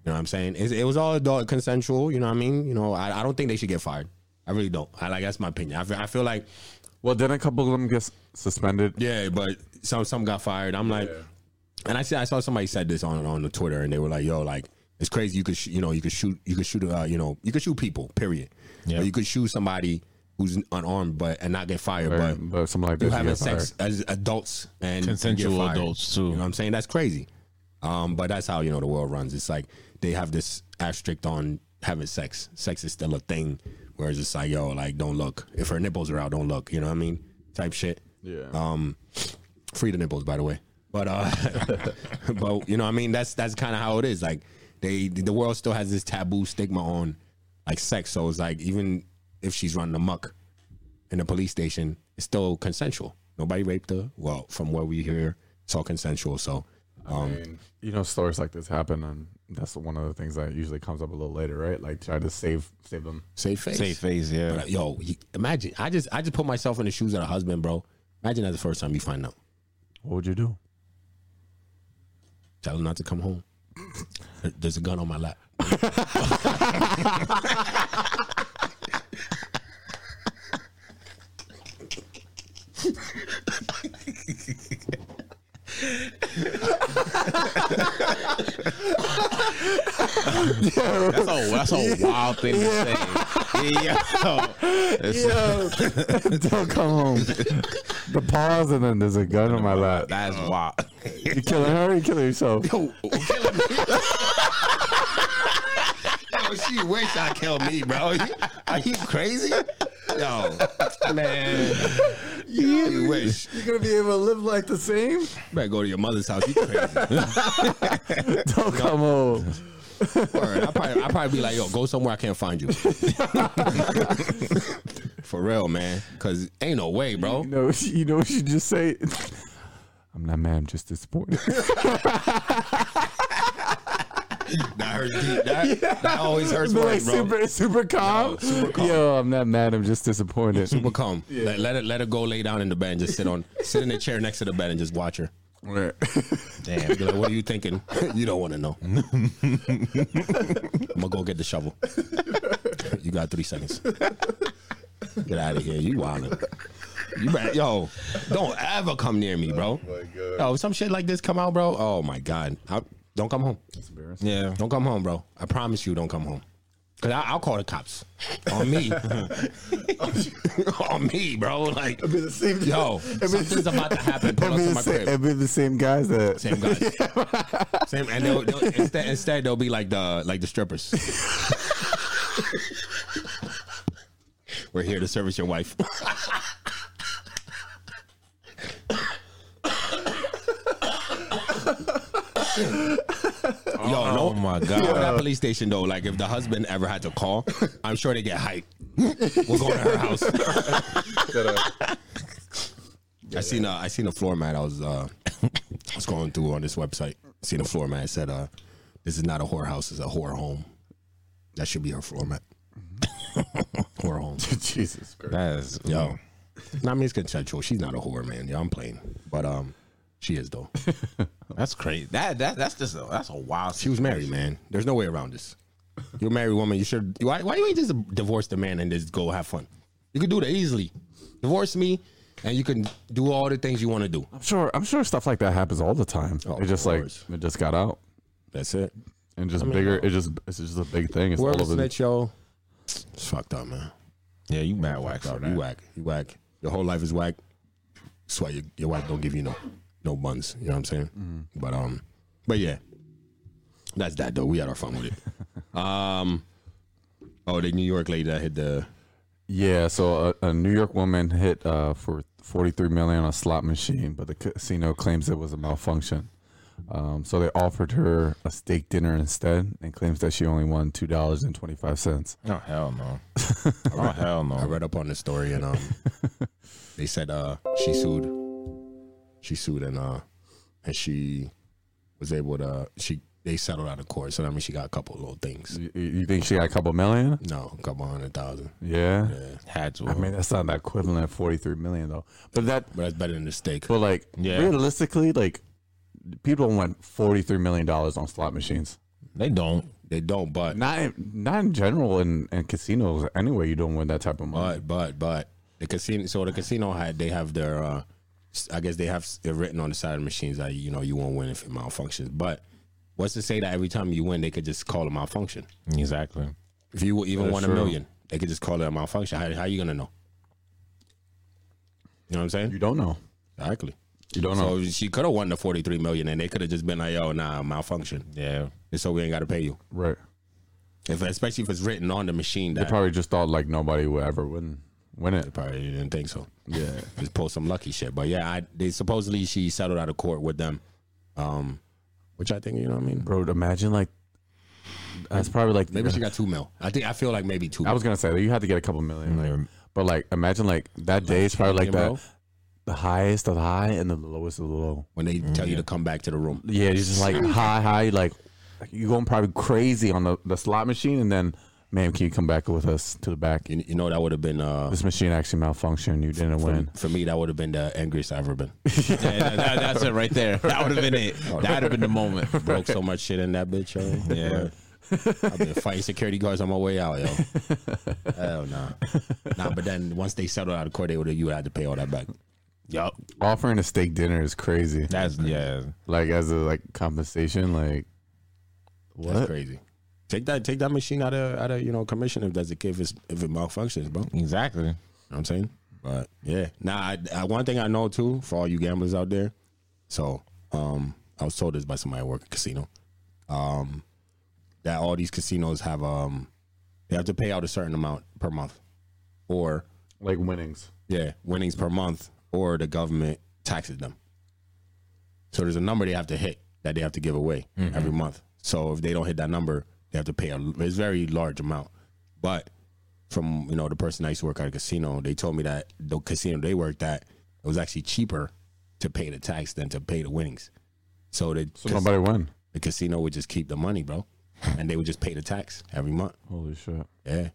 You know what I'm saying? It was all adult consensual. You know what I mean? You know, I, I don't think they should get fired. I really don't. I like that's my opinion. I feel, I feel like Well, then a couple of them get suspended. yeah, but some some got fired. I'm like, and I see I saw somebody said this on on the Twitter, and they were like, yo, like it's crazy. You could sh- you know you could shoot you could shoot uh, you know you could shoot people. Period. Yeah. Or you could shoot somebody who's unarmed, but and not get fired. Or, But but something like you this. having get fired. sex as adults and Consensual get fired. adults, too. You know what I'm saying? That's crazy. Um, but that's how you know the world runs. It's like they have this asterisk on having sex. Sex is still a thing. Whereas it's like, yo, like don't look. If her nipples are out, don't look. You know what I mean? Type shit. Yeah. Um, free the nipples, by the way. But uh, but you know, what I mean, that's that's kind of how it is. Like they, the world still has this taboo stigma on like sex. So it's like even if she's running amok in the police station, it's still consensual. Nobody raped her. Well, from what we hear, it's all consensual. So um, And, you know, stories like this happen, and that's one of the things that usually comes up a little later, right? Like try to save save them. save face. Safe face, yeah. But yo, imagine. I just I just put myself in the shoes of a husband, bro. Imagine that's the first time you find out. What would you do? Tell him not to come home. There's a gun on my lap. That's a that's a wild thing to say. Yeah. It's- Don't come home. the pause, and then there's a gun in my lap. That's wild. You killing her? Or you killing yourself? Yo, she wish I killed me, bro. Are you crazy? Yo, man. You wish. You're gonna be able to live like the same? You better go to your mother's house. You crazy. Don't come home. Word. I probably, I probably be like, yo, go somewhere I can't find you. For real, man. Cause ain't no way, bro. You know, you know what you just say? I'm not mad. I'm just disappointed. That hurts deep. That, that always hurts Be like bro. super, super calm. super calm. Yo, I'm not mad. I'm just disappointed. Super calm. Let, let it let her go lay down in the bed and just sit on sit in the chair next to the bed and just watch her. Damn. Like, what are you thinking? you don't want to know. I'm gonna go get the shovel. you got three seconds. Get out of here. You wildin'. You better, yo, don't ever come near me, bro. Oh yo, if some shit like this come out, bro. Oh my god, I, don't come home. Yeah. Don't come home, bro. I promise you, don't come home. Cause I, I'll call the cops on me, on me, bro. Like, It'd be the same. yo, something's about to happen. Pull up to be, my the same, crib. it'd be the same guys that. Same guys. Same, and they'll, they'll, instead, instead they'll be like the like the strippers. We're here to service your wife. Yo, no, Oh my Yo, god. that police station though, like if the husband ever had to call, I'm sure they get hyped. We'll go to her house. I seen a I seen a floor mat. I was uh I was going through on this website. Seen a floor mat. It said uh this is not a whorehouse, it's a whore home. That should be her floor mat. whore home. Jesus Christ. That is Yo. Not I mean it's consensual. She's not a whore, man. Yeah, I'm playing. But um she is though. That's crazy. That that that's just a, that's a wild. She was married, man. There's no way around this. You're a married woman. You should. Why? Why you ain't just divorce the man and just go have fun? You could do that easily. Divorce me, and you can do all the things you want to do. I'm sure. I'm sure stuff like that happens all the time. Oh, it just like it just got out That's it. and just I mean, bigger. uh, It just it's just a big thing. It's all Whoever over. the- yo, it's fucked up, man. Yeah, you mad whack So for you whack. You whack. Your whole life is whack. That's why your, your wife don't give you no no buns. You know what I'm saying? But um, but yeah, that's that though. We had our fun with it. um, oh, the New York lady that hit the Yeah, so a, a New York woman hit uh, for 43 million on a slot machine, but the casino claims it was a malfunction. Um, so they offered her a steak dinner instead, and claims that she only won two dollars and twenty five cents. Oh hell no. oh hell no! I read up on the story and um, they said uh she sued, she sued and uh and she was able to she they settled out of court. So I mean, she got a couple little things. You, you think she got a couple million? No, a couple hundred thousand. Yeah. Yeah, Had to. I mean, that's not equivalent of 43 million though. But that, but that's better than the stake. but like Yeah. realistically, like people went 43 million dollars on slot machines. they don't. They don't, but Not in, not in general in, in casinos anyway. You don't win that type of money. But but but the casino. So the casino had they have their. uh I guess they have it written on the side of the machines that you know you won't win if it malfunctions. But what's to say that every time you win they could just call it malfunction? Exactly. If you even That's won a million, they could just call it a malfunction. How how you gonna know? You know what I'm saying? you don't know. Exactly. You don't know. So she could have won the 43 million, and they could have just been like, "Yo, nah, malfunction," Yeah. and so we ain't got to pay you. right. If especially if it's written on the machine They probably just thought like nobody would ever win win it. probably didn't think so. Yeah. just pull some lucky shit. But yeah, I, they supposedly she settled out of court with them, um, which I think you know what I mean. Bro, imagine like that's probably like Maybe she got two mil. I think I feel like maybe two. I was gonna say you had to get a couple million, like, but like imagine like that day is probably like that the highest of the high and the lowest of the low. when they tell you to come back to the room. Yeah, you're just like high, high, like you're going probably crazy on the, the slot machine, and then man, can you come back with us to the back? You, you know that would have been uh, This machine actually malfunctioned. You didn't win. for me that would have been the angriest I've ever been. Yeah, that- that- that's it right there. That would have been it. That would have been the moment. Broke so much shit in that bitch. Yo. Yeah. I've been fighting security guards on my way out, yo. Hell nah. Nah, but then once they settled out of court, they would have you would have to pay all that back. Yup. Offering a steak dinner is crazy. That's yeah. Like as a like compensation, like That's what? crazy. Take that take that machine out of out of you know commission if that's the case if, it's, if it malfunctions, bro. Exactly. You know what I'm saying? But yeah. Now I, I, one thing I know too, for all you gamblers out there, so um I was told this by somebody at work at a casino. Um that all these casinos have um they have to pay out a certain amount per month. Or Like winnings. yeah, winnings per month, or the government taxes them. So there's a number they have to hit that they have to give away every month. So if they don't hit that number, they have to pay a it's very large amount. But from you know the person I used to work at a casino, they told me that the casino they worked at it was actually cheaper to pay the tax than to pay the winnings. So the So nobody win. the casino would just keep the money, bro, and they would just pay the tax every month. Holy shit. Yeah,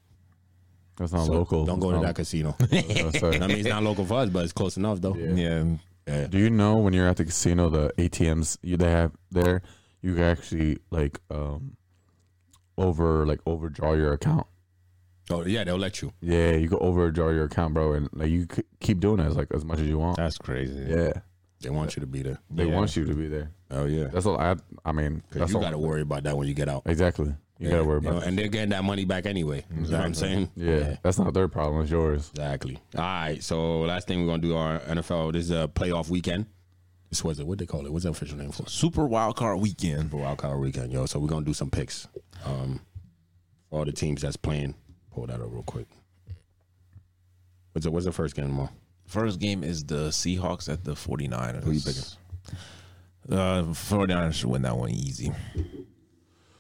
That's not So local. Don't go to that casino. I mean, it's not local for us, but it's close enough though. Yeah. Yeah. Do you know when you're at the casino, the ATMs you they have there, you can actually like um over like overdraw your account. Oh yeah, they'll let you. Yeah, you can overdraw your account, bro, and like you c- keep doing it as like as much as you want. That's crazy. Yeah, They want you to be there. they Yeah. want you to be there. Oh yeah, That's all. I I mean, because that's you all. got to worry about that when you get out. exactly. You gotta worry You know, about. and they're getting that money back anyway. You know what I'm saying? yeah, that's not their problem. It's yours. exactly. All right, so last thing we're gonna do our NFL. This is a playoff weekend. This was it. What they call it? What's the official name for? it? Super wild card weekend. For wild card weekend, yo. So we're gonna do some picks. Um, for all the teams that's playing. Pull that up real quick. What's the, what's the first game tomorrow? First game is the Seahawks at the 49ers. Who you picking? Uh, 49ers should win that one easy.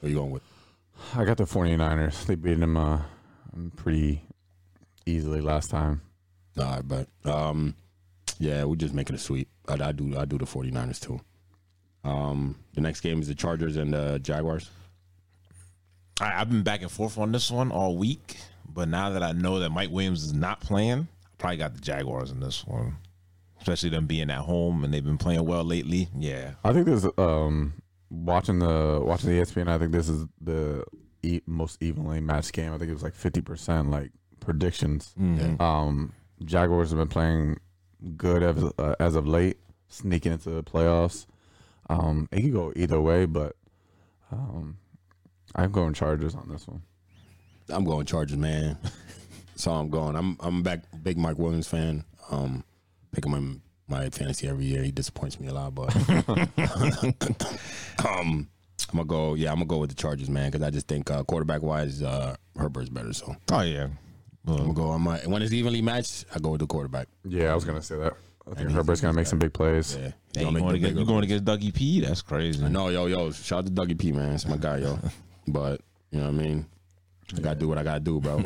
Who you going with? I got the 49ers. They beat them uh pretty easily last time. All right, but um, yeah, we just making a sweep. I, I do I do the 49ers too. Um, the next game is the Chargers and the Jaguars. I, I've been back and forth on this one all week, but now that I know that Mike Williams is not playing, I probably got the Jaguars in this one. Especially them being at home and they've been playing well lately. Yeah. I think this um watching the watching the ESPN. I think this is the e- most evenly matched game. I think it was like fifty percent like predictions. Mm-hmm. Um, Jaguars have been playing good as uh, as of late, sneaking into the playoffs. Um, it could go either way, but um, I'm going Chargers on this one. I'm going Chargers, man. so I'm going. I'm I'm back big Mike Williams fan. Um, pick him in my fantasy every year. He disappoints me a lot, but um, I'm gonna go. Yeah, I'm gonna go with the Chargers, man, because I just think uh, quarterback wise, uh, Herbert's better. So Oh yeah. I'm gonna go. on my when it's evenly matched, I go with the quarterback. Yeah, I was gonna say that. I think Herbert's gonna make some big plays. Yeah, Hey, you make going the to get you going to get Dougie P? That's crazy. No, yo, yo, shout out to Dougie P, man. It's my guy, yo. But you know what I mean. I gotta do what I gotta do, bro.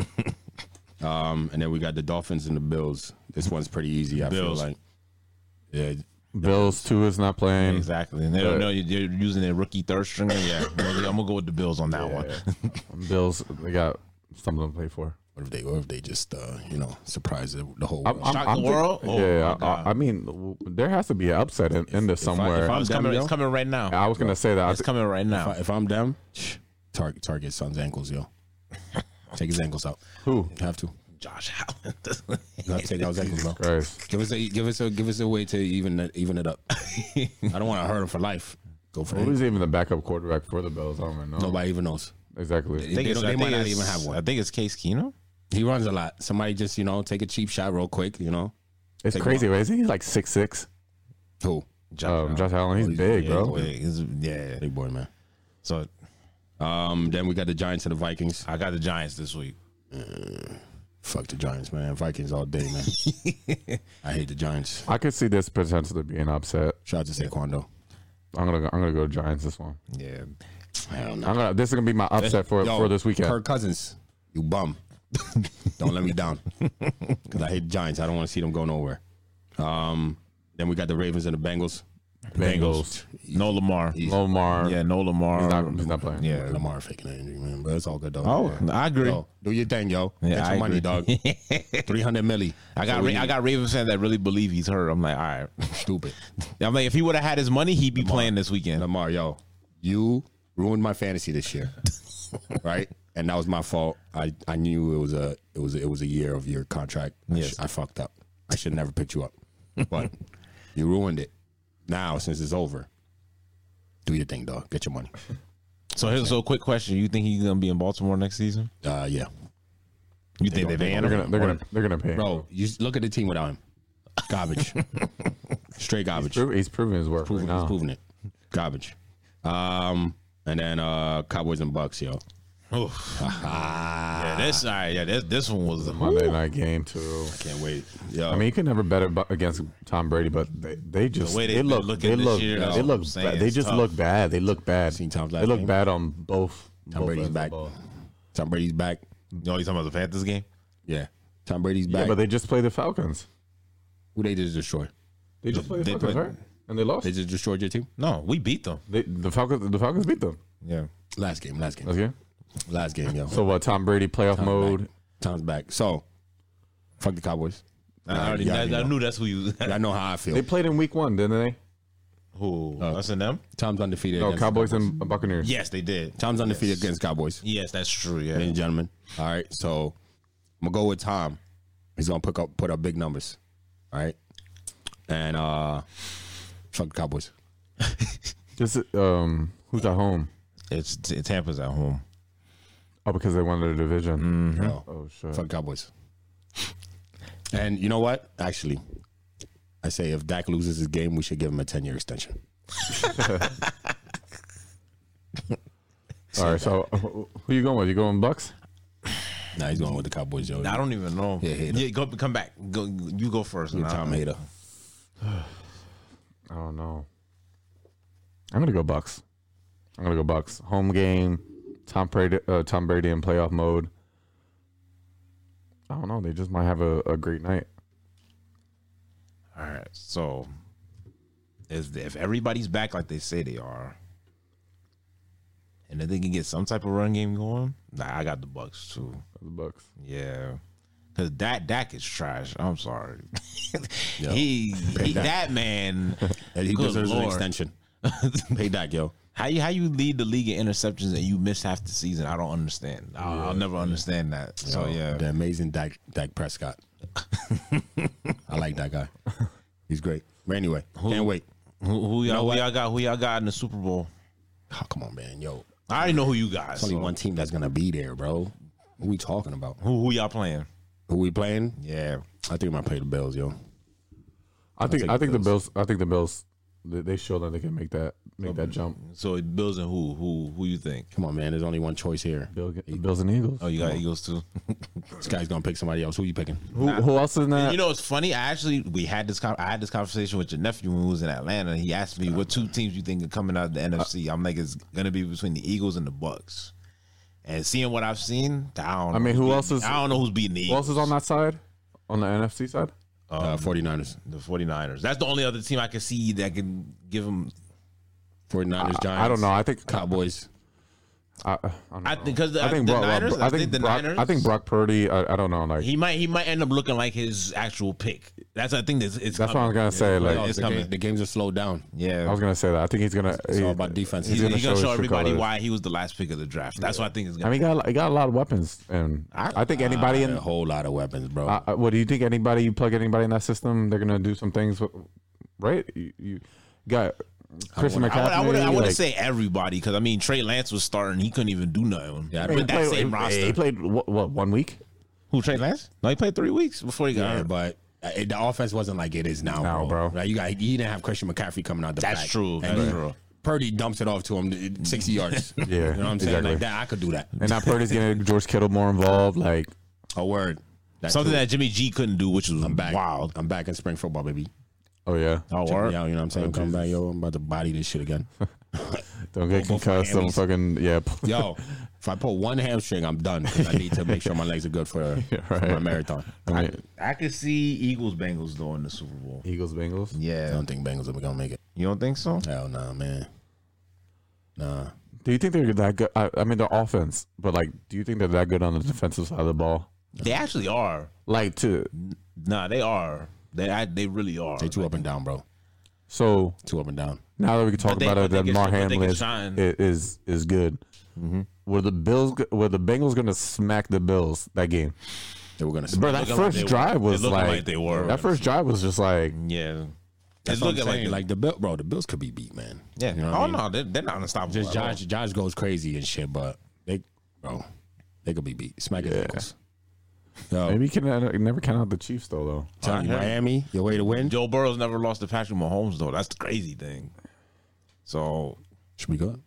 um, and then we got the Dolphins and the Bills. This one's pretty easy. I Bills. feel like. Yeah, Bills two is not playing. Exactly. And they don't know you're you're using their rookie third stringer. Yeah, I'm gonna, I'm gonna go with the Bills on that one. Bills they got something to play for. what if they, what if they just, uh, you know, surprise the, the whole I'm, world? I'm, Shock I'm the world? Oh, yeah, I, I mean, there has to be an upset in, in this if I- somewhere. if I, I'm It's them, coming. It's coming right now. I was gonna say that. I It's th- coming right if, now. I, if I'm them, target target son's ankles, yo. Take his ankles out. who? You have to. Josh Allen. You have to take out his ankles, bro. Christ. Give us a give us a give us a way to even it- even it up. I don't want to hurt him for life. Go for it. Who's even the backup quarterback for the Bills? I don't even know. Nobody even knows. Exactly. I They don't- they might not even have one. I think it's Case Keenum. He runs a lot. Somebody just you know take a cheap shot real quick. You know It's Take crazy, right? Isn't he like six six? who? Um, Josh Allen, he's he's- big, yeah, bro. he's Yeah. Big boy, man. So Um, then we got the Giants and the Vikings. I got the Giants this week. Fuck the Giants, man. Vikings all day, man. I hate the Giants. I could see this potentially being upset. Shout out to Saquon though. I'm gonna go, I'm gonna go Giants this one. Yeah. Hell no. I'm gonna this is gonna be my upset for Yo, for this weekend. Kirk Cousins, you bum. don't let me down. Because I hate the Giants. I don't want to see them go nowhere. Um, then we got the Ravens and the Bengals. Bengals. No Lamar. No Lamar. Yeah, no Lamar. He's not, he's not playing. Yeah. Lamar faking an injury, man. But it's all good though. Oh, I agree. Yo, do your thing, yo. Yeah, Get your I money, agree. dog. 300 milli. I got So Ra- I got Ravens fans that really believe he's hurt. I'm like, all right. stupid. I'm like, if he would have had his money, he'd be playing this weekend. Lamar, yo, you ruined my fantasy this year, right? And that was my fault. I, I knew it was a it was a, it was a year of your contract. I, Yes. sh- I fucked up. I should have never picked you up, but you ruined it. Now since it's over, do your thing, dog. Get your money. So here's so quick question: You think he's gonna be in Baltimore next season? Uh, yeah, You think they they ban They're him? gonna they're gonna they're gonna pay. him. bro. You s- look at the team without him. Garbage. Straight garbage. Pro- he's proving his work Proven, right he's now. proving it. Garbage. Um, and then uh, Cowboys and Bucks, yo. Oof. yeah, this all right, yeah, this, this one was the Monday night game too. I can't wait. Yeah, I mean, you can never bet against Tom Brady, but they, they just way they they've look they this look year, they look I'm saying. bad. They just tough. look bad. They look bad. Seen Tom's they look game? bad on both. Tom both Brady's back. Tom Brady's back. No, you talking about the Panthers game? Yeah, Tom Brady's Yeah, back. but they just played the Falcons. Who they just destroy? They just played the Falcons, right? And they lost. They just destroyed your team. No, we beat them. They, the Falcons the Falcons beat them. Yeah. Last game. Last game. Okay. Last game, yo. So what? Tom Brady playoff Tom's mode. Back. Tom's back. So, fuck the Cowboys. I already, Yeah, I, you I knew that's who you. I know how I feel. They played in week one, didn't they? who? Us and them? Tom's undefeated. No, against Cowboys Cowboys. and Buccaneers. Yes, they did. Tom's undefeated against Cowboys. Yes, that's true. Ladies and gentlemen. All right. So, I'm gonna go with Tom. He's gonna put up put up big numbers. All right. And uh, fuck the Cowboys. Just um, who's at home? It's t- Tampa's at home. Oh, because they won the division. No. Oh shit. Fuck Cowboys. And you know what? Actually, I say if Dak loses his game, we should give him a 10 year extension. All right. So uh, who you going with? You going Bucks? Nah, he's going with the Cowboys, yo. I don't even know. Yeah, hater. yeah go come back. Go, you go first. You're and Tom hater. I don't know. I'm gonna go Bucks. I'm gonna go Bucks. Home game. Tom Brady. Uh, Tom Brady in playoff mode. I don't know. They just might have a, a great night. All right. So, if, if everybody's back like they say they are, and if they can get some type of run game going, nah, I got the Bucks too. The Bucks. Yeah. Cause that Dak is trash. I'm sorry. he, he that man. And he Good deserves an extension. Pay Dak, yo. How you how you lead the league in interceptions and you miss half the season? I don't understand. I'll, I'll never understand that. So yeah, the amazing Dak, Dak Prescott. I like that guy. He's great. But anyway, can't wait. who, who y'all know who y'all got? Who y'all got in the Super Bowl? Oh, come on, man. Yo, I already know who you got. it's only so- one team that's gonna be there, bro. What we talking about? Who who y'all playing? Who we playing? Yeah, I think I might play the Bills, yo. I think I think the Bills. Bills. I think the Bills. They, they show that they can make that make that jump. so Bills and who who who you think? Come on, man. There's only one choice here. Bill, Bills and Eagles. Oh, you got Eagles too. This guy's gonna pick somebody else. Who are you picking? Who, who else is in that? you know, it's funny. I actually we had this. con- I had this conversation with your nephew when we was in Atlanta. He asked me what two teams you think are coming out of the NFC. Uh, I'm like, it's gonna be between the Eagles and the Bucks. And seeing what I've seen, I don't. Know I mean, who else beating- is- I don't know who's beating the who Eagles. else is on that side? On the NFC side? Uh, 49ers. The 49ers. That's the only other team I can see that can give them. 49ers, Giants. I don't know. I think Cowboys. I, I, I think because I think the Brock, Niners. I think the Brock, Niners. I think Brock Purdy. I, I don't know. Like he might he might end up looking like his actual pick. That's I think that's it's that's what I was gonna say. Yeah, Like it's the, game- the games are slowed down. Yeah, I was gonna say that. I think he's gonna. It's he- all about defense. he's, he's gonna, gonna show, show everybody colors. why he was the last pick of the draft. That's what I think is I gonna. mean, he got he got a lot of weapons, and I, think anybody in. a whole lot of weapons, bro. Uh, what do you think? Anybody you plug anybody in that system, they're gonna do some things, right? You, you got Christian I would, McCaffrey. I would, I wouldn't like- say everybody because I mean Trey Lance was starting. He couldn't even do nothing. Yeah, I with that played- same he- roster. He played what, what one week? Who Trey Lance? No, he played three weeks before he got yeah, hurt. but uh, it, the offense wasn't like it is now, Now, bro. bro. Right? You got you didn't have Christian McCaffrey coming out the That's back. true. And That's he- true. Purdy dumps it off to him uh, 60 yards. Yeah, you know what I'm saying? Like that, I could do that. And now Purdy's getting George Kittle more involved. Like A word. That's Something true. that Jimmy G couldn't do, which was I'm back. wild. I'm back in spring football, baby. Oh yeah, Oh, Check word. me out, you know what I'm saying? Oh, Come back, yo. I'm about to body this shit again. don't get Both concussed. Don't hammies. fucking yeah. Yo, if I pull one hamstring, I'm done. 'cause I need to make sure my legs are good for, for right. my marathon. I mean, I could see Eagles Bengals though in the Super Bowl. Eagles Bengals. I Yeah, don't think Bengals are gonna make it. you don't think so? Hell nah, man. Nah. Do you think they're that good? I, I mean, the offense, but like, do you think they're that good on the defensive side of the ball? They actually are. Like to Nah, they are. They I, they really are. They two up and down, bro. so Two up and down. now that we can talk they- about it, but they that can- Mar Hamlin can is, shine. is is good. Mm-hmm. Were the Bills? Were the Bengals going to smack the Bills that game? They were gonna. Bro, that first like drive were. was It looking like, like they were. That first drive was just like Yeah. That's It's looking like Like the bill, bro. The Bills could be beat, man. Yeah. You know oh I mean? no, they're, they're not unstoppable. Just at all. Josh. Josh goes crazy and shit, but they, bro, they could be beat. Smack his ankles. Yo, maybe you can uh, never count out the Chiefs though. Though telling you, Alright. Miami, your way to win. Joe Burrow's never lost to Patrick Mahomes though. That's the crazy thing. So Should we go?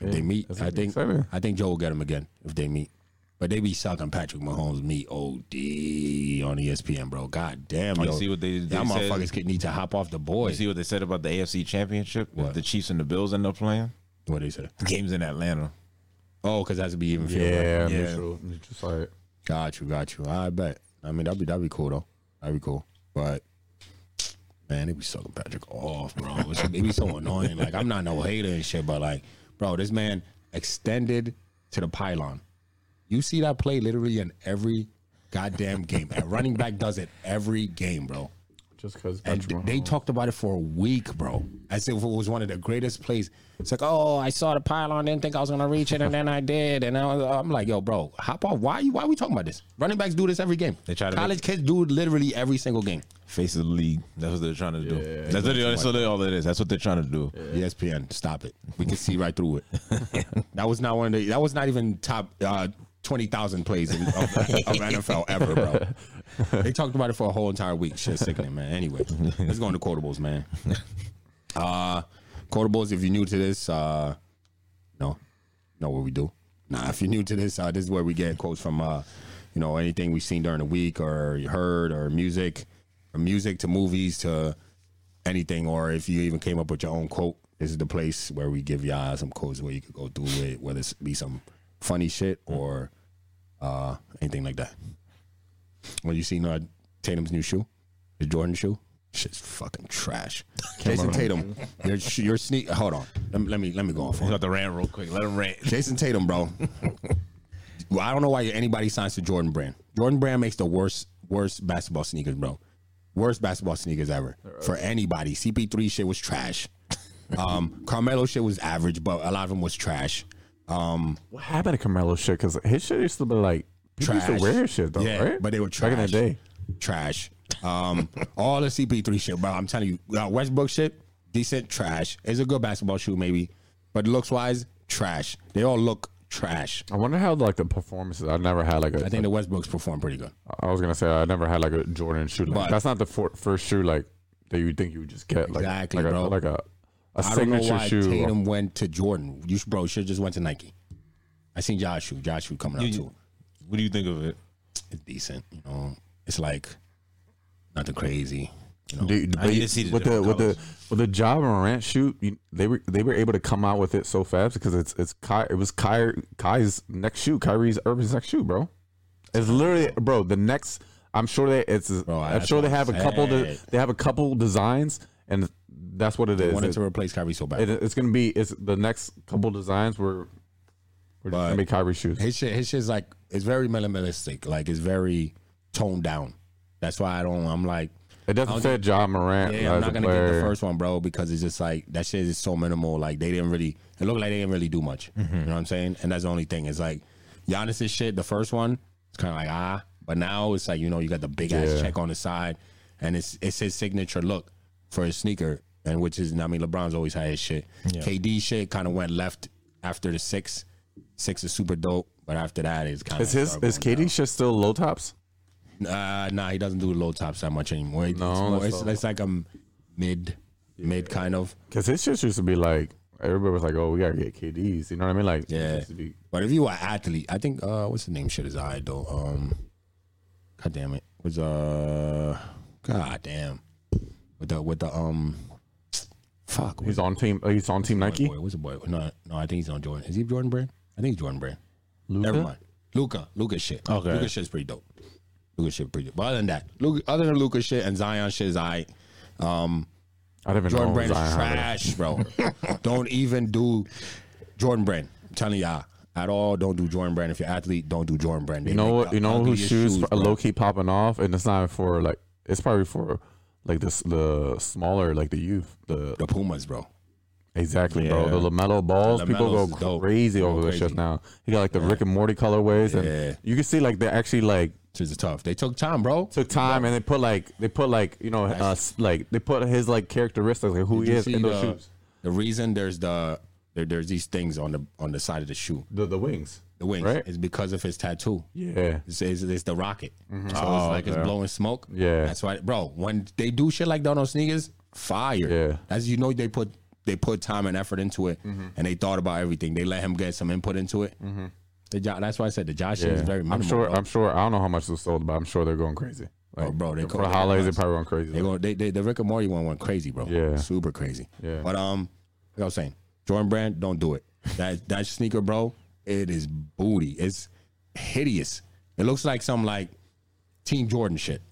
If Yeah, they meet, I think exciting. I think Joe will get him again if they meet. But they be sucking Patrick Mahomes meet OD on ESPN, bro. God damn, Oh, you see what they- they Y'all said? motherfuckers could need to hop off the board. you see what they said about the AFC Championship? If What? the Chiefs and the Bills end up playing, What they say? the game's in Atlanta. Oh, because that's to be even. feel, yeah. Yeah. neutral, neutral site. Got you, got you. I bet. I mean, that'd be that'd be cool though. That'd be cool. But man, they be sucking Patrick off, bro. It be so annoying. Like I'm not no hater and shit, but like, bro, this man extended to the pylon. You see that play literally in every goddamn game. Running back does it every game, bro. Just because And they talked about it for a week, bro. As if it was one of the greatest plays. It's like, oh, I saw the pylon, didn't think I was gonna reach it, and then I did. And I was, I'm like, yo, bro, hop off. Why? Why are we talking about this? Running backs do this every game. They try to College make- kids do it literally every single game. Face of the league. That's what they're trying to do. that's, literally, that's literally all it is. That's what they're trying to do. ESPN, stop it. We can see right through it. that was not one of the. That was not even top uh, twenty thousand plays in, of, of NFL ever, bro. They talked about it for a whole entire week. Shit, sickening, man. Anyway, let's go into quotables, man. Uh, quotables. If you're new to this, uh, no, know what we do. Nah, if you're new to this, uh, this is where we get quotes from, uh, you know, anything we've seen during the week or you heard or music, from music to movies to anything, or if you even came up with your own quote, this is the place where we give y'all some quotes where you could go through it, whether it be some funny shit or uh, anything like that. When you seen uh, Tatum's new shoe, his Jordan shoe, shit's fucking trash. Jayson Tatum, your your sneak. Hold on, let me let me, let me go off. on it. got to rant real quick. Let him rant. Jayson Tatum, bro. well, I don't know why anybody signs to Jordan Brand. Jordan Brand makes the worst, worst basketball sneakers, bro. Worst basketball sneakers ever for anybody. CP3 shit was trash. Um, Carmelo shit was average, but a lot of them was trash. Um, What happened to Carmelo shit? Because his shit used to be like people used to wear his shit though, yeah, right? But they were trash. back in the day. Trash. Um, all the CP3 shit, bro. I'm telling you, uh, Westbrook shit, decent trash. It's a good basketball shoe, maybe, but looks wise, trash. They all look trash. I wonder how like the performances. I've never had like a. I think the Westbrooks perform pretty good. I was gonna say I never had like a Jordan shoe. Like, But- that's not the for, first shoe like that you think you would just get. Like, Exactly, like bro. A, like a, a I don't know signature why shoe. Tatum went to Jordan. You should, bro, should just went to Nike. I seen Josh shoe. Josh shoe coming out You- too. What do you think of it? It's decent. You know, it's like nothing crazy. You know, Dude, I but need to see the with the different with the with the Ja Morant shoot, you, they were they were able to come out with it so fast because it's it's Kai, it was Kai Kai's next shoe, Kyrie's Irving's next shoe, bro. It's literally, bro. The next, I'm sure they it's Bro, I'm that's sure they what have a I'm couple. De, saying. they have a couple designs, and that's what it is. wanted It- to replace Kyrie so bad. it- it's gonna be it's the next couple designs were. We're just gonna be Kyrie shoes. his shit, his shit's like it's very minimalistic. Like it's very toned down. That's why I don't. I'm like, It doesn't fit Ja Morant yeah, I'm not gonna get the first one, bro, because it's just like that shit is so minimal. Like they didn't really. It looked like they didn't really do much. Mm-hmm. You know what I'm saying? And that's the only thing. It's like Giannis's shit. The first one, it's kind of like ah, but now it's like you know you got the big ass check on the side, and it's it's his signature look for his sneaker, and which is I mean LeBron's always had his shit. Yeah. KD shit kind of went left after the six. Six is super dope, but after that it's kind of Is his is KD shit still low tops? uh, nah, he doesn't do low tops that much anymore. It's, No, more, it's, it's like a mid, mid kind of. Because his shit used to be like everybody was like, "Oh, we gotta get KDs." You know what I mean? Like, Yeah. be- But if you were an athlete, I think uh, what's the name? Shit is I though. Um, God damn it, was uh, God damn, with the with the um, fuck. he's on team. He's on team Nike. Boy, what's the boy? No, no, I think he's on Jordan. Is he Jordan Brand? I think he's Jordan Brand. Never mind. Luka, Luka shit. Okay. Luka shit's pretty dope. Luka shit pretty dope. But other than that, Luka, other than Luka shit and Zion shit is I. Um, I didn't even Jordan know Brand is Zion it. trash, bro. don't even do Jordan Brand. I'm telling y'all at all. Don't do Jordan Brand. If you're an athlete, don't do Jordan Brand. They You know what? You know whose shoes, bro. are low key popping off, and it's not for like. It's probably for like this the smaller like the youth. The The Pumas, bro. exactly, bro. Yeah. The LaMelo Balls. People LaMelos go dope. crazy Go over the shit now. You got like the Rick and Morty colorways, Yeah. and you can see like they actually like This is tough. They took time, bro. took time and they put like they put like you know uh, s- like they put his like characteristics like who Did he you is see in those the, shoes. the reason there's the there, there's these things on the on the side of the shoe, The the wings. The wings, Right. is because of his tattoo. Yeah. It's, it's, it's the rocket. So it's Oh, like it's blowing smoke. Yeah. That's why, bro. When they do shit like that on sneakers, fire. Yeah. As you know, they put they put time and effort into it, Mm-hmm. and they thought about everything. They let him get some input into it. The Jo- that's why I said the Josh Yeah. is very minimal. I'm sure. Bro. I'm sure. I don't know how much was sold, but I'm sure they're going crazy. Like, Oh, bro, they for the holidays, go they're probably going crazy. They go. They, they the Rick and Morty one went crazy, bro. Yeah. super crazy. Yeah. But um, like I was saying, Jordan Brand, don't do it. That that sneaker, bro, it is booty. It's hideous. It looks like some like Team Jordan shit.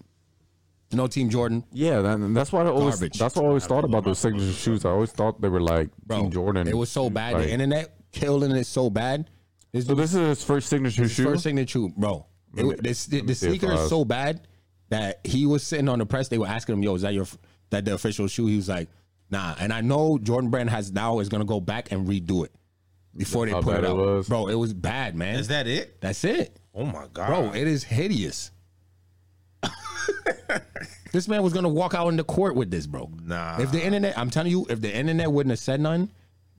You know Team Jordan, yeah, that, that's what I always. Garbage. That's what I always thought about those signature shoes. I always thought they were like bro. Team Jordan. It was so bad. Like- the internet killing it so bad. This so this is his first signature his shoe. first signature, bro. It, this, the, the sneaker is uh, so bad that he was sitting on the press. They were asking him, "Yo, is that your that the official shoe?" He was like, "Nah." And I know Jordan Brand has now is gonna go back and redo it before they How put bad it it out, was? bro. It was bad, man. Is that it? That's it, Oh my god, bro. It is hideous. this man was gonna walk out in the court with this, bro. Nah. If the internet, I'm telling you, if the internet wouldn't have said nothing,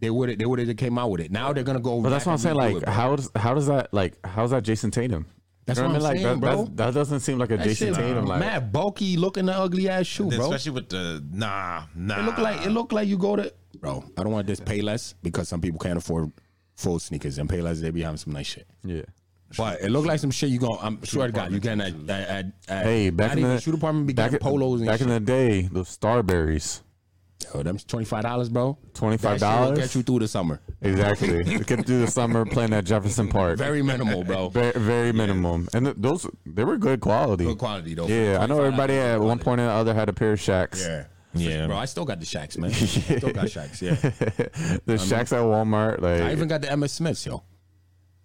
they would they would have came out with it. Now they're gonna go. But that's back what I'm saying. redo Like, it, bro. how does how does that like how's that Jayson Tatum? That's You know what I'm I mean? saying, like, that, bro. That, that doesn't seem like a That Jayson shit, Tatum. Like, mad bulky looking ugly ass shoe, bro. especially with the nah, nah. It look like it look like you go to bro. I don't want this pay less because some people can't afford full sneakers and pay less. They be having some nice shit. yeah. But it look like some shit you going I'm sure to God you getting at, at, Hey, back in the shoe department be back, getting polos and back shit. in the day, those Starburys, Yo, them twenty five dollars, bro. $25? That shit get you through the summer. exactly. Get through the summer playing at Jefferson Park. Very minimal, bro. very, very minimum, and th- those they were good quality. Good quality though. Yeah, I know everybody at one point or the other had a pair of Shaqs. Yeah. Yeah. Bro, I still got the Shaqs, man. Still got Shaqs, yeah. The Shaqs at Walmart, like I even got the Emmitt Smiths, yo.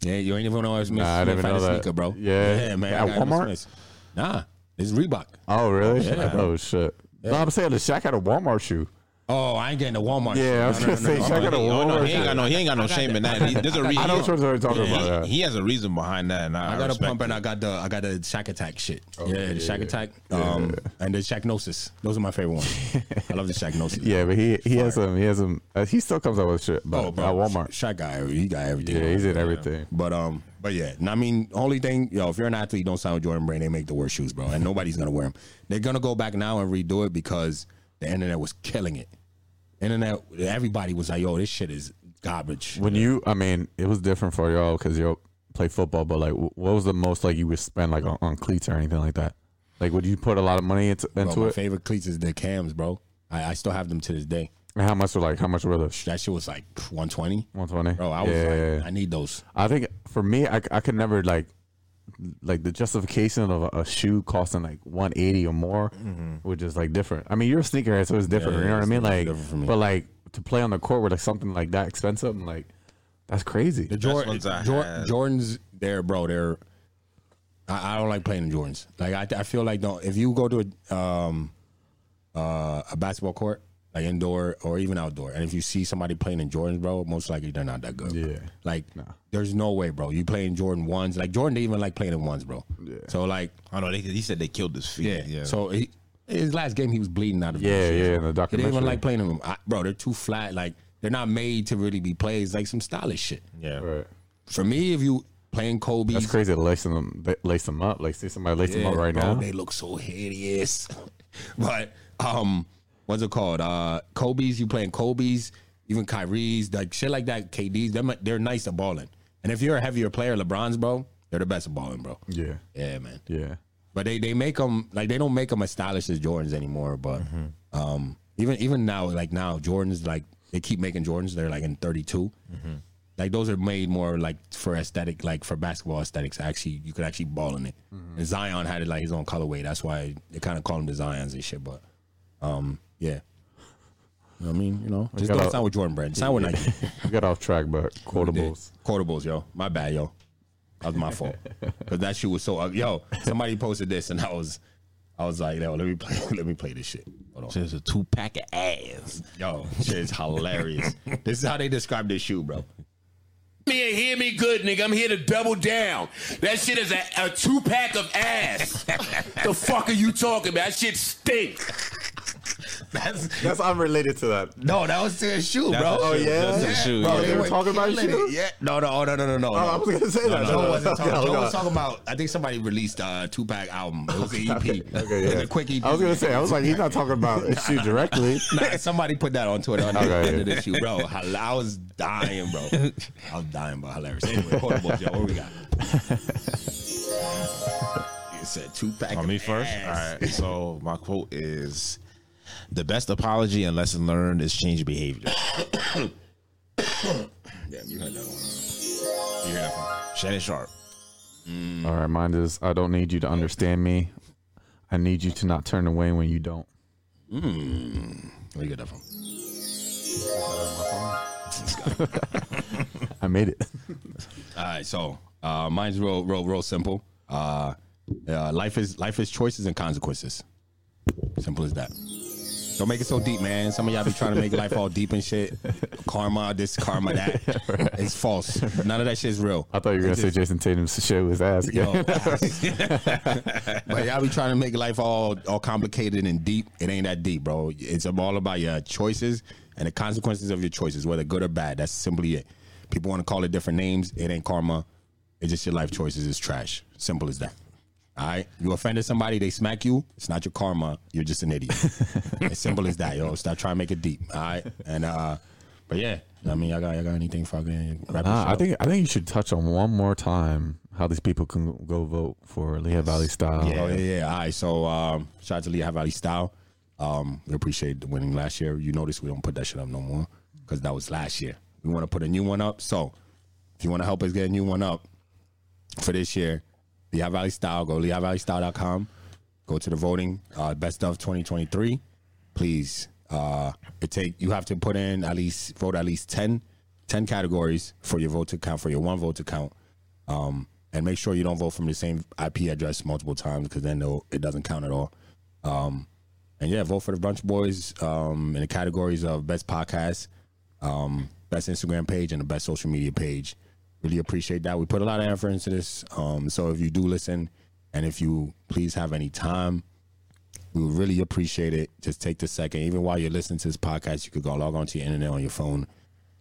Yeah, you ain't even know Emmitt Smith Nah, I didn't even had a know that. sneaker, bro. Yeah. man. At I Walmart? Nah, it's Reebok. oh really? Yeah. Oh shit. Oh, no, I'm saying the Shaq had a Walmart shoe. Oh, I ain't getting the Walmart. Yeah, I was No, no, gonna no, say, no, check no, a no. Oh, no, Walmart. he ain't got no, he ain't got no shame in that. He, there's a reason. I know what you're talking about. Yeah. he has a reason behind that, and I, I got a respect pump and. I got the I got the Shaq Attaq shit. yeah, the Shaq yeah. Attaq, um, and the Shaqnosis. Those are my favorite ones. I love the Shaqnosis. Yeah, but he he has some he has some uh, he still comes out with shit. But Oh, at Walmart, Shaq guy, he got everything. yeah, he's in everything. But um, but yeah, and I mean, only thing, yo, if you're an athlete, don't sign with Jordan Brand. They make the worst shoes, bro, and nobody's gonna wear them. They're gonna go back now and redo it because the internet was killing it. Internet, everybody was like, yo, this shit is garbage. When you, I mean, it was different for y'all because you play football. But like, what was the most like you would spend like on, on cleats or anything like that? Like, would you put a lot of money into, Bro, into my it? favorite cleats is the cams, bro. I, I still have them to this day. And how much were like how much were those? That shit was like 120. one twenty? Bro, I was yeah, like, I need those. I think for me, I, I could never like like the justification of a, a shoe costing like one eighty or more, which is like different. I mean, you're a sneakerhead, so it's different. Yeah, you know what I mean? Like, me. but like to play on the court with like something like that expensive, I'm like that's crazy. The Jor- ones I Jor- had. Jordans, they're bro. They're I, I don't like playing in Jordans. Like I, I feel like don't if you go to a, um uh, a basketball court, like indoor or even outdoor, and if you see somebody playing in Jordans, bro, most likely they're not that good. bro. Yeah. Like there's no way, bro. You playing Jordan ones, like Jordan didn't even like playing in ones, bro. Yeah. So like I know they, he said they killed his feet. yeah. Yeah. So he, his last game he was bleeding out of his Yeah, shit, yeah, bro. in the He didn't even like playing in them, I, bro. They're too flat. Like they're not made to really be plays. Like some stylish shit. yeah. Right. For me, if you playing Kobe, That's crazy to lace them, lace them up. Like, see somebody lace them up right bro, now. They look so hideous. but um, what's it called? Uh, Kobe's. You playing Kobe's? Even Kyrie's, like shit like that. KD's. They're they're nice at balling. And if you're a heavier player, LeBron's, bro, they're the best at balling, bro. Yeah, Yeah, man. yeah. But they they make them like they don't make them as stylish as Jordans anymore. But um, even even now, like now, Jordans like they keep making Jordans. They're like in 32. Like those are made more like for aesthetic, like for basketball aesthetics. Actually, you could actually ball in it. And Zion had it like his own colorway. That's why they kind of call him the Zions and shit. But um, yeah. You know what I mean, you know, just don't a- sign with Jordan Brand. Sign with Nike. We got off track, but quotables. Quotables, yo. My bad, yo. That was my fault. Cause that shit was so ugly. Yo, somebody posted this and I was I was like, yo, let me play let me play this shit. Hold on. There's a two pack of ass. Yo, shit is hilarious. this is how they describe this shoe, bro. Me and hear me good, nigga. I'm here to double down. That shit is a, a two pack of ass. the fuck are you talking about? That shit stink. That's That's unrelated to that. no, that was to a shoe, That's bro. a shoe. Oh, yeah? That's a shoe. bro, yeah. they they were were talking about killing shoes? it. Yeah. No, no, oh, no, no, no, no. Oh, I was gonna say that. Joe No, wasn't talking. no, Joe no. was talking about. I think somebody released a two pack album. It was an EP. Okay, It was yeah. a quick EP. I was gonna say, I was like, he's not talking about a shoe directly. Nah, somebody put that on Twitter on Okay, the end yeah. of this shoe, bro. hil- I was dying, bro. I was dying, but hilarious. Anyway, quotables, Joe. What we got? you said two pack. On me first. All right. So my quote is: "The best apology and lesson learned is change behavior." Damn, you heard that one. You heard that one. Shannon Sharpe. All right, mine is I don't need you to understand me. I need you to not turn away when you don't. Where you get that from? I made it. All right, so uh, mine's real, real, real simple. Uh, uh, life is life is choices and consequences. Simple as that. Don't make it so deep, man. Some of y'all be trying to make life all deep and shit. Karma, this, karma, that. It's false. None of that shit is real. I thought you were gonna say Jayson Tatum showed his ass again. Yo. but y'all be trying to make life all all complicated and deep. It ain't that deep, bro. It's all about your choices and the consequences of your choices, whether good or bad. That's simply it. People want to call it different names. It ain't karma. It's just your life choices is trash. Simple as that. All right. You offended somebody, they smack you. It's not your karma. You're just an idiot. as simple as that, yo. Stop trying to make it deep. All right. And uh, but yeah, I mean, y'all got y'all got anything fucking wrap Nah, I think I think you should touch on one more time how these people can go vote for Lehigh Valley style. Oh yeah, yeah. All right. So um, shout out to Lehigh Valley Style. Um, we appreciate the winning last year. You notice we don't put that shit up no more because that was last year. We want to put a new one up. So if you want to help us get a new one up for this year, Lehigh Valley Style, go LehighValleyStyle.com. Go to the voting. Uh, best of 2023. Please, uh, it take you have to put in at least vote at least 10, 10 categories for your vote to count for your one vote to count. Um, and make sure you don't vote from the same IP address multiple times because then it doesn't count at all. Um, and yeah, vote for the Brunch Boys um, in the categories of best podcast, um, best Instagram page, and the best social media page. Really appreciate that. We put a lot of effort into this. Um, so if you do listen, and if you please have any time, we would really appreciate it. Just take the second, even while you're listening to this podcast, you could go log on to your internet on your phone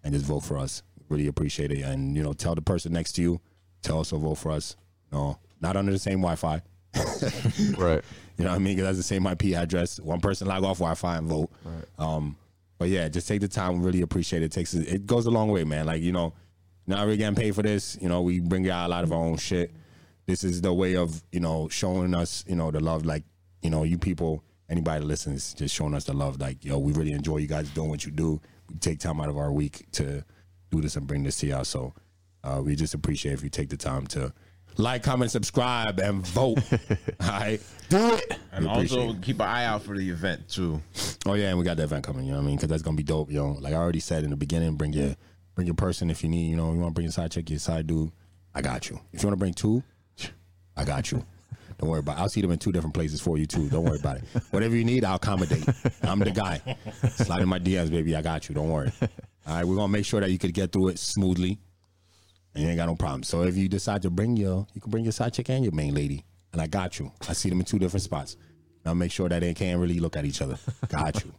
and just vote for us. Really appreciate it. And you know, tell the person next to you tell us to also vote for us. No, not under the same Wi-Fi. Right. You know what I mean? Because that's the same IP address. One person log off Wi-Fi and vote. Um, but yeah, just take the time. We really appreciate it. it. Takes it goes a long way, man. Like you know, not really getting paid for this. You know, we bring out a lot of our own shit. This is the way of you know showing us you know the love. Like you know, you people, anybody that listens, just showing us the love. Like yo, we really enjoy you guys doing what you do. We take time out of our week to do this and bring this to y'all. So uh, we just appreciate if you take the time to like, comment, subscribe, and vote. All right, do it. And also it. keep an eye out for the event too. Oh yeah, and we got the event coming. You know what I mean? Because that's gonna be dope. yo. like I already said in the beginning, bring your bring your person if you need. You know, you want to bring your side chick, your side dude. I got you. If you want to bring two, I got you. Don't worry about. It. I'll see them in two different places for you too. Don't worry about it. Whatever you need, I'll accommodate. I'm the guy. Slide in my DMs, baby. I got you. Don't worry. All right, we're gonna make sure that you could get through it smoothly, and you ain't got no problem. So if you decide to bring your, you can bring your side chick and your main lady, and I got you. I see them in two different spots. I'll make sure that they can't really look at each other. Got you.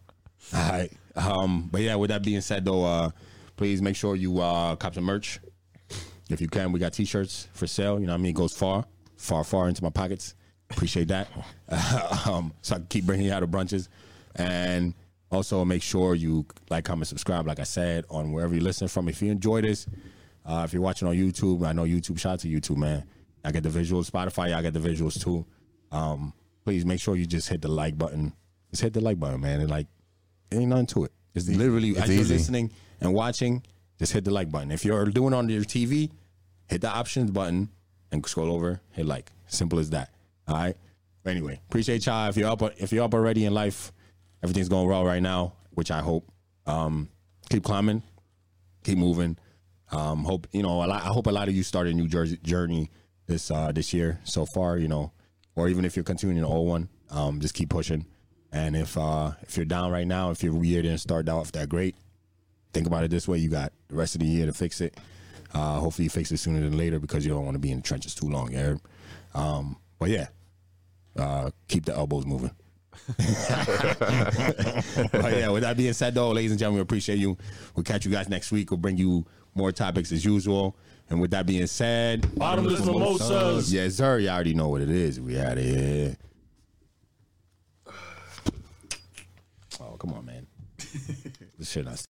All right. Um, but yeah, with that being said though, uh, please make sure you uh cop some merch. If you can, we got t-shirts for sale. You know what I mean? It goes far, far, far into my pockets. Appreciate that. um, so I can keep bringing you out of brunches. And also make sure you like, comment, subscribe, like I said, on wherever you listen from. If you enjoy this, uh, if you're watching on YouTube, I know YouTube, shout out to YouTube, man. I get the visuals. Spotify, y'all get the visuals too. Um, please make sure you just hit the like button. Just hit the like button, man. And like, ain't nothing to it. It's literally It's as you're easy. listening and watching, just hit the like button. If you're doing on your TV, hit the options button and scroll over, hit like. Simple as that. All right. Anyway, appreciate y'all. If you're up, if you're up already in life, everything's going well right now, which I hope. Um, keep climbing, keep moving. Um, hope you know. A lot, I hope a lot of you started a new jersey journey this uh, this year so far. You know, or even if you're continuing an old one, um, just keep pushing. And if uh, if you're down right now, if your year didn't start off that great, think about it this way: you got the rest of the year to fix it. Uh, hopefully, you fix it sooner than later because you don't want to be in the trenches too long. Yeah. Um, but yeah, uh, keep the elbows moving. but yeah, with that being said, though, ladies and gentlemen, we appreciate you. We'll catch you guys next week. We'll bring you more topics as usual. And with that being said, Bottomless mimosas. Yes, sir. You already know what it is. We out of here. Oh, come on, man. this shit not.